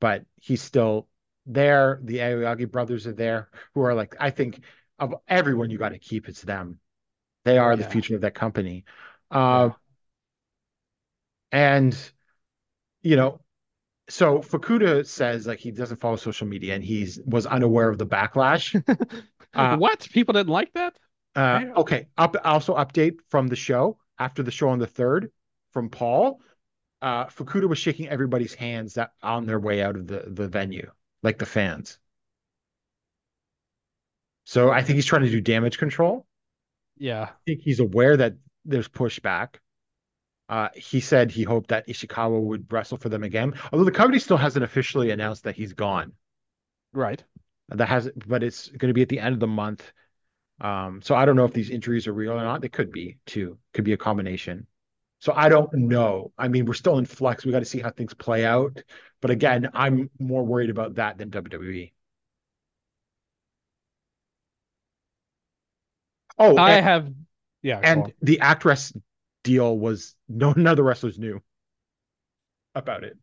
but he's still there. The Aoyagi brothers are there, who are like, I think of everyone you got to keep, it's them. They are the future of that company. Uh, and you know, so Fukuda says like he doesn't follow social media and he's was unaware of the backlash. *laughs* Uh, what people didn't like that? Uh, okay. Up also update from the show after the show on the third from Paul. Uh, Fukuda was shaking everybody's hands that on their way out of the the venue, like the fans. So I think he's trying to do damage control. Yeah, I think he's aware that there's pushback. Uh, he said he hoped that Ishikawa would wrestle for them again, although the company still hasn't officially announced that he's gone. right. That has, but it's going to be at the end of the month. Um, so I don't know if these injuries are real or not. They could be too. Could be a combination. So I don't know. I mean, we're still in flux. We got to see how things play out. But again, I'm more worried about that than WWE. Oh, I and, have. Yeah, and the actress deal was no *laughs* none of the wrestlers knew about it.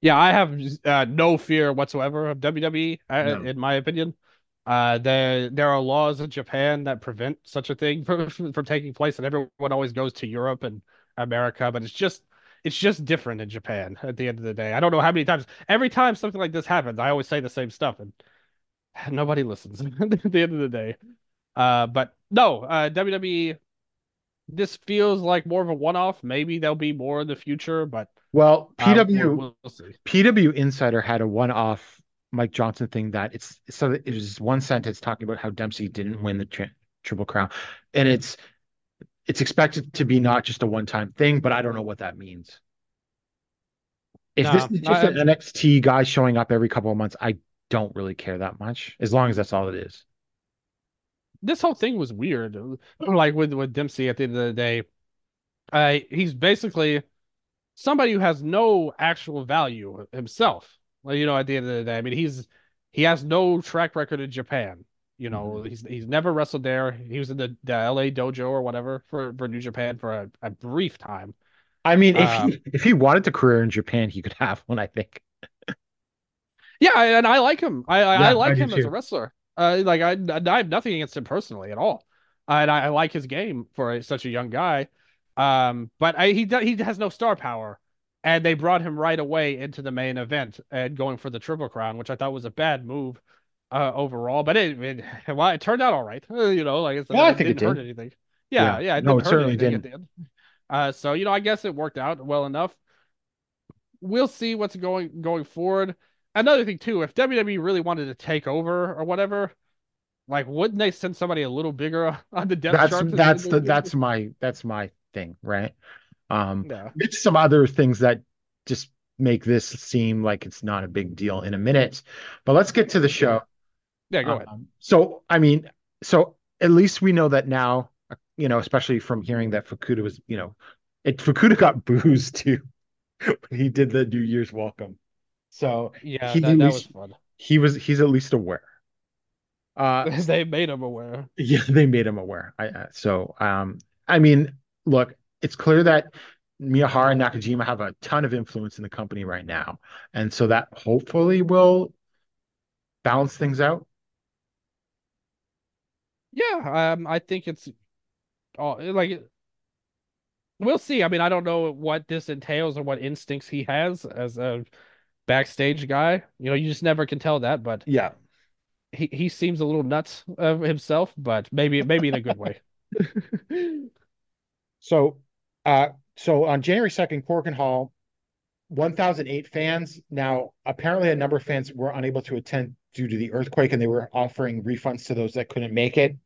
Yeah, I have uh, no fear whatsoever of WWE, uh, No. in my opinion. Uh, there there are laws in Japan that prevent such a thing *laughs* from from taking place, and everyone always goes to Europe and America, but it's just it's just different in Japan at the end of the day. I don't know how many times every time something like this happens, I always say the same stuff, and *sighs* nobody listens *laughs* at the end of the day. Uh, but no, uh, WWE. This feels like more of a one-off. Maybe there'll be more in the future, but Well, uh, PW we'll, we'll. PW Insider had a one-off Mike Johnson thing that it's so it was one sentence talking about how Dempsey didn't win the tri Triple Crown, and it's it's expected to be not just a one-time thing, but I don't know what that means. If No, this is just I- an NXT guy showing up every couple of months, I don't really care that much, as long as that's all it is. this whole thing was weird. Like with with Dempsey at the end of the day, uh, he's basically somebody who has no actual value himself. Well, you know, at the end of the day, I mean, he's he has no track record in Japan. You know, he's he's never wrestled there. He was in the, the LA dojo or whatever for, for New Japan for a, a brief time. I mean, if Um, he if he wanted to career in Japan, he could have one, I think. Yeah, and I like him. I I, Yeah, I like I him as a wrestler. Uh, like I I have nothing against him personally at all. Uh, and I, I like his game for a, such a young guy. Um, but I, he he has no star power, and they brought him right away into the main event and going for the triple crown, which I thought was a bad move, uh, overall. But it, it *laughs* well, it turned out all right. Uh, you know, like I said, Yeah, I think it didn't hurt did. anything. Yeah, Yeah. yeah, it No, didn't it hurt certainly anything at the end. Uh, so you know, I guess it worked out well enough. We'll see what's going going forward. Another thing too, if WWE really wanted to take over or whatever, like wouldn't they send somebody a little bigger *laughs* on the depth That's chart? that's the that's my that's my thing, right? Um, it's some other things that just make this seem like it's not a big deal in a minute. But let's get to the show. Yeah, go ahead. Um, so, I mean, so at least we know that now, you know, especially from hearing that Fukuda was, you know, it Fukuda got *laughs* booed too when *laughs* he did the New Year's welcome. So Yeah, he that, that was- was fun. he was he's at least aware. Uh, *laughs* they made him aware. yeah, they made him aware. I, uh, so, um, I mean, look, it's clear that Miyahara and Nakajima have a ton of influence in the company right now, and so that hopefully will balance things out. Yeah, um, I think it's all like we'll see. I mean, I don't know what this entails or what instincts he has as a backstage guy. You know, you just never can tell that, but Yeah. he, he seems a little nuts of himself, but maybe maybe in a good way. *laughs* So, uh, so on January 2nd, Korakuen Hall, 1,008 fans. Now, apparently, a number of fans were unable to attend due to the earthquake, and they were offering refunds to those that couldn't make it.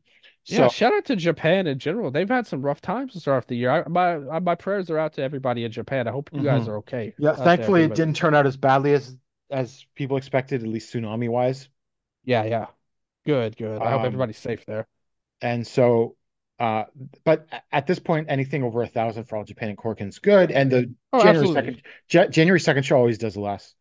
Yeah, So, shout out to Japan in general. They've had some rough times to start off the year. I, my my prayers are out to everybody in Japan. I hope you guys Mhm. are okay. yeah, thankfully, it didn't turn out as badly as as people expected, at least tsunami wise. Yeah, yeah. Good, good. I hope Um, everybody's safe there. And so, uh, but at this point, anything over a thousand for all Japan and Korakuen's good. And the Oh, January 2nd, Ja- January 2nd show always does less.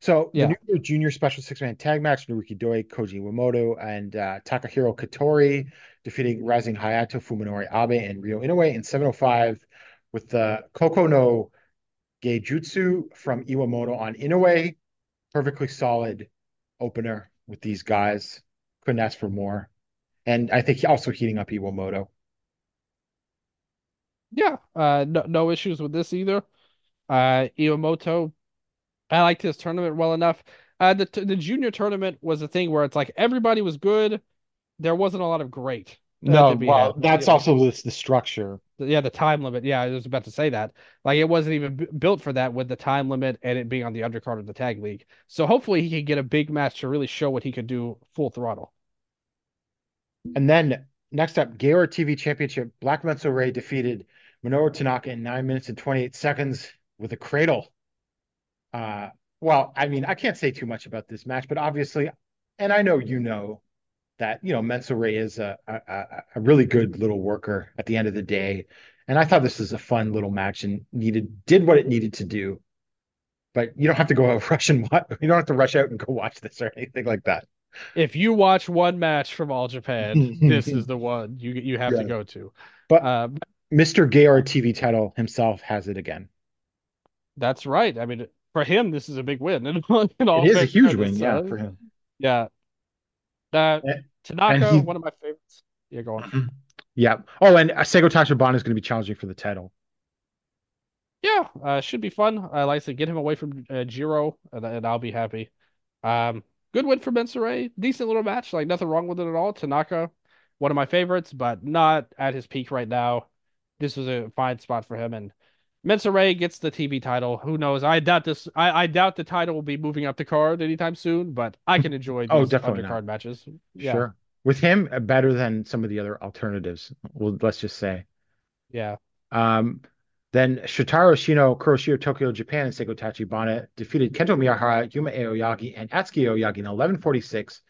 So Yeah. the new junior special six man tag match, Naruki Doi, Koji Iwamoto, and uh, Takahiro Katori defeating Rising Hayato, Fuminori Abe, and Ryo Inoue in 705 with the Koko no Geijutsu from Iwamoto on Inoue. Perfectly solid opener with these guys. Couldn't ask for more. And I think also heating up Iwamoto. Yeah, uh, no, no issues with this either. Uh, Iwamoto, I liked his tournament well enough. Uh, the the junior tournament was a thing where it's like everybody was good. There wasn't a lot of great. No, well, had. that's Yeah, also this the structure. yeah, the time limit. Yeah, I was about to say that. Like it wasn't even b built for that with the time limit and it being on the undercard of the tag league. So hopefully he can get a big match to really show what he could do full throttle. And then next up, Gaora TV Championship. Black Menso-re defeated Minoru Tanaka in nine minutes and 28 seconds with a cradle. Uh, well, I mean, I can't say too much about this match, but obviously, and I know you know that, you know, Menso-re is a, a, a- a really good little worker at the end of the day. And I thought this was a fun little match and needed, did what it needed to do. But you don't have to go out *laughs* rush and watch, you don't have to rush out and go watch this or anything like that. If you watch one match from All Japan, *laughs* this is the one you you have to go to. But Uh, Mr. Gaora TV title himself has it again. That's right. I mean, for him, this is a big win. *laughs* All It is a huge win, yeah, uh, for him. yeah. And- Tanaka, he- one of my favorites. Yeah, go on. Yeah. Oh, and Seigo Tachibana is going to be challenging for the title. Yeah, uh, should be fun. I like to get him away from uh, Jiro, and, and I'll be happy. Um, good win for Menso-re. Decent little match. Like nothing wrong with it at all. Tanaka, one of my favorites, but not at his peak right now. This was a fine spot for him, and Menso-re gets the TV title. Who knows? I doubt this. I, I doubt the title will be moving up the card anytime soon, but I can enjoy *laughs* Oh, definitely undercard matches. Yeah, Sure. With him, uh, better than some of the other alternatives. Well, let's just say. yeah. Um, then Shotaro Ashino, Kuroshio Tokyo Japan, and Seigo Tachibana defeated Kento Miyahara, Yuma Aoyagi, and Atsuki Aoyagi in 1146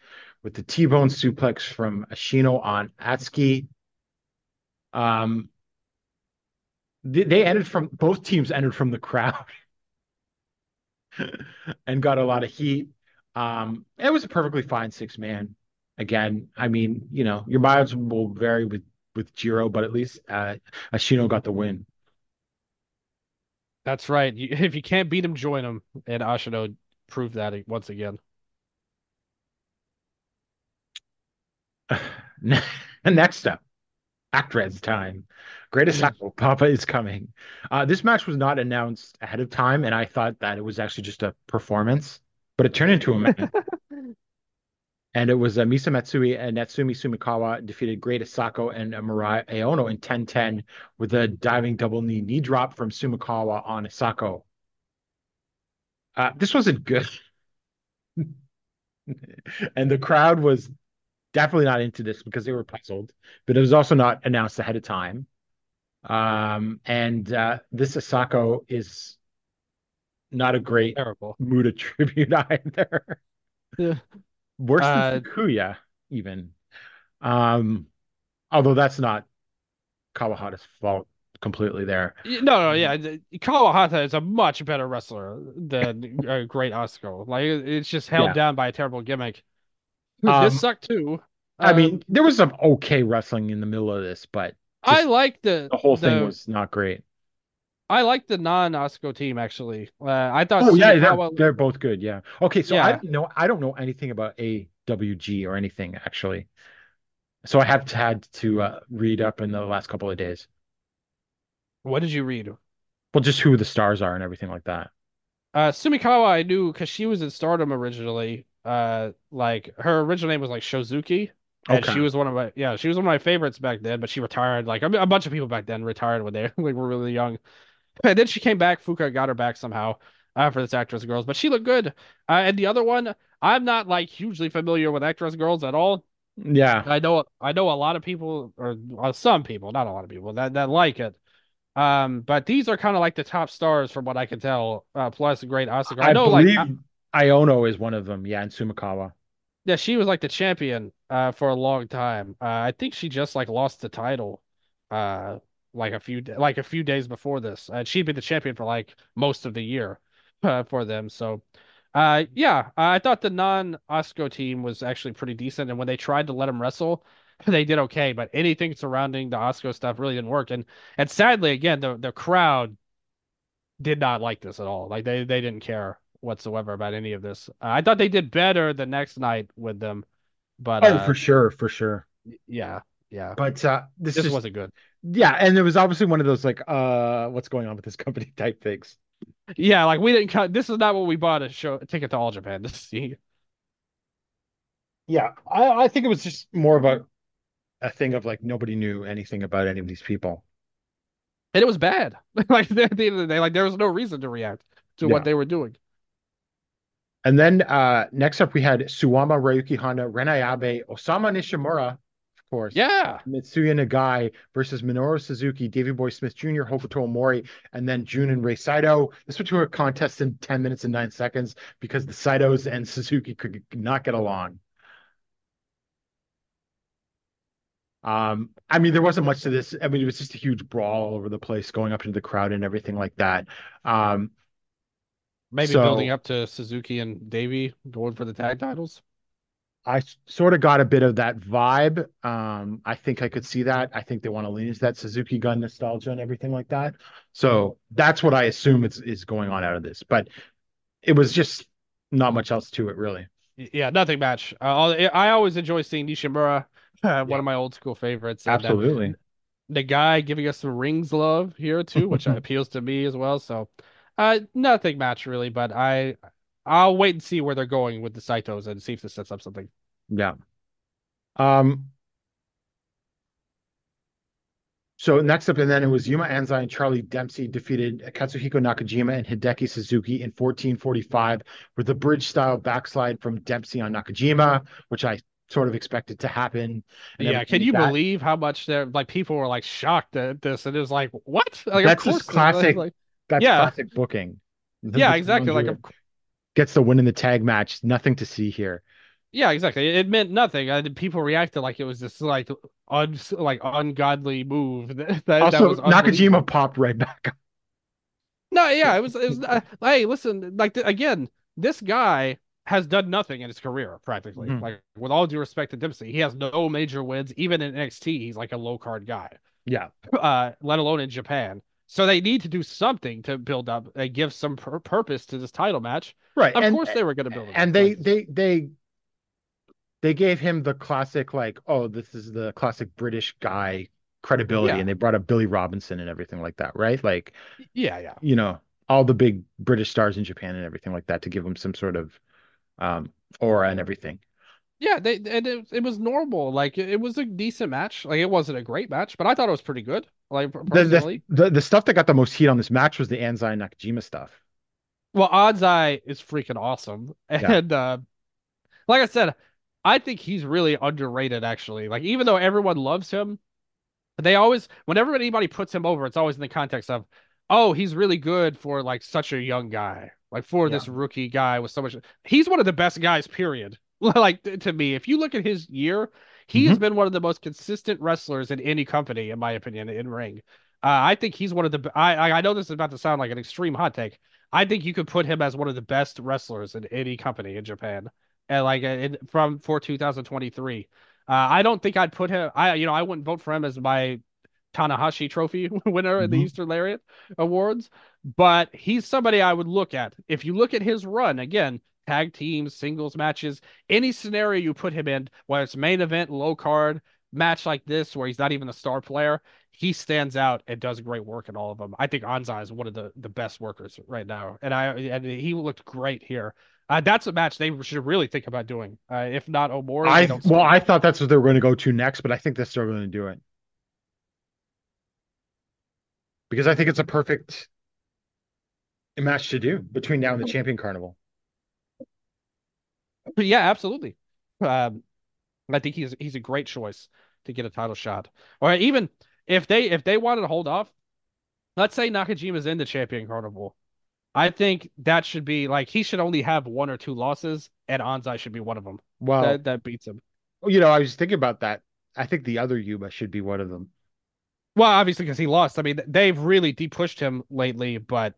with the T-bone suplex from Ashino on Atsuki. Um, they, they ended from both teams entered from the crowd *laughs* and got a lot of heat. Um, it was a perfectly fine six man. Again, I mean, you know, your miles will vary with with Jiro, but at least uh, Ashino got the win. That's right. You, *laughs* if you can't beat him, join him. And Ashino proved that once again. *laughs* Next up, Actred's time. Greatest Idol, Papa is coming. Uh, this match was not announced ahead of time, and I thought that it was actually just a performance, but it turned into a match. *laughs* And it was uh, Misa Matsui and Natsumi Sumikawa defeated Great Asako and Mirai Aono in 10-10 with a diving double knee knee drop from Sumikawa on Asako. Uh, this wasn't good. *laughs* and the crowd was definitely not into this because they were puzzled, but it was also not announced ahead of time. Um, and uh, this Asako is not a great Terrible. Muta *laughs* tribute either. Yeah. Worse Uh, than Fukuya, even. Um, although that's not Kawahata's fault completely there. No, no, yeah. Kawahata is a much better wrestler than *laughs* uh, Great Osco. Like it's just held Yeah. down by a terrible gimmick. Um, this sucked too. I Um, mean, there was some okay wrestling in the middle of this, but I like the the whole thing was not great. I like the non-Osco team actually. Uh, I thought Oh yeah, they're, Sumikawa- they're both good. Yeah. Okay, so I Yeah. don't know I don't know anything about AWG or anything actually. So I have had to uh, read up in the last couple of days. What did you read? Well, just who the stars are and everything like that. Uh, Sumikawa I knew because she was in Stardom originally. Uh, like her original name was like Showzuki, and Okay. she was one of my yeah she was one of my favorites back then. But she retired. Like I mean, a bunch of people back then retired when they like *laughs* were really young. *laughs* And then she came back. Fuka got her back somehow uh, for this Actwres girl'Z, but she looked good. Uh, and the other one, I'm not like hugely familiar with Actwres girl'Z at all. Yeah. I know I know a lot of people or well, some people, not a lot of people that that like it. Um, but these are kind of like the top stars from what I can tell. Uh, plus Great Asuka. I, I know like Iono is one of them. Yeah, and Sumikawa. Yeah, she was like the champion uh for a long time. Uh I think she just like lost the title uh like a few like a few days before this. And she'd been the champion for like most of the year uh, for them. So uh yeah, I thought the non-Osco team was actually pretty decent and when they tried to let them wrestle, *laughs* they did okay, but anything surrounding the Osco stuff really didn't work. And and sadly again, the the crowd did not like this at all. Like they they didn't care whatsoever about any of this. Uh, I thought they did better the next night with them, but Oh, uh, for sure, for sure. yeah, yeah, But uh this, this is wasn't good. Yeah, and it was obviously one of those like uh what's going on with this company *laughs* type things. Yeah, like we didn't cut. This is not what we bought a show ticket to All Japan to see. Yeah, I, I think it was just more of a a thing of like nobody knew anything about any of these people. And it was bad. *laughs* like at the end of the day, like there was no reason to react to Yeah. what they were doing. And then uh next up we had Suwama Ryuki Honda, Renayabe, Osamu Nishimura, course. Yeah, Mitsuya Nagai versus Minoru Suzuki, Davey Boy Smith Jr., Hokuto Mori, and then Jun and Ray Saito. This went to a contest in 10 minutes and 9 seconds because the Saitos and Suzuki could not get along. Um, I mean, there wasn't much to this. I mean, it was just a huge brawl all over the place, going up into the crowd and everything like that. Um, maybe So- building up to Suzuki and Davey going for the tag titles. I sort of got a bit of that vibe. Um, I think I could see that. I think they want to lean into that Suzuki gun nostalgia and everything like that. So that's what I assume is is going on out of this. But it was just not much else to it, really. Yeah, nothing match. Uh, I always enjoy seeing Nishimura, *laughs* one Yeah. of my old school favorites. and, uh, Absolutely. the guy giving us some rings love here too, which *laughs* appeals to me as well. So, uh, nothing match really, but I, I'll wait and see where they're going with the Saitos and see if this sets up something. Yeah. Um. So next up, and then it was Yuma Anzai and Charlie Dempsey defeated Katsuhiko Nakajima and Hideki Suzuki in 1445 with a bridge style backslide from Dempsey on Nakajima, which I sort of expected to happen. and yeah, can you that. believe how much they're like people were like shocked at this, and it was like, what? Like, That's it's classic- Like, That's Yeah. classic booking. Them yeah, exactly. Like, of. Gets the win in the tag match. Nothing to see here. Yeah, exactly. It meant nothing. And people reacted like it was this like un like ungodly move. *laughs* That, that, that Also, was. Nakajima popped right back up. No, yeah, it was. It was. Uh, hey, listen, like th- again, this guy has done nothing in his career practically. Mhm. Like with all due respect to Dempsey, he has no major wins. Even in NXT, he's like a low card guy. Yeah. Uh, let alone in Japan. So they need to do something to build up and give some pur- purpose to this title match. Right. Of and, course, they were going to build it. and they they they they gave him the classic like oh this is the classic british guy credibility Yeah. and they brought up billy robinson and everything like that right like yeah, yeah. you know all the big british stars in japan and everything like that to give him some sort of um aura and everything Yeah, they and it, it was normal. Like it, it was a decent match. Like it wasn't a great match, but I thought it was pretty good. Like The, the, the the stuff that got the most heat on this match was the Anzai Nakajima stuff. Well, Eye is freaking awesome. Yeah. And uh like I said, I think he's really underrated actually. Like even though everyone loves him, they always whenever anybody puts him over, it's always in the context of, oh, he's really good for like such a young guy. Like for this rookie guy with so much he's one of the best guys, period. *laughs* Like to me, if you look at his year, he has been one of the most consistent wrestlers in any company, in my opinion, in ring. Uh, I think he's one of the. I I know this is about to sound like an extreme hot take. I think you could put him as one of the best wrestlers in any company in Japan, and like uh, in, from for 2023. Uh, I don't think I'd put him. I you know I wouldn't vote for him as my Tanahashi Trophy *laughs* winner in the Mhm. Eastern Lariat Awards, but he's somebody I would look at. If you look at his run again, tag teams, singles matches, any scenario you put him in, whether it's main event, low card, match like this where he's not even a star player, he stands out and does great work in all of them. I think Anzai is one of the, the best workers right now, and I and he looked great here. Uh, that's a match they should really think about doing. Uh, if not Omori, I well, I thought that's what they were going to go to next, but I think they're still going to do it because I think it's a perfect match to do between now and the Champion Carnival. Yeah, absolutely. Um, I think he's he's a great choice to get a title shot. Or even if they if they wanted to hold off, let's say Nakajima's in the champion carnival. I think that should be like he should only have one or two losses, and Anzai should be one of them. Well, that that beats him. you know, I was thinking about that. I think the other Yuma should be one of them. Well, obviously because he lost. I mean, they've really deep pushed him lately, but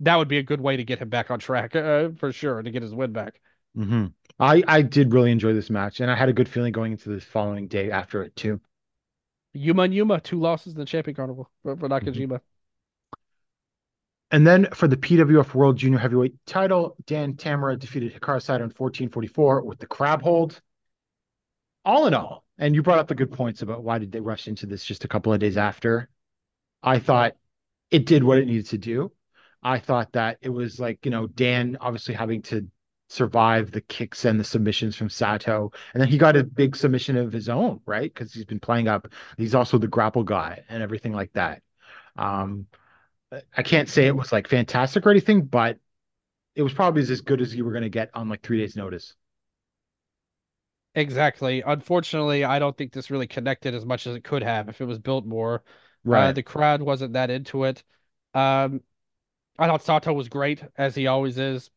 that would be a good way to get him back on track *laughs* uh, for sure to get his win back. Mm-hmm. I I did really enjoy this match, and I had a good feeling going into the following day after it too. Yuma and Yuma, two losses in the champion carnival for, for Nakajima. Mm-hmm. And then for the PWF World Junior Heavyweight title, Dan Tamura defeated Hikaru Sato in 1444 with the crab hold. All in all, and you brought up the good points about why did they rush into this just a couple of days after. I thought it did what it needed to do. I thought that it was like, you know, Dan obviously having to survive the kicks and the submissions from Sato. And then he got a big submission of his own, right? Because he's been playing up. He's also the grapple guy and everything like that. Um, I can't say it was like fantastic or anything, but it was probably as good as you were going to get on like three days' notice. Exactly. Unfortunately, I don't think this really connected as much as it could have if it was built more. Uh, the crowd wasn't that into it. Um, I thought Sato was great, as he always is.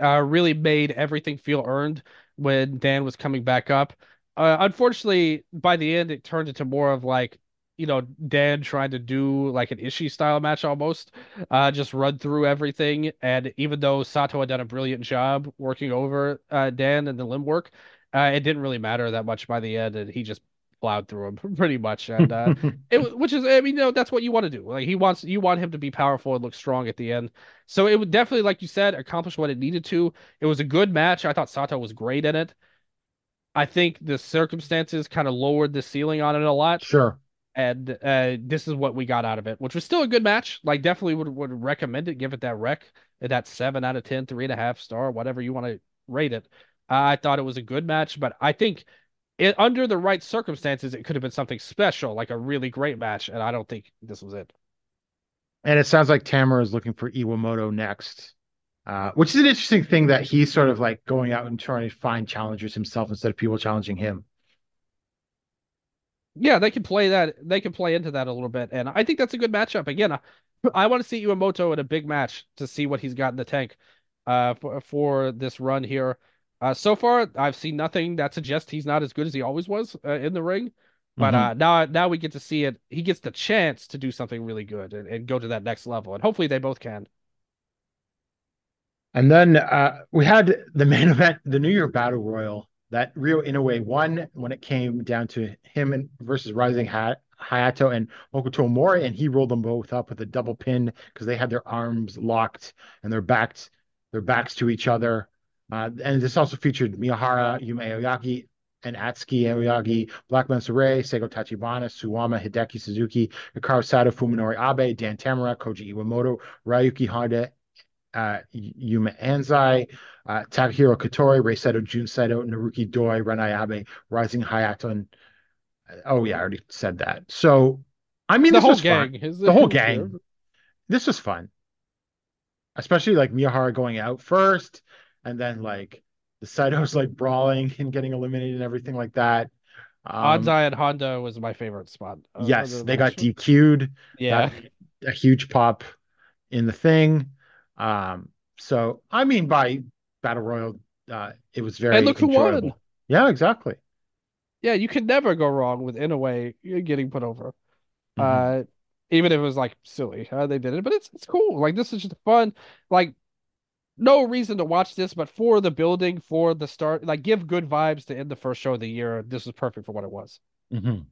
Uh, really made everything feel earned when Dan was coming back up. Uh, unfortunately, by the end, it turned into more of like, you know, Dan trying to do like an Ishii style match almost, uh, just run through everything. And even though Sato had done a brilliant job working over uh, Dan and the limb work, uh, it didn't really matter that much by the end, and he just plowed through him *laughs* pretty much. *laughs* And uh, it which is I mean, you know, that's what you want to do. Like he wants you want him to be powerful and look strong at the end. So it would definitely, like you said, accomplish what it needed to. It was a good match. I thought Sato was great in it. I think the circumstances kind of lowered the ceiling on it a lot, sure. and uh, this is what we got out of it, which was still a good match. Like definitely would would recommend it. Give it that rec, that seven out of ten, three and a half star, whatever you want to rate it. I thought it was a good match, but I think it under the right circumstances, it could have been something special, like a really great match, and I don't think this was it. And it sounds like Tamura is looking for Iwamoto next, uh, which is an interesting thing that he's sort of like going out and trying to find challengers himself instead of people challenging him. Yeah, they can play that. They can play into that a little bit, and I think that's a good matchup. Again, I, I want to see Iwamoto in a big match to see what he's got in the tank, uh, for for this run here. Uh, so far I've seen nothing that suggests he's not as good as he always was uh, in the ring. But Mhm. uh, now now we get to see it. He gets the chance to do something really good and, and go to that next level, and hopefully they both can. And then uh, we had the main *laughs* event, the New Year Battle Royal, that Ryo Inoue won when it came down to him and versus Rising ha- Hayato and Hokuto Mori, and he rolled them both up with a double pin because they had their arms locked and their backs their backs to each other. Uh, and this also featured Miyahara, Yuma Aoyagi, and Atsuki Aoyagi, Black Saray, Seigo Tachibana, Suwama, Hideki Suzuki, Hikaru Sato, Fuminori Abe, Dan Tamura, Koji Iwamoto, Ryuki Honda, uh, Yuma Anzai, uh, Takahiro Katori, Rei Saito, Jun Saito, Naruki Doi, Ren Ayabe, Rising Hayato, and oh yeah, I already said that. So, I mean, the whole gang. His, The whole gang. This was fun, especially like Miyahara going out first, and then like the Saitos *laughs* like brawling and getting eliminated and everything like that. Um, Anzai and Honda was my favorite spot. of yes, the they got. DQ'd. Yeah. A huge pop in the thing. Um, so I mean, by battle royal, uh, it was very And look who won. Yeah, exactly. Yeah, you can never go wrong with Inoue getting put over. Mhm. Uh, even if it was like silly how they did it, but it's it's cool. Like this is just fun. Like no reason to watch this, but for the building, for the start, like give good vibes to end the first show of the year. This is perfect for what it was. Mhm.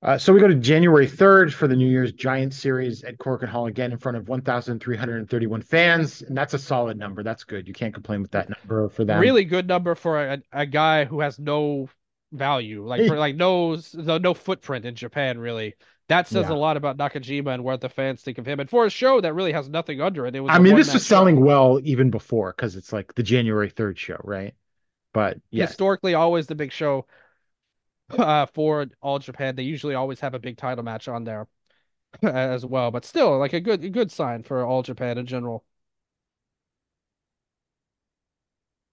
Uh, so we go to January 3rd for the New Year's Giant Series at Korakuen Hall again in front of 1,331 fans, and that's a solid number. That's good. You can't complain with that number for that. Really good number for a, a guy who has no value, like for like no no footprint in Japan. Really, that says Yeah. a lot about Nakajima and what the fans think of him. And for a show that really has nothing under it, it was. I mean, this was show. selling well even before because it's like the January 3rd show, right? But yeah, historically always the big show uh, for All Japan. They usually always have a big title match on there *laughs* as well, but still like a good a good sign for All Japan in general.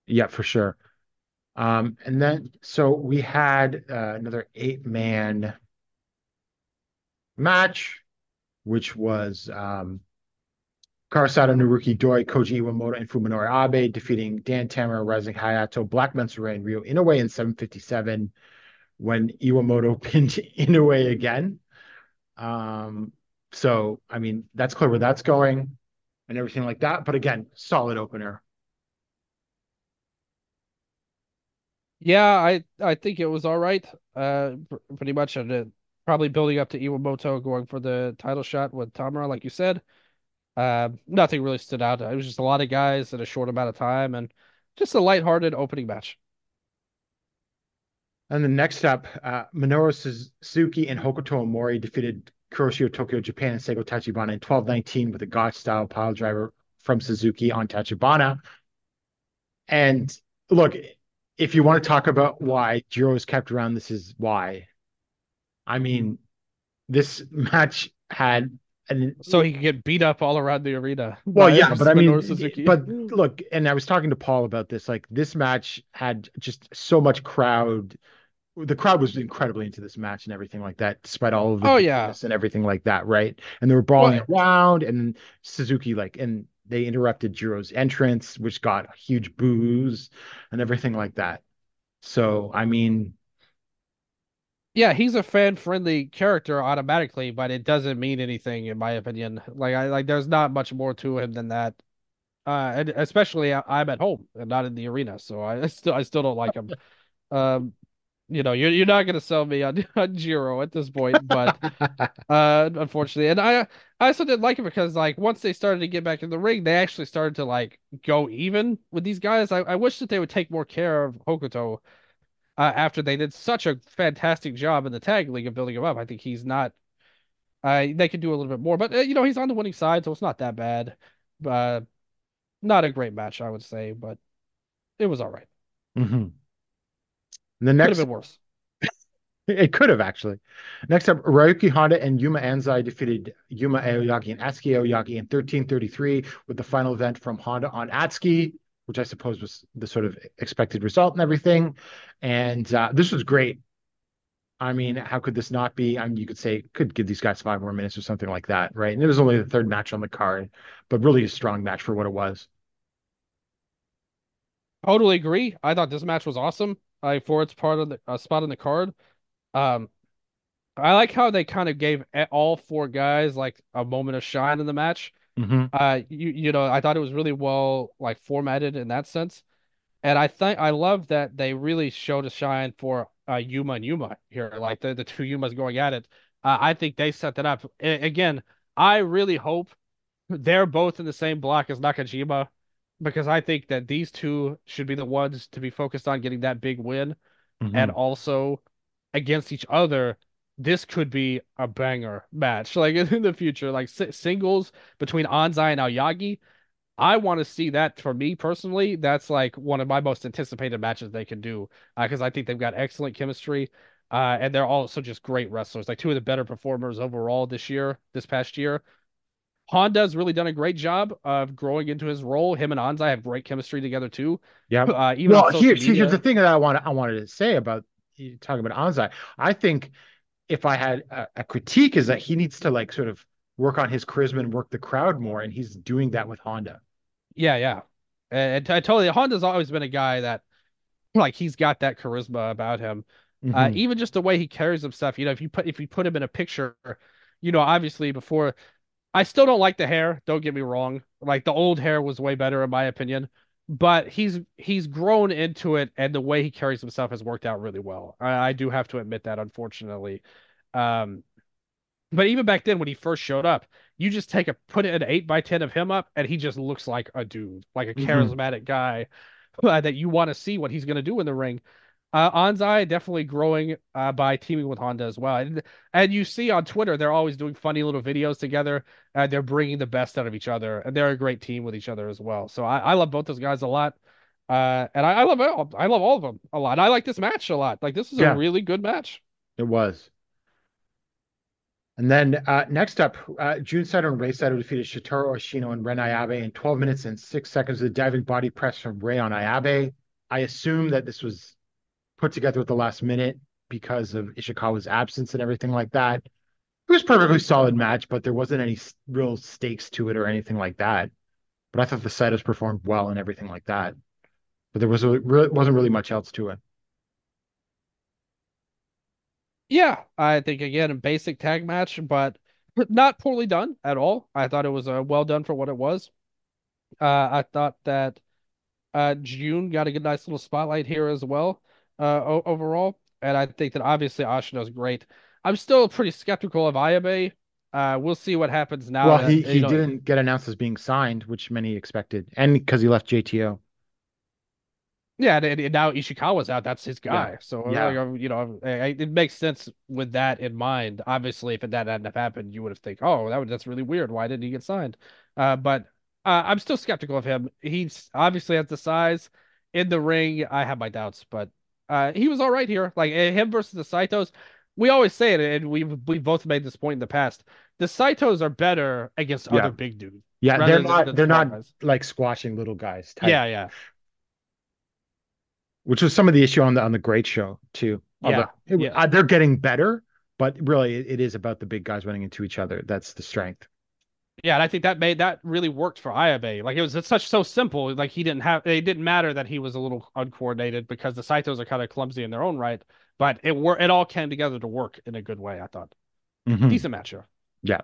Yeah, for sure. Um, and then so we had uh, another eight man match, which was um, Hikaru Sato, Naruki Doi, Koji Iwamoto, and Fuminori Abe defeating Dan Tamura, Rising Hayato, Black Menso-re, and Ryo Inoue in 757 when Iwamoto *laughs* pinned Inoue again. Um, so I mean that's clear where that's going and everything like that. But again, solid opener. Yeah, I I think it was all right. Uh, pr- pretty much, and uh, probably building up to Iwamoto going for the title shot with Tamura, like you said. Uh, nothing really stood out. It was just a lot of guys in a short amount of time, and just a lighthearted opening match. And then next up, uh, Minoru Suzuki and Hokuto Omori defeated Kuroshio Tokyo Japan and Seigo Tachibana in 12-19 with a Gotch style pile driver from Suzuki on Tachibana. And look, if you want to talk about why Jiro is kept around, this is why. I mean, this match had an So he could get beat up all around the arena. well, yeah, but I mean, but look, and I was talking to Paul about this. Like, this match had just so much crowd. The crowd was incredibly into this match and everything like that, despite all of the Oh, yeah. And everything like that, right? And they were brawling around, and Suzuki like, and they interrupted Jiro's entrance, which got huge boos and everything like that. So, I mean, Yeah, he's a fan-friendly character automatically, but it doesn't mean anything in my opinion. Like I like there's not much more to him than that. Uh and especially I- I'm at home and not in the arena, so I *laughs* I still I still don't like him. Um you know, you're you're not gonna sell me on, *laughs* on Jiro at this point, but *laughs* uh unfortunately. And I I also didn't like it because like once they started to get back in the ring, they actually started to like go even with these guys. I, I wish that they would take more care of Hokuto uh, after they did such a fantastic job in the tag league of building him up. I think he's not. Uh, they could do a little bit more, but uh, you know he's on the winning side, so it's not that bad. Uh, not a great match, I would say, but it was all right. mm-hmm. The Could have next been worse. *laughs* It could have actually. Next up, Ryuki Honda and Yuma Anzai defeated Yuma Aoyagi and Atsuki Aoyagi in 1333 with the final event from Honda on Atsuki, which I suppose was the sort of expected result and everything. And uh, this was great. I mean, how could this not be? I mean, you could say could give these guys five more minutes or something like that, right? And it was only the third match on the card, but really a strong match for what it was. Totally agree. I thought this match was awesome. I for its part of the uh, spot on the card. Um, I like how they kind of gave all four guys like a moment of shine in the match. Mhm. Uh, you you know, I thought it was really well like formatted in that sense, and I think I love that they really showed a shine for uh Yuma and Yuma here, like the the two Yumas going at it. Uh, I think they set that up. Again, I really hope they're both in the same block as Nakajima, because I think that these two should be the ones to be focused on getting that big win, Mhm. and also against each other this could be a banger match. *laughs* Like in the future, like si- singles between Anzai and Aoyagi. I want to see that for me personally. That's like one of my most anticipated matches they can do because I think they've got excellent chemistry. Uh, and they're also just great wrestlers, like two of the better performers overall this year, this past year. Honda's really done a great job of growing into his role. Him and Anzai have great chemistry together too. Yeah. Uh, even well, here, here's the thing that I want I wanted to say about talking about Anzai. I think if I had a, a critique is that he needs to like sort of work on his charisma and work the crowd more, and he's doing that with Honda. Yeah, yeah. And, I totally Honda's always been a guy that like he's got that charisma about him. Uh, Mhm. even just the way he carries himself, you know, if you put if you put him in a picture, you know, obviously before I still don't like the hair, don't get me wrong. Like the old hair was way better in my opinion, but he's he's grown into it and the way he carries himself has worked out really well. I, I do have to admit that unfortunately. Um but even back then when he first showed up, you just take a put an eight by ten of him up and he just looks like a dude, like a Mhm. charismatic guy uh, *laughs* that you want to see what he's gonna do in the ring. Uh, Anzai definitely growing uh, by teaming with Honda as well, and, and you see on Twitter they're always doing funny little videos together. Uh, they're bringing the best out of each other, and they're a great team with each other as well. So I, I love both those guys a lot, uh, and I, I love all, I love all of them a lot. I like this match a lot. Like this is Yeah. a really good match. It was. And then uh, next up, uh, Jun Saito and Rei Saito defeated Shotaro Ashino and Ren Ayabe in 12 minutes and six seconds with a diving body press from Ray on Ayabe. I assume that this was put together at the last minute because of Ishikawa's absence and everything like that. It was a perfectly solid match, but there wasn't any real stakes to it or anything like that. But I thought the Saitos performed well and everything like that. But there was a, re- wasn't really much else to it. Yeah, I think again a basic tag match, but not poorly done at all. I thought it was uh, well done for what it was. Uh, I thought that uh, Jun got a good, nice little spotlight here as well. Uh, o- overall, and I think that obviously Ashino's great. I'm still pretty skeptical of Ayabe. Uh, we'll see what happens now. well, he, he know- didn't get announced as being signed, which many expected, and because he left JTO. Yeah, and, and now Ishikawa's out. That's his guy. So Yeah. like, um, you know, it makes sense with that in mind. Obviously, if that hadn't have happened, you would have think, oh, that would, that's really weird. Why didn't he get signed? Uh, but uh, I'm still skeptical of him. He's obviously has the size in the ring. I have my doubts, but uh, he was all right here. Like eh, him versus the Saitos. We always say it, and we've we've both made this point in the past. The Saitos are better against Yeah. other big dudes. Yeah, they're not the they're not guys. like squashing little guys. type, Yeah, yeah. which was some of the issue on the on the Great Show too. Although it- yeah. uh, they're getting better, but really it, it is about the big guys running into each other. That's the strength. Yeah, and I think that made that really worked for Ayabe. Like it was it's such so simple. Like he didn't have it didn't matter that he was a little uncoordinated because the Saitos are kind of clumsy in their own right, but it were it all came together to work in a good way, I thought. Mhm. Decent match here. Yeah.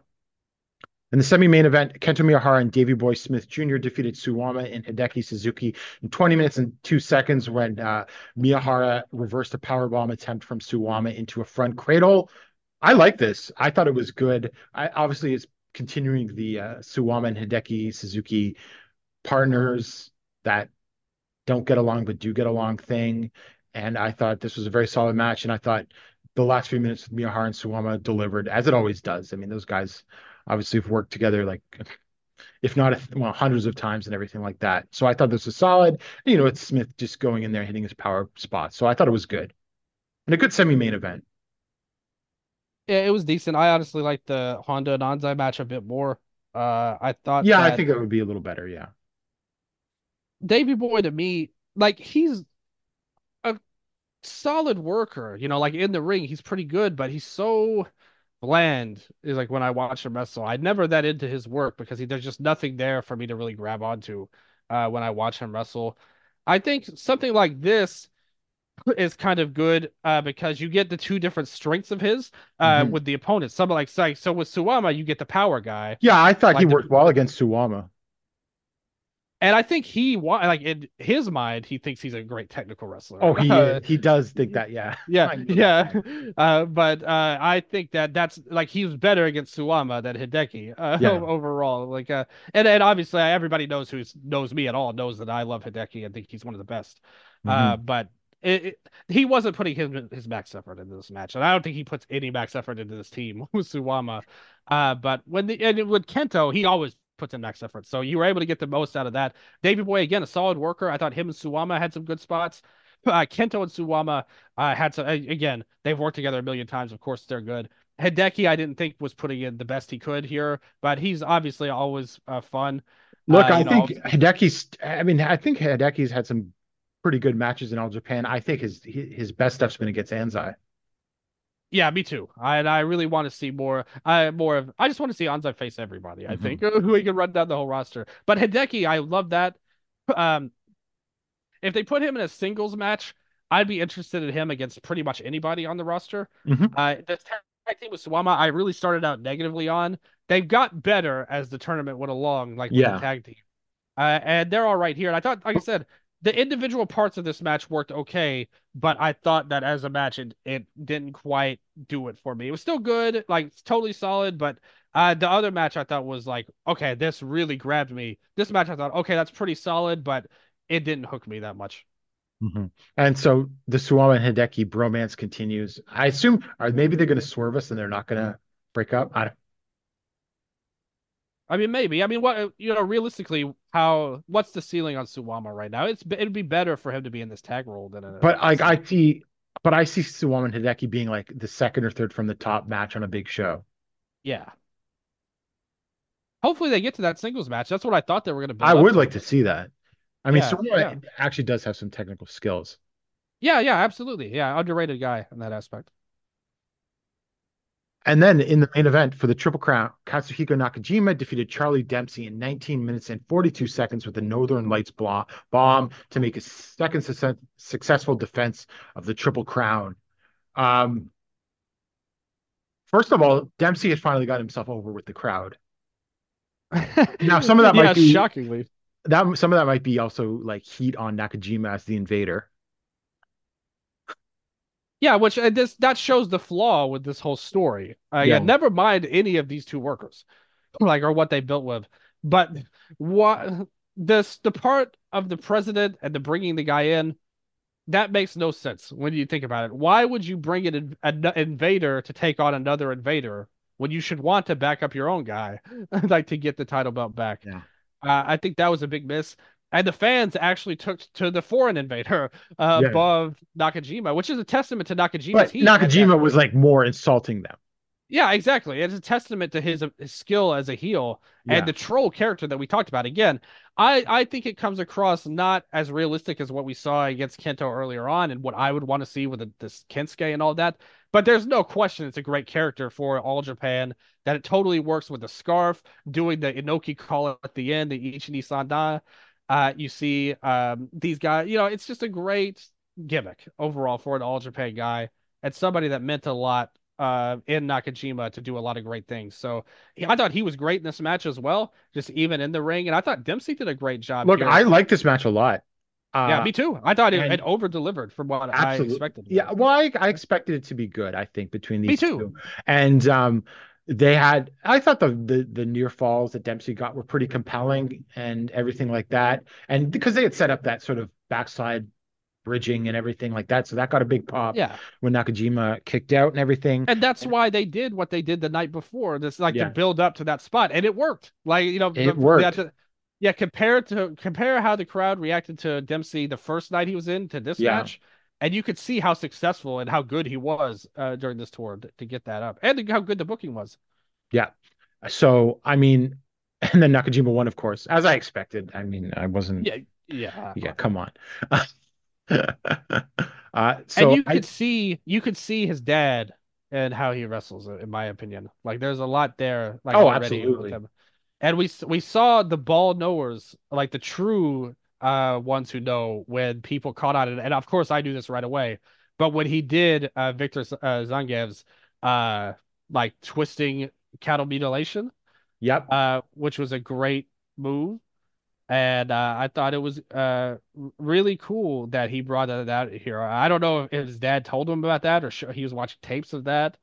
In the semi-main event, Kento Miyahara and Davey Boy Smith Jr. defeated Suwama and Hideki Suzuki in 20 minutes and two seconds when uh, Miyahara reversed a powerbomb attempt from Suwama into a front cradle. I like this. I thought it was good. I obviously it's continuing the uh, Suwama and Hideki Suzuki partners that don't get along but do get along thing. And I thought this was a very solid match. And I thought the last few minutes with Miyahara and Suwama delivered as it always does. I mean, those guys obviously have worked together like if not well hundreds of times and everything like that. So I thought this was solid. You know, it's Smith just going in there hitting his power spots. So I thought it was good. And a good semi-main event. Yeah, it was decent. I honestly liked the Honda and Anzai match a bit more. Uh I thought Yeah, I think it would be a little better, yeah. Davey Boy to me, like he's a solid worker, you know, like in the ring, he's pretty good, but he's so bland is like when I watch him wrestle. I'm never that into his work because he, there's just nothing there for me to really grab onto uh, when I watch him wrestle. I think something like this is kind of good uh, because you get the two different strengths of his uh, Mhm. with the opponents. Something like so, so with Suwama, you get the power guy, Yeah, I thought he Like the- worked well against Suwama. and I think he like in his mind, he thinks he's a great technical wrestler. Oh, he Uh, he does think *laughs* that, yeah. Yeah, yeah. *laughs* Uh, but uh, I think that that's like he was better against Suwama than Hideki uh, Yeah. *laughs* overall. Like, uh, and and obviously everybody knows who knows me at all knows that I love Hideki and think he's one of the best. Uh, Mm-hmm. but it, it- he wasn't putting his his max effort into this match, and I don't think he puts any max effort into this team *laughs* with Suwama. Uh, but when the and with Kento, he always puts in max effort, so you were able to get the most out of that. Davey Boy again, a solid worker. I thought him and Suwama had some good spots. Uh, Kento and Suwama uh, had some. Again, they've worked together a million times. Of course, they're good. Hideki, I didn't think was putting in the best he could here, but he's obviously always uh, fun. Look, Uh, I know, think Hideki's. I mean, I think Hideki's had some pretty good matches in All Japan. I think his his best stuff's been against Anzai. Yeah, me too. I, and I really want to see more. I more of. I just want to see Anzai face everybody. I Mhm. think *laughs* who he can run down the whole roster. But Hideki, I love that. Um, if they put him in a singles match, I'd be interested in him against pretty much anybody on the roster. Mhm. Uh, the tag team with Suwama, I really started out negatively on. They've got better as the tournament went along, like with Yeah. the tag team. Uh, and they're all right here. And I thought, like I said, the individual parts of this match worked okay, but I thought that as a match, it, it didn't quite do it for me. It was still good, like it's totally solid, but uh, the other match I thought was like, okay, this really grabbed me. This match I thought, okay, that's pretty solid, but it didn't hook me that much. Mhm. And so the Suwama and Hideki bromance continues. I assume, or maybe they're going to swerve us and they're not going to break up. I don't, I mean, maybe. I mean, what you know, realistically, how what's the ceiling on Suwama right now? It's it'd be better for him to be in this tag role than a. but like I see, but I see Suwama and Hideki being like the second or third from the top match on a big show. yeah. Hopefully they get to that singles match. That's what I thought they were going to. Be. I would like to see that. I mean, Yeah, Suwama yeah. actually does have some technical skills. Yeah, yeah, absolutely. Yeah, underrated guy in that aspect. And then in the main event for the Triple Crown, Katsuhiko Nakajima defeated Charlie Dempsey in 19 minutes and 42 seconds with the Northern Lights bomb to make a second success- successful defense of the Triple Crown. Um, first of all, Dempsey has finally got himself over with the crowd. *laughs* Now, some of that yeah, might be- shockingly. That some of that might be also like heat on Nakajima as the invader. Yeah, which uh, this that shows the flaw with this whole story. Uh, yeah. Yeah. never mind any of these two workers, *laughs* like or what they built with, but what this the part of the president and the bringing the guy in that makes no sense when you think about it. Why would you bring an, an invader to take on another invader when you should want to back up your own guy, *laughs* like to get the title belt back? Yeah. Uh, I think that was a big miss. And the fans actually took to the foreign invader uh, Yeah. above Nakajima, which is a testament to Nakajima's But. Nakajima was like more insulting them. yeah, exactly. It's a testament to his, his skill as a heel Yeah. and the troll character that we talked about. Again, I, I think it comes across not as realistic as what we saw against Kento earlier on and what I would want to see with the, this Kensuke and all that. But there's no question it's a great character for All Japan, that it totally works with the scarf, doing the Inoki call at the end, the Ichini Sanda. Uh, you see um, these guys, you know, it's just a great gimmick overall for an All Japan guy and somebody that meant a lot uh, in Nakajima to do a lot of great things. So I thought he was great in this match as well, just even in the ring. And I thought Dempsey did a great job. Look, here. I like this match a lot. Uh, yeah, me too. I thought it, it over delivered from what I expected. Yeah, well, I, I expected it to be good. I think between these Me too. two, and um, they had. I thought the the the near falls that Dempsey got were pretty compelling and everything like that, and because they had set up that sort of backside bridging and everything like that, so that got a big pop Yeah. when Nakajima kicked out and everything. And that's why they did what they did the night before. This like Yeah. to build up to that spot, and it worked. Like you know, It worked. Yeah, to- yeah, compare to compare how the crowd reacted to Dempsey the first night he was in to this Yeah. match, and you could see how successful and how good he was uh, during this tour to, to get that up, and how good the booking was. Yeah. So I mean, *laughs* and then Nakajima won, of course, as I expected. I mean, I wasn't. Yeah, yeah, yeah come on. *laughs* uh, so and you I- could see you could see his dad and how he wrestles in my opinion like there's a lot there like Oh, absolutely. him. and we we saw the ball knowers like the true uh ones who know when people caught on it and of course I knew this right away but when he did uh Victor uh, Zangiev's uh like twisting cattle mutilation yep. uh, which was a great move. And uh, I thought it was uh, really cool that he brought that out here. I don't know if his dad told him about that or he was watching tapes of that,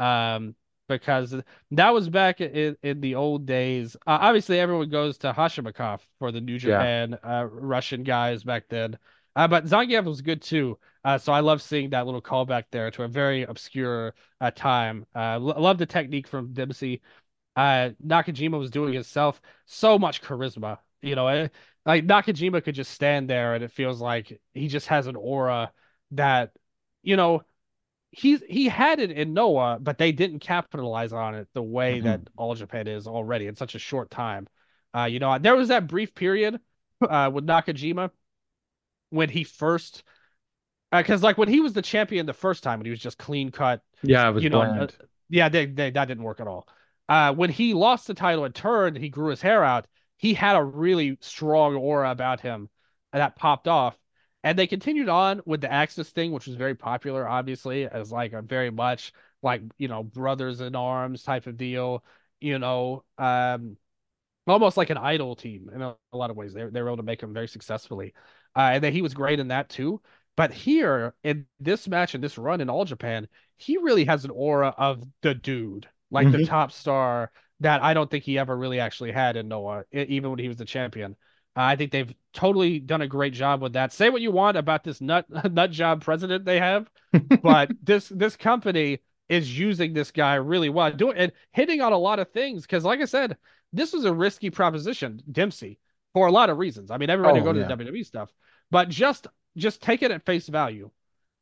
um, because that was back in, in the old days. Uh, obviously, everyone goes to Hashimikov for the New Yeah. Japan uh, Russian guys back then. Uh, but Zangiev was good too. Uh, so I love seeing that little callback there to a very obscure uh, time. Uh, l- love the technique from Dempsey. Uh, Nakajima was doing himself. So much charisma. You know, eh, like Nakajima could just stand there and it feels like he just has an aura that, you know, he's he had it in Noah, but they didn't capitalize on it the way Mhm. that All Japan is already in such a short time. Uh, you know, there was that brief period uh, with Nakajima when he first, because like when he was the champion the first time, when he was just clean cut, Yeah, it was you know, uh, yeah, they, they, that didn't work at all. Uh, when he lost the title and turned, he grew his hair out. He had a really strong aura about him that popped off. And they continued on with the AXIZ thing, which was very popular, obviously, as like a very much like, you know, brothers in arms type of deal, you know, um, almost like an idol team in a, a lot of ways. They, they were able to make him very successfully. Uh, and then he was great in that too. But here in this match and this run in All Japan, he really has an aura of the dude, like the Mhm. top star that I don't think he ever really actually had in Noah, even when he was the champion. I think they've totally done a great job with that. Say what you want about this nut *laughs* nut job president they have, *laughs* but this this company is using this guy really well, doing and hitting on a lot of things. Because, like I said, this was a risky proposition, Dempsey, for a lot of reasons. I mean, everybody Oh, go to yeah. the WWE stuff, but just just take it at face value.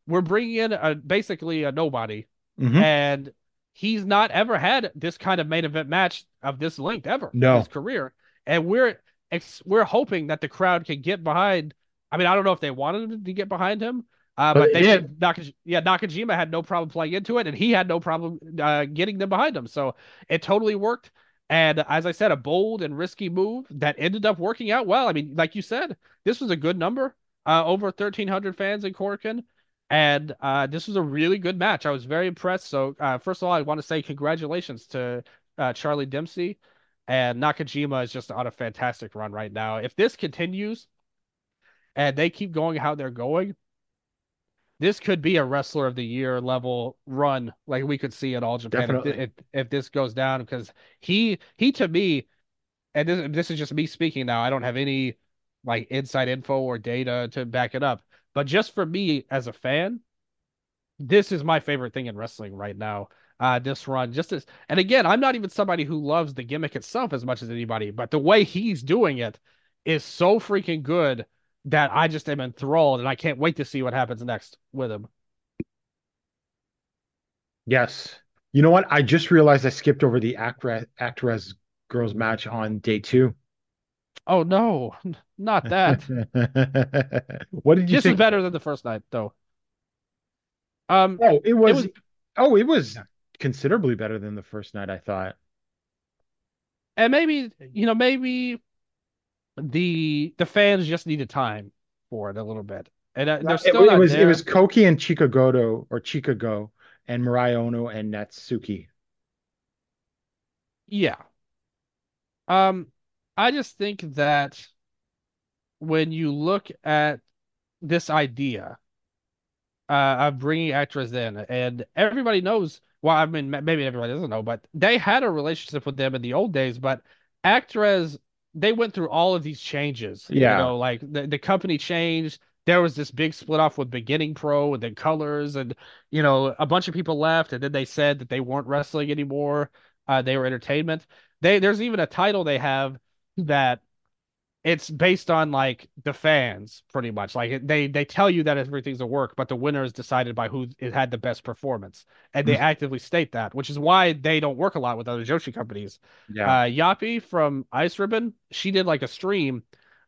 We're bringing in a basically a nobody, Mhm. and he's not ever had this kind of main event match of this length ever No. in his career, and we're ex- we're hoping that the crowd can get behind. I mean, I don't know if they wanted to get behind him, uh, But but they did. Nakaj- yeah, Nakajima had no problem playing into it, and he had no problem uh, getting them behind him. So it totally worked. And as I said, a bold and risky move that ended up working out well. I mean, like you said, this was a good number. Uh, over 1,300 fans in Korakuen. And uh, this was a really good match. I was very impressed. So, uh, first of all, I want to say congratulations to uh, Charlie Dempsey. And Nakajima is just on a fantastic run right now. If this continues and they keep going how they're going, this could be a wrestler of the year level run like we could see at all Japan if, if if this goes down. Because he he to me and this this is just me speaking now I don't have any like inside info or data to back it up but just for me as a fan this is my favorite thing in wrestling right now uh this run just as and again I'm not even somebody who loves the gimmick itself as much as anybody but the way he's doing it is so freaking good that I just am enthralled and I can't wait to see what happens next with him. Yes. You know what? I just realized I skipped over the Actwres, Actwres girl'Z match on day two. Oh no, *laughs* not that. *laughs* what did you this is better than the first night though. Um, Oh, it was, was- oh, it was considerably better than the first night, I thought. and maybe you know maybe the the fans just needed time for it a little bit, and uh, they're It, still it not was it was Koki and Chika Goto or Chika Go and Mirai Ono and Natsuki. Yeah. Um, I just think that when you look at this idea uh, of bringing actors in, and everybody knows, well, I mean, maybe everybody doesn't know, but they had a relationship with them in the old days, but Actwres, they went through all of these changes. Yeah. You know, like the, the company changed. There was this big split off with Beginning Pro and then Colors, and you know, a bunch of people left, and then they said that they weren't wrestling anymore. Uh, they were entertainment. They there's even a title they have that it's based on like the fans pretty much. Like they they tell you that everything's a work, but the winner is decided by who it had the best performance, and they Mhm. actively state that, which is why they don't work a lot with other Joshi companies. Yeah. Uh, Yappy from Ice Ribbon, she did like a stream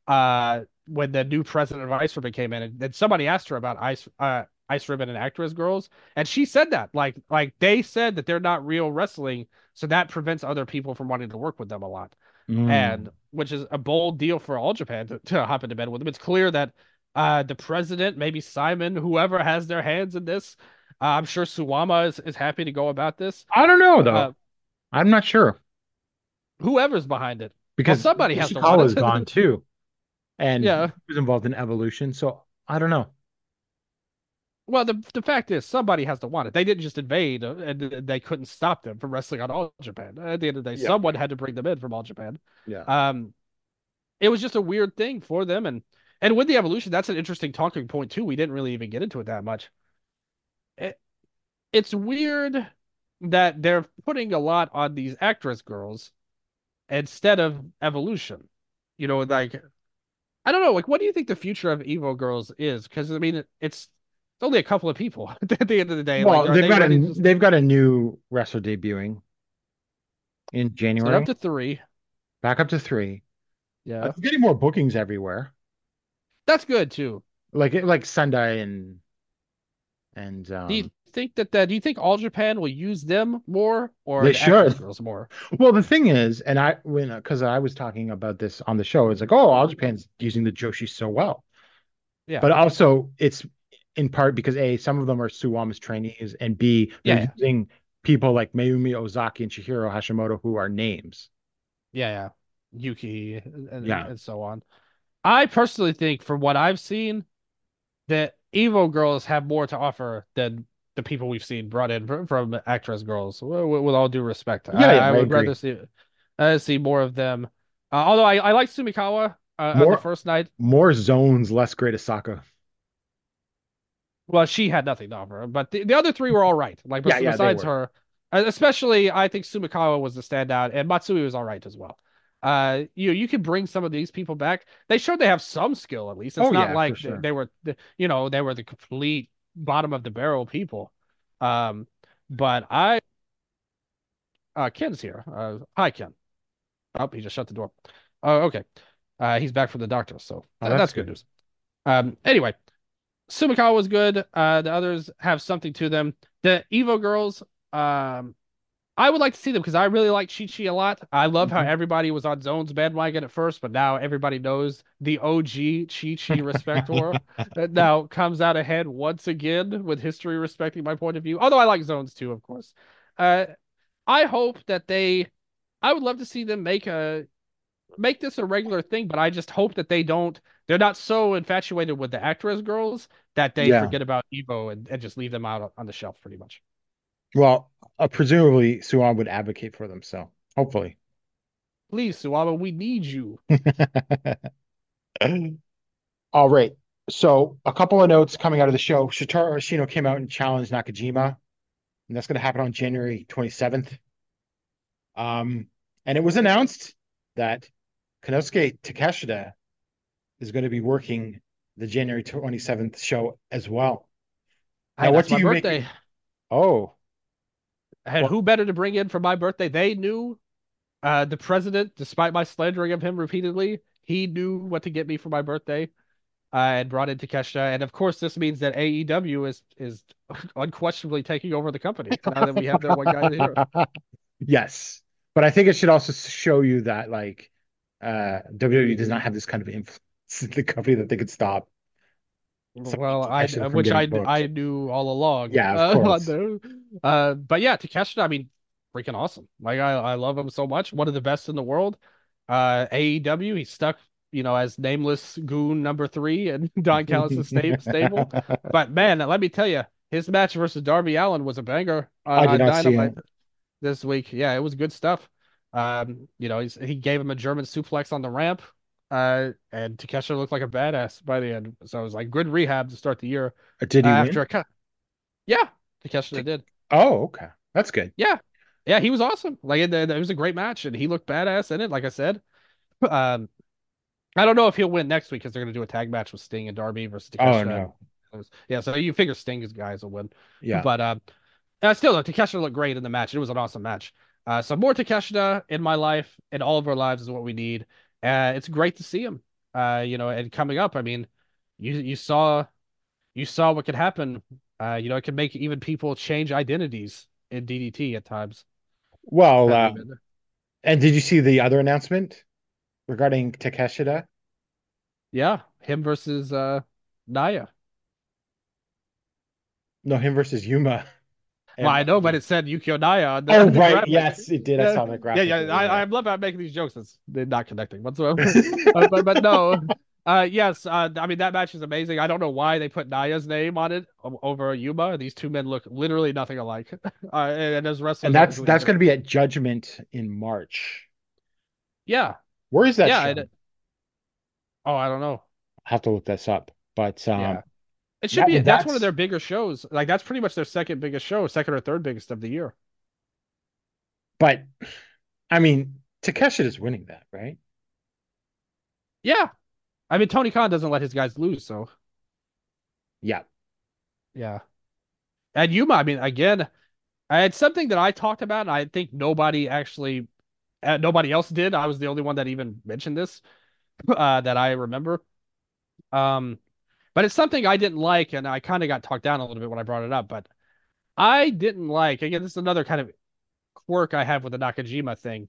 uh when the new president of Ice Ribbon came in, and then somebody asked her about Ice uh Ice Ribbon and Actwres girl'Z, and she said that like like they said that they're not real wrestling, so that prevents other people from wanting to work with them a lot Mm. and which is a bold deal for all Japan to, to hop into bed with them. It's clear that uh, the president, maybe Simon, whoever has their hands in this, uh, I'm sure Suwama is, is happy to go about this. I don't know though. Uh, I'm not sure whoever's behind it. because somebody has to Ishikawa is gone too, and Yeah. he was involved in Evolution. So I don't know. Well, the the fact is, somebody has to want it. They didn't just invade, uh, and they couldn't stop them from wrestling on All Japan. At the end of the day, Yeah. someone had to bring them in from All Japan. Yeah. Um, it was just a weird thing for them, and And with the evolution, that's an interesting talking point too. We didn't really even get into it that much. It, it's weird that they're putting a lot on these Actwres girl'Z instead of evolution. You know, like I don't know, like what do you think the future of Evo girls is? Because I mean, it, it's it's only a couple of people *laughs* at the end of the day. Well, like, they've they got a to- they've got a new wrestler debuting in January. up to three. Back up to three. Yeah, Uh, getting more bookings everywhere. that's good too. Like like Sunday and and um, Do you think that, that do you think all Japan will use them more or They should. girls more? Well, the thing is, and I when because I was talking about this on the show, it's like, oh, all Japan's using the Joshi so well, Yeah. but also it's in part because a some of them are Suwama's trainees, and b they're Yeah. using people like Mayumi Ozaki and Chihiro Hashimoto who are names. Yeah, yeah. Yuki and, Yeah. and so on. I personally think, from what I've seen, that Evo girls have more to offer than the people we've seen brought in from, Actwres girl'Z. With, with all due respect, Yeah, I, yeah, I would rather see uh, see more of them. Uh, although I, I like Sumikawa uh, on More- the first night. More zones, less great Asaka. Well, she had nothing to offer, but the, the other three were all right. Like Yeah, yeah, besides her, uh, especially I think Sumikawa was the standout, and Matsui was all right as well. Uh, you you could bring some of these people back. They showed they have some skill at least. It's Oh, not yeah, like sure. they, they were, the, you know, they were the complete bottom of the barrel people. Um, but I, uh, Ken's here. Uh, hi Ken. Oh, he just shut the door. Oh, okay. Uh, he's back from the doctor, so Oh, that's, that's good good. news. Um, anyway, Sumikawa was good. Uh, the others have something to them. The Evo girls, um, I would like to see them because I really like Chi Chi a lot. I love how Mhm. everybody was on Zone's bandwagon at first, but now everybody knows the OG Chi Chi *laughs* Respector that now comes out ahead once again with history respecting my point of view. Although I like Zones too, of course. Uh, I hope that they. I would love to see them make a make this a regular thing, but I just hope that they don't. They're not so infatuated with the Actwres girl'Z that they Yeah. forget about Evo and, and just leave them out on the shelf, pretty much. Well, uh, presumably Suwama would advocate for them, so hopefully. Please, Suwama, we need you. *laughs* All right. So a couple of notes coming out of the show. Shotaro Ashino came out and challenged Nakajima, and that's going to happen on January 27th. Um, and it was announced that Konosuke Takeshita is going to be working the January 27th show as well. Now, Hey, what do you make? Oh, And What- who better to bring in for my birthday? They knew uh, the president, despite my slandering of him repeatedly, he knew what to get me for my birthday uh, and brought in Takeshita. And of course, this means that AEW is is *laughs* unquestionably taking over the company now that we have their one guy here. *laughs* yes. But I think it should also show you that like uh WWE does not have this kind of influence *laughs* in the company that they could stop. Well, I which I booked. I knew all along. Yeah, of *laughs* uh, course. Uh, but yeah, Takeshita, I mean, freaking awesome. Like I I love him so much. One of the best in the world. Uh, AEW, he's stuck, you know, as nameless goon number three in *laughs* Don Callis' sta- stable. But man, let me tell you, his match versus Darby Allin was a banger on, on Dynamite this week. Yeah, it was good stuff. Um, you know, he's, he gave him a German suplex on the ramp. Uh, and Takeshita looked like a badass by the end. So it was like good rehab to start the year. Did he Uh, win? after a cut. Yeah, Takeshita did. Oh, okay. That's good. Yeah, yeah, he was awesome. Like it, it was a great match, and he looked badass in it. Like I said, *laughs* um, I don't know if he'll win next week because they're gonna do a tag match with Sting and Darby versus Takeshita. Oh no. Yeah, so you figure Sting's guys will win. Yeah. But um, uh, still, though, Takeshita looked great in the match. It was an awesome match. Uh, so more Takeshita in my life, in all of our lives, is what we need. Uh, it's great to see him. Uh, you know, and coming up, I mean, you you saw, you saw what could happen. Uh, you know, it can make even people change identities in DDT at times. Well, uh, and did you see the other announcement regarding Takeshita? yeah, him versus uh Naya. No, him versus Yuma. *laughs* Well, I know, but it said Yukio Naya. The, Oh, the right. graphic. Yes, it did. I Yeah. saw that Yeah, graphic. yeah, I, I love how I'm making these jokes. It's they're not connecting whatsoever. *laughs* Uh, but but no, uh, yes, uh, I mean that match is amazing. I don't know why they put Naya's name on it over Yuma. These two men look literally nothing alike. *laughs* Uh, and, and as wrestlers, and that's that's going to be at Judgment in March. yeah, Where is that yeah. show? oh, I don't know. have to look this up. But um, Yeah. It should that- be that's, that's- one of their bigger shows. Like that's pretty much their second biggest show, second or third biggest of the year. but I mean, Takeshita is winning that, right? Yeah. I mean Tony Khan doesn't let his guys lose, so Yeah. yeah. And Yuma, I mean, again, uh, it's something that I talked about, and I think nobody actually uh, nobody else did. I was the only one that even mentioned this *laughs* uh that I remember. Um but it's something I didn't like, and I kind of got talked down a little bit when I brought it up, but I didn't like again, this is another kind of quirk I have with the Nakajima thing.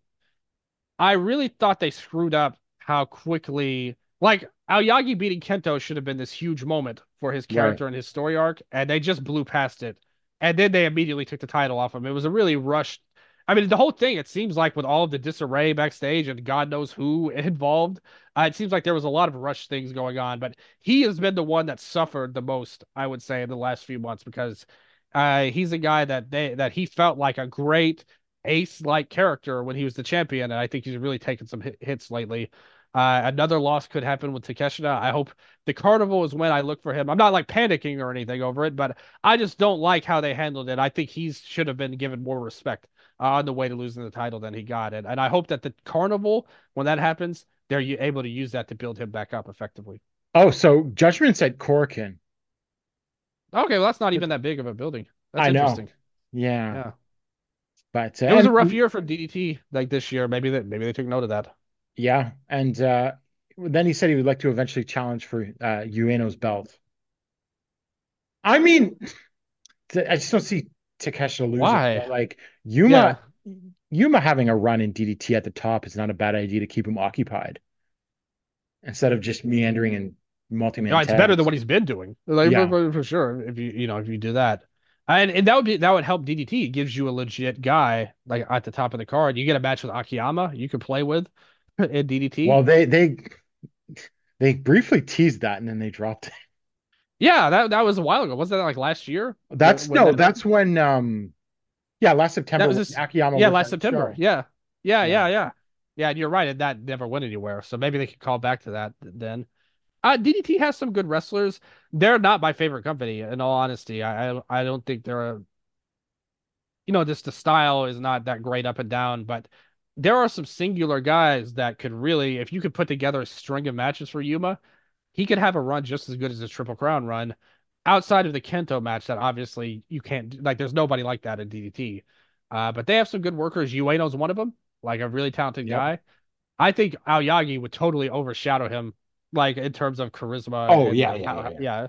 I really thought they screwed up how quickly like Aoyagi beating Kento should have been this huge moment for his character and his story arc, and they just blew past it. And then they immediately took the title off him. It was a really rushed. I mean, the whole thing, it seems like with all of the disarray backstage and God knows who *laughs* involved, uh, it seems like there was a lot of rushed things going on. But he has been the one that suffered the most, I would say, in the last few months because uh, he's a guy that they that he felt like a great ace-like character when he was the champion, and I think he's really taken some hit, hits lately. Uh, another loss could happen with Takeshita. I hope the carnival is when I look for him. I'm not like panicking or anything over it, but I just don't like how they handled it. I think he should have been given more respect on the way to losing the title than he got it. And I hope that the carnival, when that happens, they're able to use that to build him back up effectively. Oh, so Judgment said Korakuen. Okay, well, that's not even that big of a building. That's I know. interesting. Yeah. Yeah. But uh, It was a rough year for DDT like this year. Maybe that maybe they took note of that. Yeah, and uh, then he said he would like to eventually challenge for uh, Ueno's belt. I mean, I just don't see Takeshita losing. Why? but, Like Yuma, Yuma having a run in DDT at the top is not a bad idea to keep him occupied instead of just meandering and multi-man. No, it's better than what he's been doing. Like Yeah. for, for sure. If you you know if you do that, and and that would be that would help DDT. It gives you a legit guy like at the top of the card. You get a match with Akiyama. You could play with *laughs* in DDT. Well, they they they briefly teased that and then they dropped it. Yeah, that that was a while ago. Wasn't that like last year? That's When- no, that- that's when um, yeah, last September. that was this- Akiyama. yeah, last September. Yeah. yeah, Yeah. yeah, yeah, yeah. And you're right. And that never went anywhere. So maybe they could call back to that then. Uh, DDT has some good wrestlers. They're not my favorite company, in all honesty. I I, I don't think they're a, you know, just the style is not that great up and down. But there are some singular guys that could really, if you could put together a string of matches for Yuma, he could have a run just as good as his Triple Crown run. Outside of the Kento match, that obviously you can't like. There's nobody like that in DDT. Uh, but they have some good workers. Ueno's one of them, like a really talented Yep. guy. I think Aoyagi would totally overshadow him, like in terms of charisma. Oh, and, yeah, uh, yeah, how- yeah, yeah.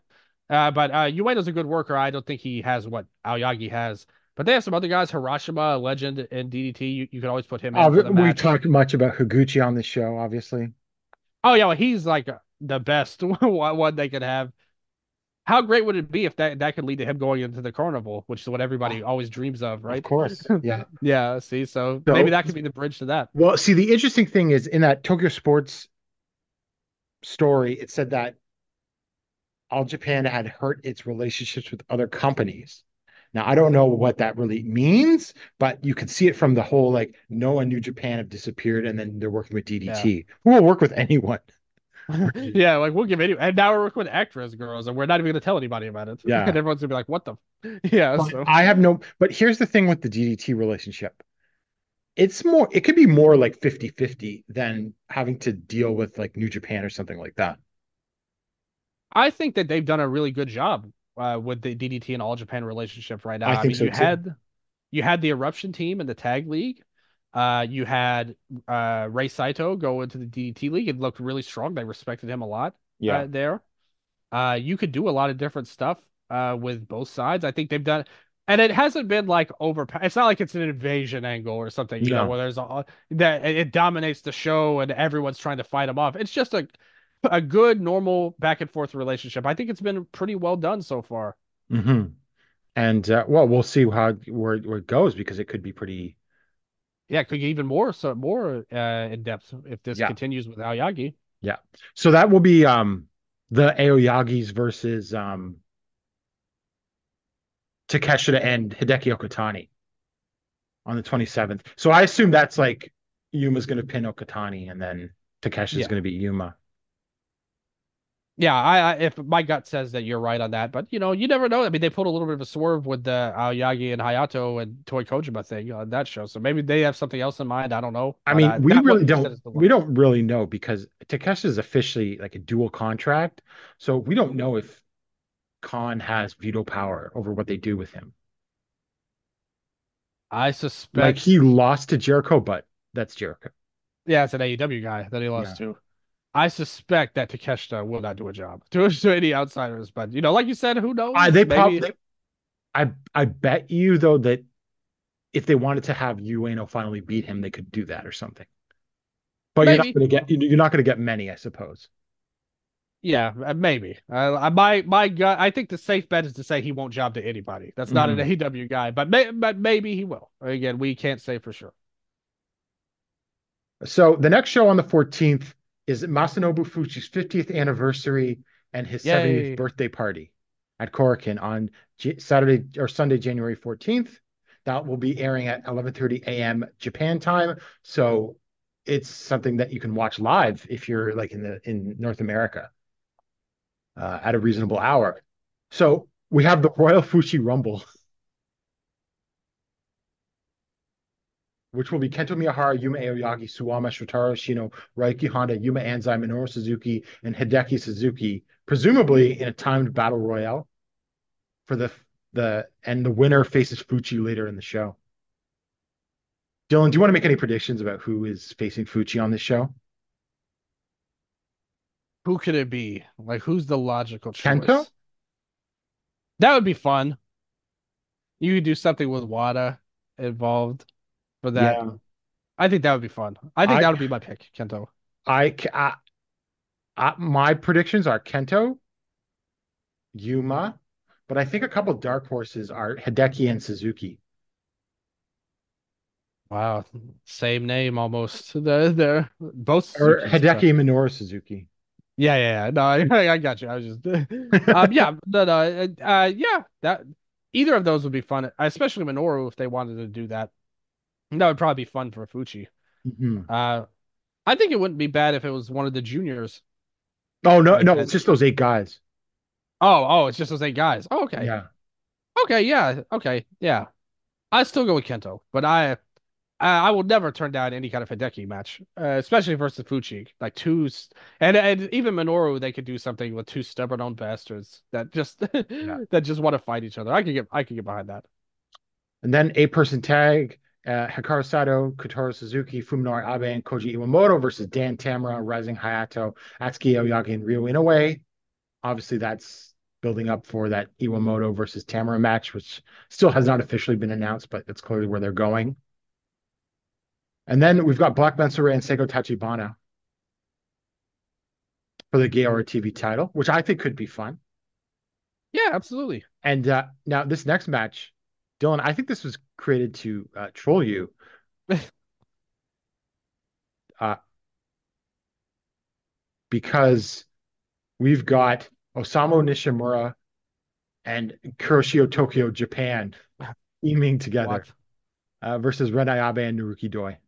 Uh, but uh, Ueno's a good worker. I don't think he has what Aoyagi has. But they have some other guys. Harashima, a legend in DDT. You, you could always put him in Uh, we talked much about Higuchi on this show, obviously. Oh yeah, well, he's like the best *laughs* one one they could have. How great would it be if that that could lead to him going into the carnival, which is what everybody oh. always dreams of, right? Of course. *laughs* Yeah. Yeah. See, so, So- maybe that could be the bridge to that. Well, see, the interesting thing is in that Tokyo Sports story, it said that All Japan had hurt its relationships with other companies. Now, I don't know what that really means, but you can see it from the whole like Noah and New Japan have disappeared and then they're working with DDT. Who will work with anyone? Yeah, like we'll give any, and now we're working with Actwres girl'Z, and we're not even gonna tell anybody about it. Yeah. *laughs* and everyone's gonna be like, "What the?" *laughs* Yeah. So I have no, but here's the thing with the DDT relationship. It's more, it could be more like 50 50 than having to deal with like New Japan or something like that. I think that they've done a really good job uh, with the DDT and All Japan relationship right now. I think mean, so, you too. had you had the Eruption team and the tag league. Uh, you had uh Ray Saito go into the DDT league. It looked really strong. They respected him a lot. uh, there. Uh, you could do a lot of different stuff uh, with both sides. I think they've done, and it hasn't been like over. It's not like it's an invasion angle or something, you know, where there's a that it dominates the show and everyone's trying to fight them off. It's just a a good normal back and forth relationship. I think it's been pretty well done so far. hmm And uh, well, we'll see how where where it goes because it could be pretty. Yeah, it could get even more so more uh, in depth if this Yeah. continues with Aoyagi. Yeah. So that will be um the Aoyagis versus um Takeshita and Hideki Okatani on the 27th. So I assume that's like Yuma's going to pin Okatani and then Takeshita's Yeah. going to beat Yuma. Yeah, I, I if my gut says that you're right on that, but you know, you never know. I mean, they put a little bit of a swerve with the Aoyagi and Hayato and Toi Kojima thing on that show, so maybe they have something else in mind. I don't know. I But, mean, uh, we really one you said don't we don't really know because Takeshi is officially like a dual contract, so we don't know if Khan has veto power over what they do with him. I suspect Like he lost to Jericho, but that's Jericho. Yeah, it's an AEW guy that he lost to. I suspect that Takeshita will not do a job *laughs* to, to any outsiders, but you know, like you said, who knows? I they Maybe- probably I I bet you though that if they wanted to have Ueno finally beat him, they could do that or something. But you're not going to get you're not going to get many, I suppose. Yeah, uh, maybe. Uh, my my gut. I think the safe bet is to say he won't job to anybody. That's not Mm-hmm. an AEW guy, but may, but maybe he will. Again, we can't say for sure. So the next show on the 14th is Masanobu Fuchi's 50th anniversary and his Yay. 70th birthday party at Korakuen on J- Saturday or Sunday, January 14th. That will be airing at 11:30 a.m. Japan time. So it's something that you can watch live if you're like in the in North America uh, at a reasonable hour. So we have the Royal Fuji Rumble. *laughs* which will be Kento Miyahara, Yuma Aoyagi, Suwama, Shotaro Ashino, Ryuki Honda, Yuma Anzai, Minoru Suzuki, and Hideki Suzuki, presumably in a timed battle royale for the the and the winner faces Fuchi later in the show. Dylan, do you want to make any predictions about who is facing Fuchi on this show? Who could it be? Like, who's the logical choice? Kento? That would be fun. You could do something with Wada involved for that. Yeah. I think that would be fun. I think I- that would be my pick, Kento. I, I, I my predictions are Kento, Yuma, but I think a couple dark horses are Hideki and Suzuki. Wow, same name almost. *laughs* They're, they're both Or Hideki and Minoru Suzuki. Yeah, yeah, yeah. No, *laughs* I, I got you. I was just, *laughs* um, yeah, no, no, uh, uh, yeah. That either of those would be fun, especially Minoru if they wanted to do that. That would probably be fun for Fuchi. Mhm. Uh, I think it wouldn't be bad if it was one of the juniors. Oh no, Like no, that. it's just those eight guys. Oh, oh, it's just those eight guys. Oh, okay, Yeah. okay, yeah, okay, yeah. I still go with Kento, but I, I, I will never turn down any kind of Hideki match, uh, especially versus Fuchi. Like two, and and even Minoru, they could do something with two stubborn old bastards that just *laughs* that just want to fight each other. I could get, I could get behind that. And then eight person tag, uh, Hikaru Sato, Kotaro Suzuki, Fuminori Abe, and Koji Iwamoto versus Dan Tamura, Rising Hayato, Atsuki Aoyagi, and Ryo Inoue. Obviously, that's building up for that Iwamoto versus Tamura match, which still has not officially been announced, but that's clearly where they're going. And then we've got Black Menso-re and Seigo Tachibana for the Gaora TV title, which I think could be fun. Yeah, absolutely. And uh, now this next match, Dylan, I think this was created to uh, troll you. *laughs* uh, because we've got Osamu Nishimura and Kuroshio Tokyo Japan *laughs* teaming together uh, versus Ren Ayabe and Naruki Doi.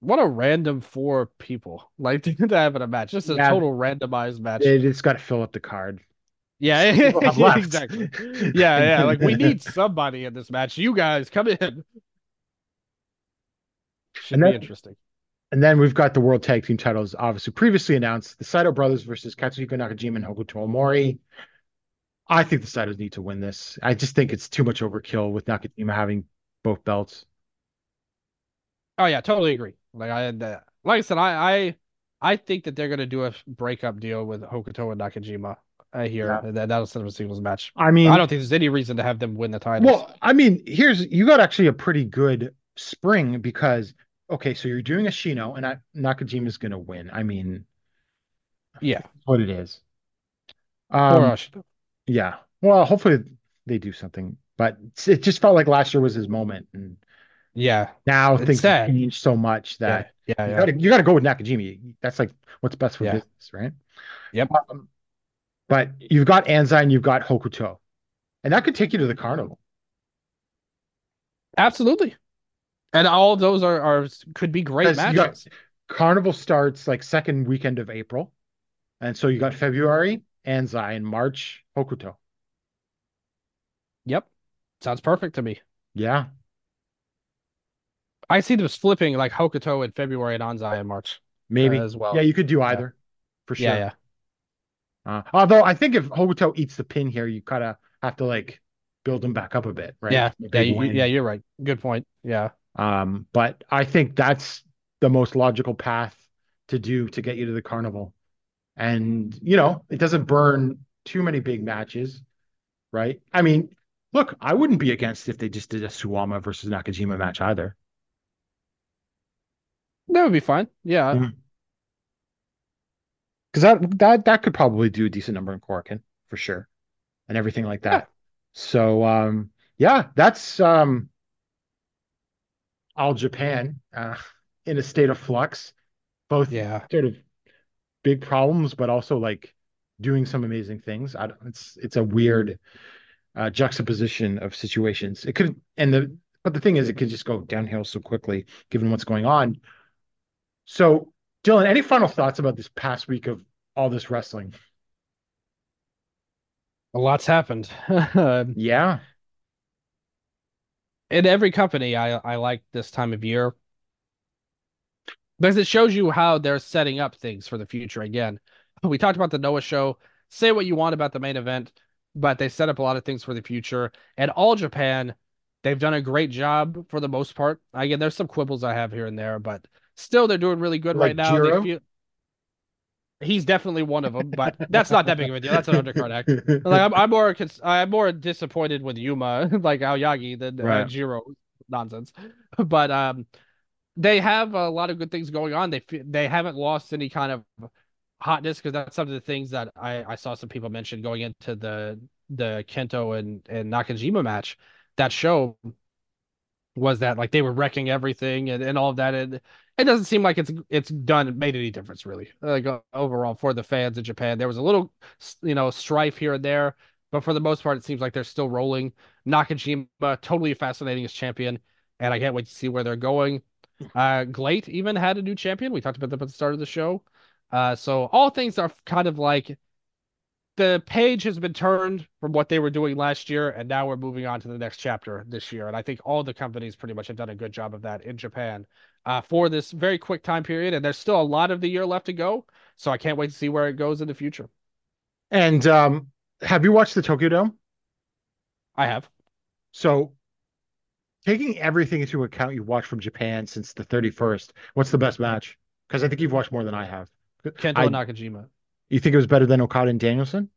What a random four people like *laughs* to have in a match. Just a Yeah. total randomized match. It, it's got to fill up the card. Yeah, *laughs* exactly. Yeah, yeah. Like we need somebody in this match. You guys come in. Should And be interesting. And then we've got the World Tag Team titles, obviously previously announced. The Saito brothers versus Katsuhiko Nakajima and Hokuto Omori. I think the Saitos need to win this. I just think it's too much overkill with Nakajima having both belts. Oh yeah, totally agree. Like I that. Like I said, I I I think that they're gonna do a breakup deal with Hokuto and Nakajima uh, here. Yeah. and That that'll set up a singles match. I mean, I don't think there's any reason to have them win the title. well, I mean, here's you got actually a pretty good spring because okay, so you're doing Ashino and I, Nakajima's going to win. I mean, yeah. what it is. Um, Ashito. yeah. Well, hopefully they do something, but it just felt like last year was his moment, and Yeah. now It's things sad. have changed so much that. Yeah. Yeah. You Yeah. gotta, you gotta go with Nakajima. That's like what's best for Yeah. business, right? Yep. Um, but you've got Anzai and you've got Hokuto, and that could take you to the carnival. Absolutely. And all of those are, are could be great Because you got- matches. Carnival starts like second weekend of April, And so you got February Anzai and March Hokuto. Yep. Sounds perfect to me. Yeah. I see this flipping like Hokuto in February and Anzai in March Maybe. Uh, as well. Yeah, you could do either for sure. Yeah, yeah. Uh, although I think if Hokuto eats the pin here, you kind of have to like build him back up a bit, right? Yeah, yeah, you, yeah. You're right. Good point. Yeah. Um, but I think that's the most logical path to do to get you to the carnival. And, you know, it doesn't burn too many big matches, right? I mean, look, I wouldn't be against if they just did a Suwama versus Nakajima match either. That would be fine. Yeah. Mhm. Because that that that could probably do a decent number in Korakuen for sure, and everything like that. So um, yeah, that's um, all Japan uh, *laughs* in a state of flux, both Yeah. sort of big problems, but also like doing some amazing things. I don't, it's it's a weird uh, juxtaposition of situations. It could and the but the thing is, it could just go downhill so quickly given what's going on. So, Dylan, any final thoughts about this past week of all this wrestling? A lot's happened. *laughs* Yeah. In every company, I I like this time of year because it shows you how they're setting up things for the future. Again, we talked about the Noah show. Say what you want about the main event, but they set up a lot of things for the future. And all Japan, they've done a great job for the most part. Again, there's some quibbles I have here and there, but still they're doing really good Like right now. They feel he's definitely one of them, but *laughs* that's not that big of a deal. That's an undercard act. *laughs* Like I'm, I'm more cons- I'm more disappointed with Yuma, *laughs* like Aoyagi, than uh, Jiro nonsense. But um, they have a lot of good things going on. They they haven't lost any kind of hotness because that's some of the things that I I saw some people mention going into the the Kento and and Nakajima match. That show was that like they were wrecking everything and, and all of that and it doesn't seem like it's it's done made any difference really like overall for the fans in Japan. There was a little you know strife here and there but for the most part it seems like they're still rolling. Nakajima totally fascinating as champion and I can't wait to see where they're going. Uh Gleat even had a new champion. We talked about that at the start of the show. Uh so all things are kind of like the page has been turned from what they were doing last year, and now we're moving on to the next chapter this year. And I think all the companies pretty much have done a good job of that in Japan uh, for this very quick time period. And there's still a lot of the year left to go. So I can't wait to see where it goes in the future. and um, have you watched the Tokyo Dome? I have. So, taking everything into account you watched from Japan since the 31st, what's the best match? Because I think you've watched more than I have. Kento I- Nakajima. You think it was better than Okada and Danielson?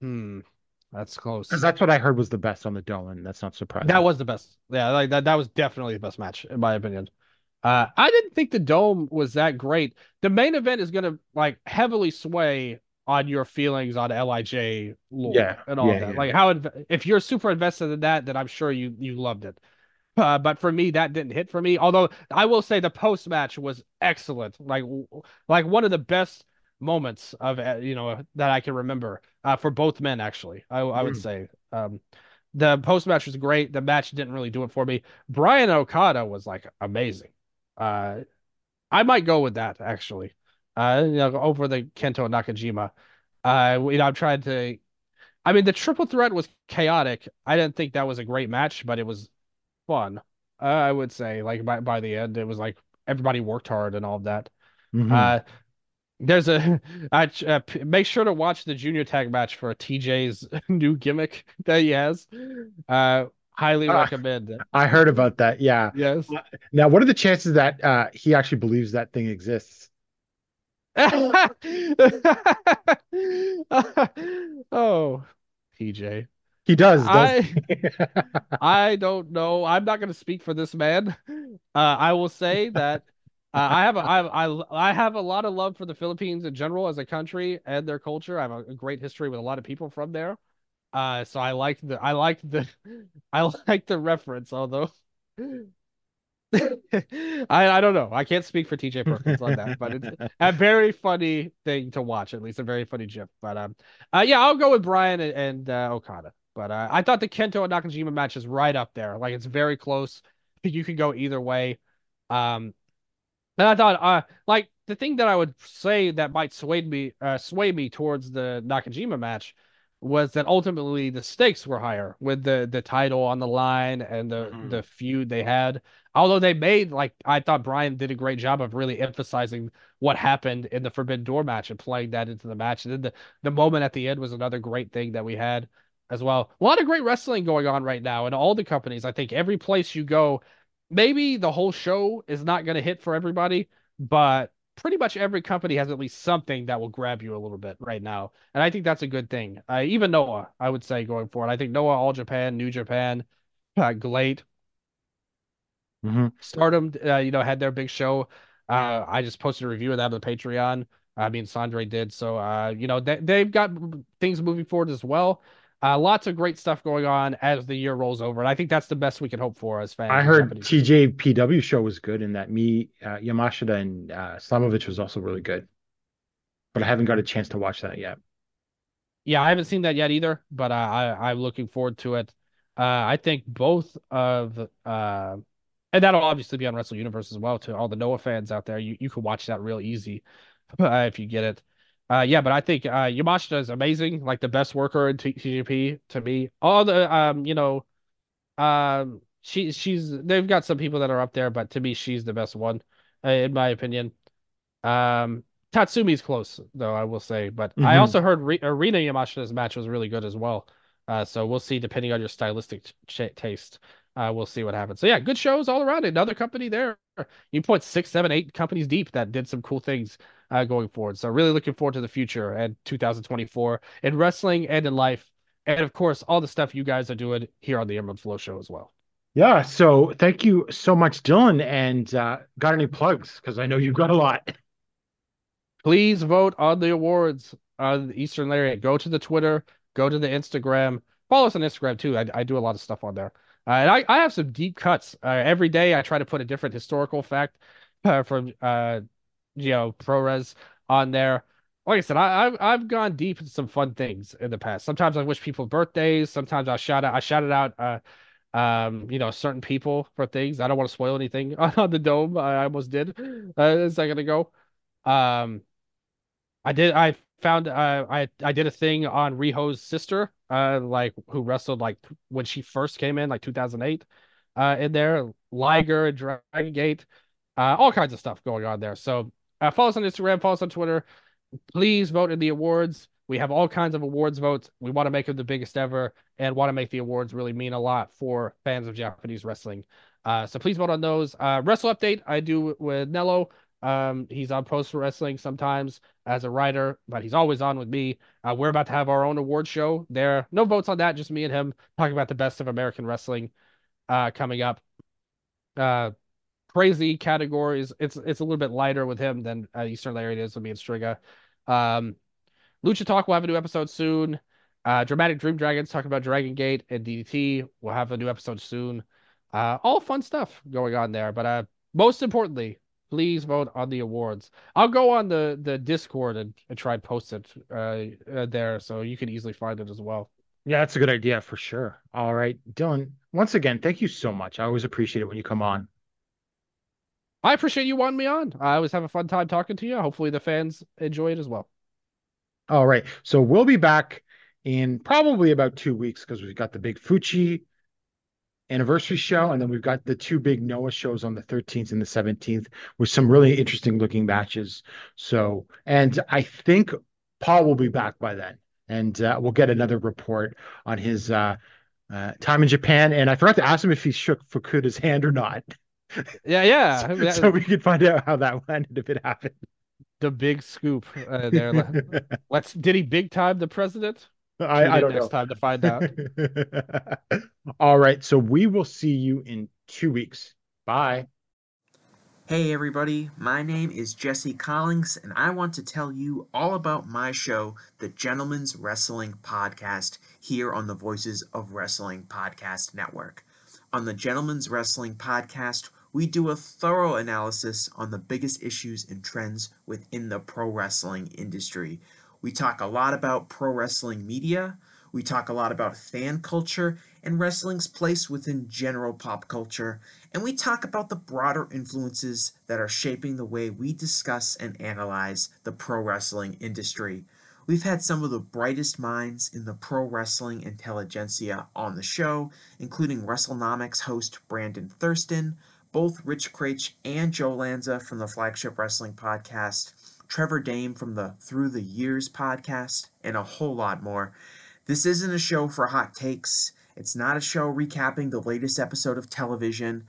Hmm. That's close. Because that's what I heard was the best on the Dome, and that's not surprising. That was the best. Yeah, like that that was definitely the best match in my opinion. Uh I didn't think the dome was that great. The main event is gonna like heavily sway on your feelings on LIJ lore Yeah, and all yeah, that. yeah. Like how inv- if you're super invested in that, then I'm sure you you loved it. Uh, but for me, that didn't hit for me. Although I will say the post match was excellent. Like like one of the best moments of uh, you know that I can remember uh, for both men. Actually, I I would Mm. say um, the post match was great. The match didn't really do it for me. Bryan Okada was like amazing. Uh, I might go with that actually. Uh, you know, over the Kento Nakajima. Uh, you know, I'm trying to. I mean, the triple threat was chaotic. I didn't think that was a great match, but it was fun. Uh, I would say, like by by the end, it was like everybody worked hard and all of that. Mhm. Uh, there's a *laughs* I uh, make sure to watch the junior tag match for TJ's *laughs* new gimmick that he has. Uh, highly Ah. recommend. I heard about that. Yeah. Yes. Now, what are the chances that uh, he actually believes that thing exists? *laughs* oh, TJ. He does. I? I don't know. I'm not going to speak for this man. Uh, I will say that uh, I have a, I, I I have a lot of love for the Philippines in general as a country and their culture. I have a, a great history with a lot of people from there. Uh, so I like the I like the *laughs* I like the reference, although *laughs* I I don't know. I can't speak for TJ Perkins on that, but it's a very funny thing to watch, at least a very funny gif. But um, uh, yeah, I'll go with Bryan and, and uh, Okada. But uh, I thought the Kento and Nakajima match is right up there. Like it's very close. You can go either way. Um, and I thought, uh, like the thing that I would say that might sway me uh, sway me towards the Nakajima match was that ultimately the stakes were higher with the the title on the line and the Mhm. the feud they had. Although they made like I thought Bryan did a great job of really emphasizing what happened in the Forbidden Door match and playing that into the match. And then the the moment at the end was another great thing that we had as well. A lot of great wrestling going on right now in all the companies. I think every place you go, maybe the whole show is not going to hit for everybody, but pretty much every company has at least something that will grab you a little bit right now. And I think that's a good thing. Uh, even Noah, I would say going forward. I think Noah, All Japan, New Japan, uh, Gleat, Mhm. Stardom, uh, you know, had their big show. Uh, I just posted a review of that on the Patreon. I mean, Sandre did. So, uh, you know, they, they've got things moving forward as well. Uh, lots of great stuff going on as the year rolls over. And I think that's the best we can hope for as fans. I heard. TJPW show was good, and that me, uh, Yamashita, and uh, Slamovich was also really good. But I haven't got a chance to watch that yet. Yeah, I haven't seen that yet either, but uh, I I'm looking forward to it. Uh, I think both of uh, and that'll obviously be on Wrestle Universe as well to all the Noah fans out there. You you can watch that real easy uh, *laughs* if you get it. Uh, yeah, but I think uh, Yamashita is amazing, like the best worker in TGP to me. All the um, you know, um, she she's they've got some people that are up there, but to me, she's the best one, uh, in my opinion. Um, Tatsumi's close though, I will say, but I Mhm. also heard Re- Arena Yamashita's match was really good as well. Uh, so we'll see depending on your stylistic taste. Uh, we'll see what happens. So yeah, good shows all around. Another company there. You put six, seven, eight companies deep that did some cool things uh, going forward. So really looking forward to the future and 2024 in wrestling and in life, and of course all the stuff you guys are doing here on the Emerald FlowShow as well. Yeah. So thank you so much, Dylan. And uh, got any plugs? Because I know you've got a lot. please vote on the awards on the Eastern Lariat. Go to the Twitter, go to the Instagram. Follow us on Instagram too. I, I do a lot of stuff on there. Uh, and I, I have some deep cuts. Uh, every day I try to put a different historical fact uh, from uh, you know ProRes on there. Like I said, I, I've I've gone deep into some fun things in the past. Sometimes I wish people birthdays. Sometimes I shout out I shouted out uh um you know certain people for things. I don't want to spoil anything *laughs* on the dome. I almost did uh, a second ago. Um, I did. I found. Uh, I I did a thing on Riho's sister. Uh, like who wrestled like when she first came in, like 2008. Uh, in there, Liger, Dragon Gate, uh, all kinds of stuff going on there. So, uh, follow us on Instagram, follow us on Twitter. Please vote in the awards. We have all kinds of awards votes. We want to make them the biggest ever, and want to make the awards really mean a lot for fans of Japanese wrestling. Uh, so please vote on those. Uh, Wrestle Update I do with Nello. Um, he's on Post Wrestling sometimes as a writer, but he's always on with me. Uh, we're about to have our own award show. There, no votes on that, just me and him talking about the best of American wrestling uh, coming up. Crazy categories. It's it's a little bit lighter with him than uh, Eastern Lariat is with me and Striga. Um, Lucha Talk will have a new episode soon. Uh, Dramatic Dream Dragons talking about Dragon Gate and DDT. We'll have a new episode soon. Uh, all fun stuff going on there. But uh, most importantly, please vote on the awards. I'll go on the the Discord and, and try and post it uh, uh, there so you can easily find it as well. Yeah, that's a good idea for sure. All right, Dylan. Once again, thank you so much. I always appreciate it when you come on. I appreciate you wanting me on. I always have a fun time talking to you. Hopefully the fans enjoy it as well. All right. So we'll be back in probably about two weeks because we've got the big Fuchi anniversary show, and then we've got the two big Noah shows on the 13th and the 17th with some really interesting looking matches. So, and I think Paul will be back by then, and uh, we'll get another report on his uh, uh, time in Japan. And I forgot to ask him if he shook Fukuda's hand or not. *laughs* Yeah, yeah. *laughs* so, That- so we could find out how that went if it happened. the big scoop uh, there. *laughs* Let's did he big time the president? I, Tune I don't next know. time to find out. *laughs* All right. So we will see you in two weeks. Bye. Hey everybody, my name is Jesse Collins, and I want to tell you all about my show, the Gentleman's Wrestling Podcast, here on the Voices of Wrestling Podcast Network. On the Gentleman's Wrestling Podcast, we do a thorough analysis on the biggest issues and trends within the pro wrestling industry. We talk a lot about pro wrestling media. We talk a lot about fan culture and wrestling's place within general pop culture, and we talk about the broader influences that are shaping the way we discuss and analyze the pro wrestling industry. We've had some of the brightest minds in the pro wrestling intelligentsia on the show, including WrestleNomics host Brandon Thurston, both Rich Kraetsch and Joe Lanza from the Flagship Wrestling Podcast, Trevor Dame from the Through the Years podcast, and a whole lot more. This isn't a show for hot takes. It's not a show recapping the latest episode of television.